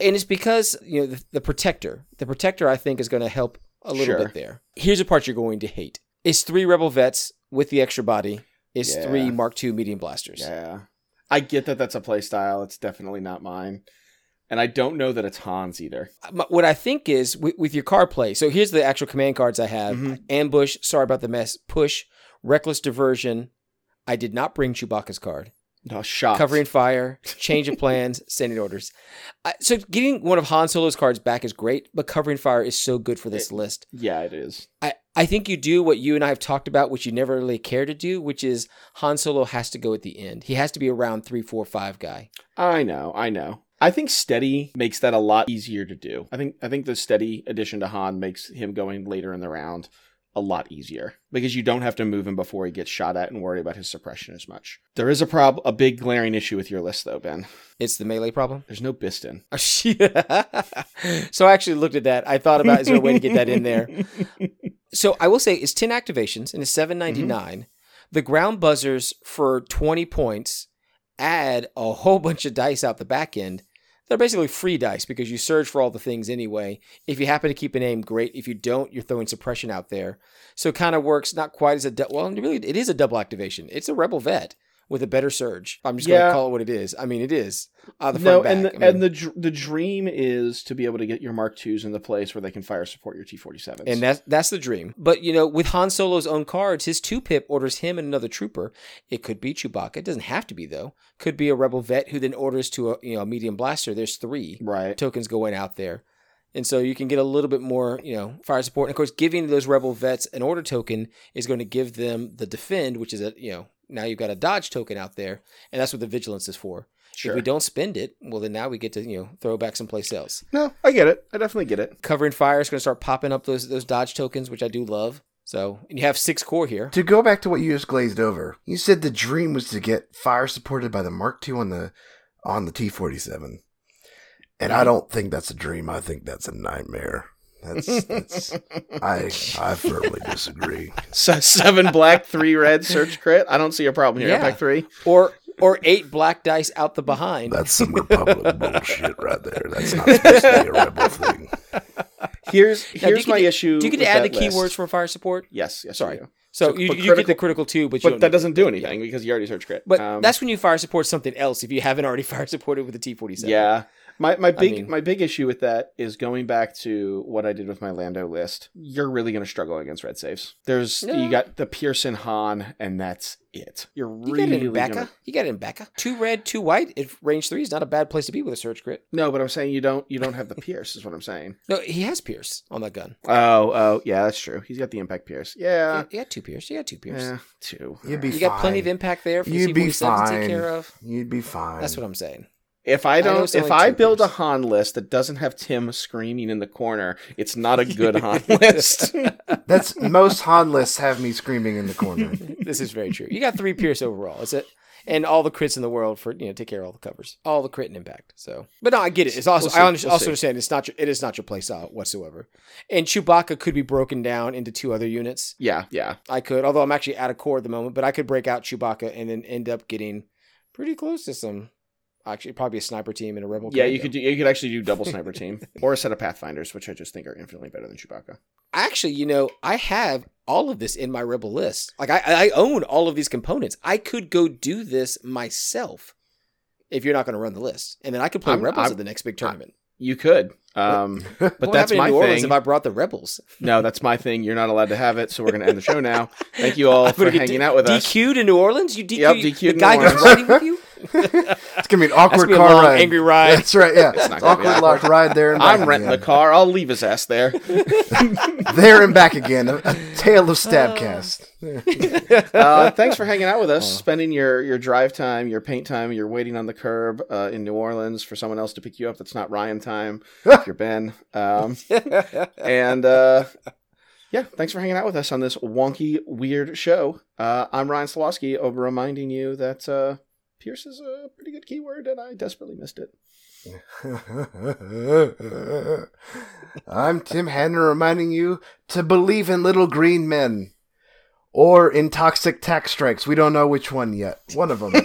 and it's because you know the, the protector. The protector I think is going to help a little Sure. bit there. Here's a part you're going to hate: is three rebel vets with the extra body. Is Yeah. three Mark II medium blasters. Yeah. I get that that's a play style. It's definitely not mine. And I don't know that it's Hans either. What I think is with, with your card play. So here's the actual command cards I have: Mhm. ambush. Sorry about the mess. Push. Reckless diversion. I did not bring Chewbacca's card. No, shocked. Covering fire, change of plans, sending orders. Uh, so getting one of Han Solo's cards back is great, but covering fire is so good for this It- list. Yeah, it is. I, I think you do what you and I have talked about, which you never really care to do, which is Han Solo has to go at the end. He has to be around three, four, five guy. I know, I know. I think steady makes that a lot easier to do. I think I think the steady addition to Han makes him going later in the round a lot easier because you don't have to move him before he gets shot at and worry about his suppression as much. There is a prob a big glaring issue with your list though, Ben. It's the melee problem. There's no Bistan. So I actually looked at that. I thought about is there a way to get that in there? So I will say it's 10 activations and it's 799. Mm-hmm. The ground buzzers for 20 points add a whole bunch of dice out the back end. They're basically free dice because you surge for all the things anyway. If you happen to keep an aim, great. If you don't, you're throwing suppression out there. So it kind of works not quite as a du- well, really it is a double activation. It's a rebel vet with a better surge. I'm just going to call it what it is. I mean, it is. Uh, the no, front and the, I mean- and the dr- the dream is to be able to get your Mark IIs in the place where they can fire support your T forty sevens. And that's that's the dream. But you know, with Han Solo's own cards, his two pip orders him and another trooper. It could be Chewbacca. It doesn't have to be though. Could be a rebel vet who then orders to a you know a medium blaster. There's three right. tokens going out there. And so you can get a little bit more, you know, fire support. And of course, giving those rebel vets an order token is going to give them the defend, which is a, you know, now you've got a dodge token out there, and that's what the vigilance is for. Sure. If we don't spend it, well, then now we get to you know throw back someplace else. No, I get it. I definitely get it. Covering fire is going to start popping up those those dodge tokens, which I do love. So and you have six core here. To go back to what you just glazed over, you said the dream was to get fire supported by the Mark II on the on the T forty seven, and I mm-hmm. don't think that's a dream. I think that's a nightmare. That's, that's I I firmly disagree. So seven black, three red, surge crit. I don't see a problem here. Yeah. Impact three. Or or eight black dice out the behind. That's some Republic bullshit right there. That's not supposed to be a rebel thing. Here's Now, do you here's get my to- issue. Do you get to add the that list. keywords for fire support? Yes, yes. Sorry. you do. So, So, you, but you get the critical- critical two, but you But that doesn't do anything because you already surge crit. But Um, that's when you fire support something else if you haven't already fire supported with the T forty seven. Yeah. My my big mean- my big issue with that is going back to what I did with my Lando list. You're really going to struggle against red saves. There's Yeah. you got the Pearson Han and that's it. You're You really got it in gonna- Becca. You got it in Becca. Two red, two white. If range three is not a bad place to be with a surge crit. No, but I'm saying you don't you don't have the Pierce is what I'm saying. No, he has Pierce on that gun. Oh, oh, yeah, that's true. He's got the impact Pierce. Yeah. he got two Pierce. You got two Pierce. Yeah, two. You'd be You got plenty of impact there for You'd be C forty seven to take care of. You'd be fine. That's what I'm saying. If I don't, it's if only I two build a Pierce. Han list that doesn't have Tim screaming in the corner, it's not a good Han list. That's most Han lists have me screaming in the corner. this is very true. You got three Pierce overall. Is it? And all the crits in the world for you know take care of all the covers, all the crit and impact. So, but no, I get it. It's also We'll. I under- We'll also see. understand it's not your it is not your playstyle uh, whatsoever. And Chewbacca could be broken down into two other units. yeah, yeah. I could, although I'm actually out of core at the moment, but I could break out Chewbacca and then end up getting pretty close to some. Actually, probably a sniper team and a rebel. Team. Yeah, you could do, you could actually do double sniper team or a set of pathfinders, which I just think are infinitely better than Chewbacca. Actually, you know, I have all of this in my rebel list. Like I, I own all of these components. I could go do this myself if you're not going to run the list, and then I could play I'm- rebels I'm- at the next big tournament. You could, um, but what that's my New Orleans thing. if I brought the rebels? No, that's my thing. You're not allowed to have it, so we're going to end the show now. Thank you all I'm for hanging D- out with us. DQ'd in New Orleans. You DQ Yep, DQ'd in guy who's riding with you. It's gonna be an That's awkward gonna be a car long, ride. angry ride. That's right. Yeah, not it's gonna awkward awkward. locked ride there and back I'm renting the car. I'll leave his ass there. There and back again. A, a tale of Stabcast. Uh, thanks for hanging out with us, spending your, your drive time, your paint time, your waiting on the curb uh, in New Orleans for someone else to pick you up. That's not Ryan time. if you're Ben. Um, and uh, yeah, thanks for hanging out with us on this wonky, weird show. Uh, I'm Ryan Slawski, over reminding you that uh, Pierce is a pretty good keyword, and I desperately missed it. I'm Tim Hanner reminding you to believe in little green men. Or in toxic tax strikes. We don't know which one yet. One of them.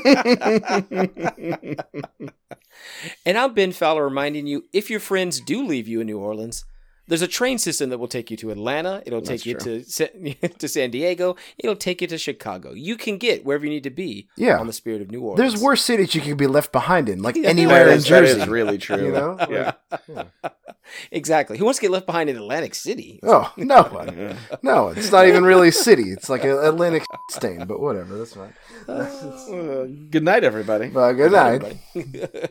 And I'm Ben Fowler reminding you if your friends do leave you in New Orleans, there's a train system that will take you to Atlanta. It'll take you true. to to San Diego. It'll take you to Chicago. You can get wherever you need to be Yeah. on the spirit of New Orleans. There's worse cities you can be left behind in, like Yeah. anywhere That in Jersey. is really true. You know? Yeah. Exactly. Who wants to get left behind in Atlantic City? Oh, no one. No, it's not even really a city. It's like an Atlantic stain, but whatever. That's fine. Uh, good night, everybody. Well, good night. Everybody.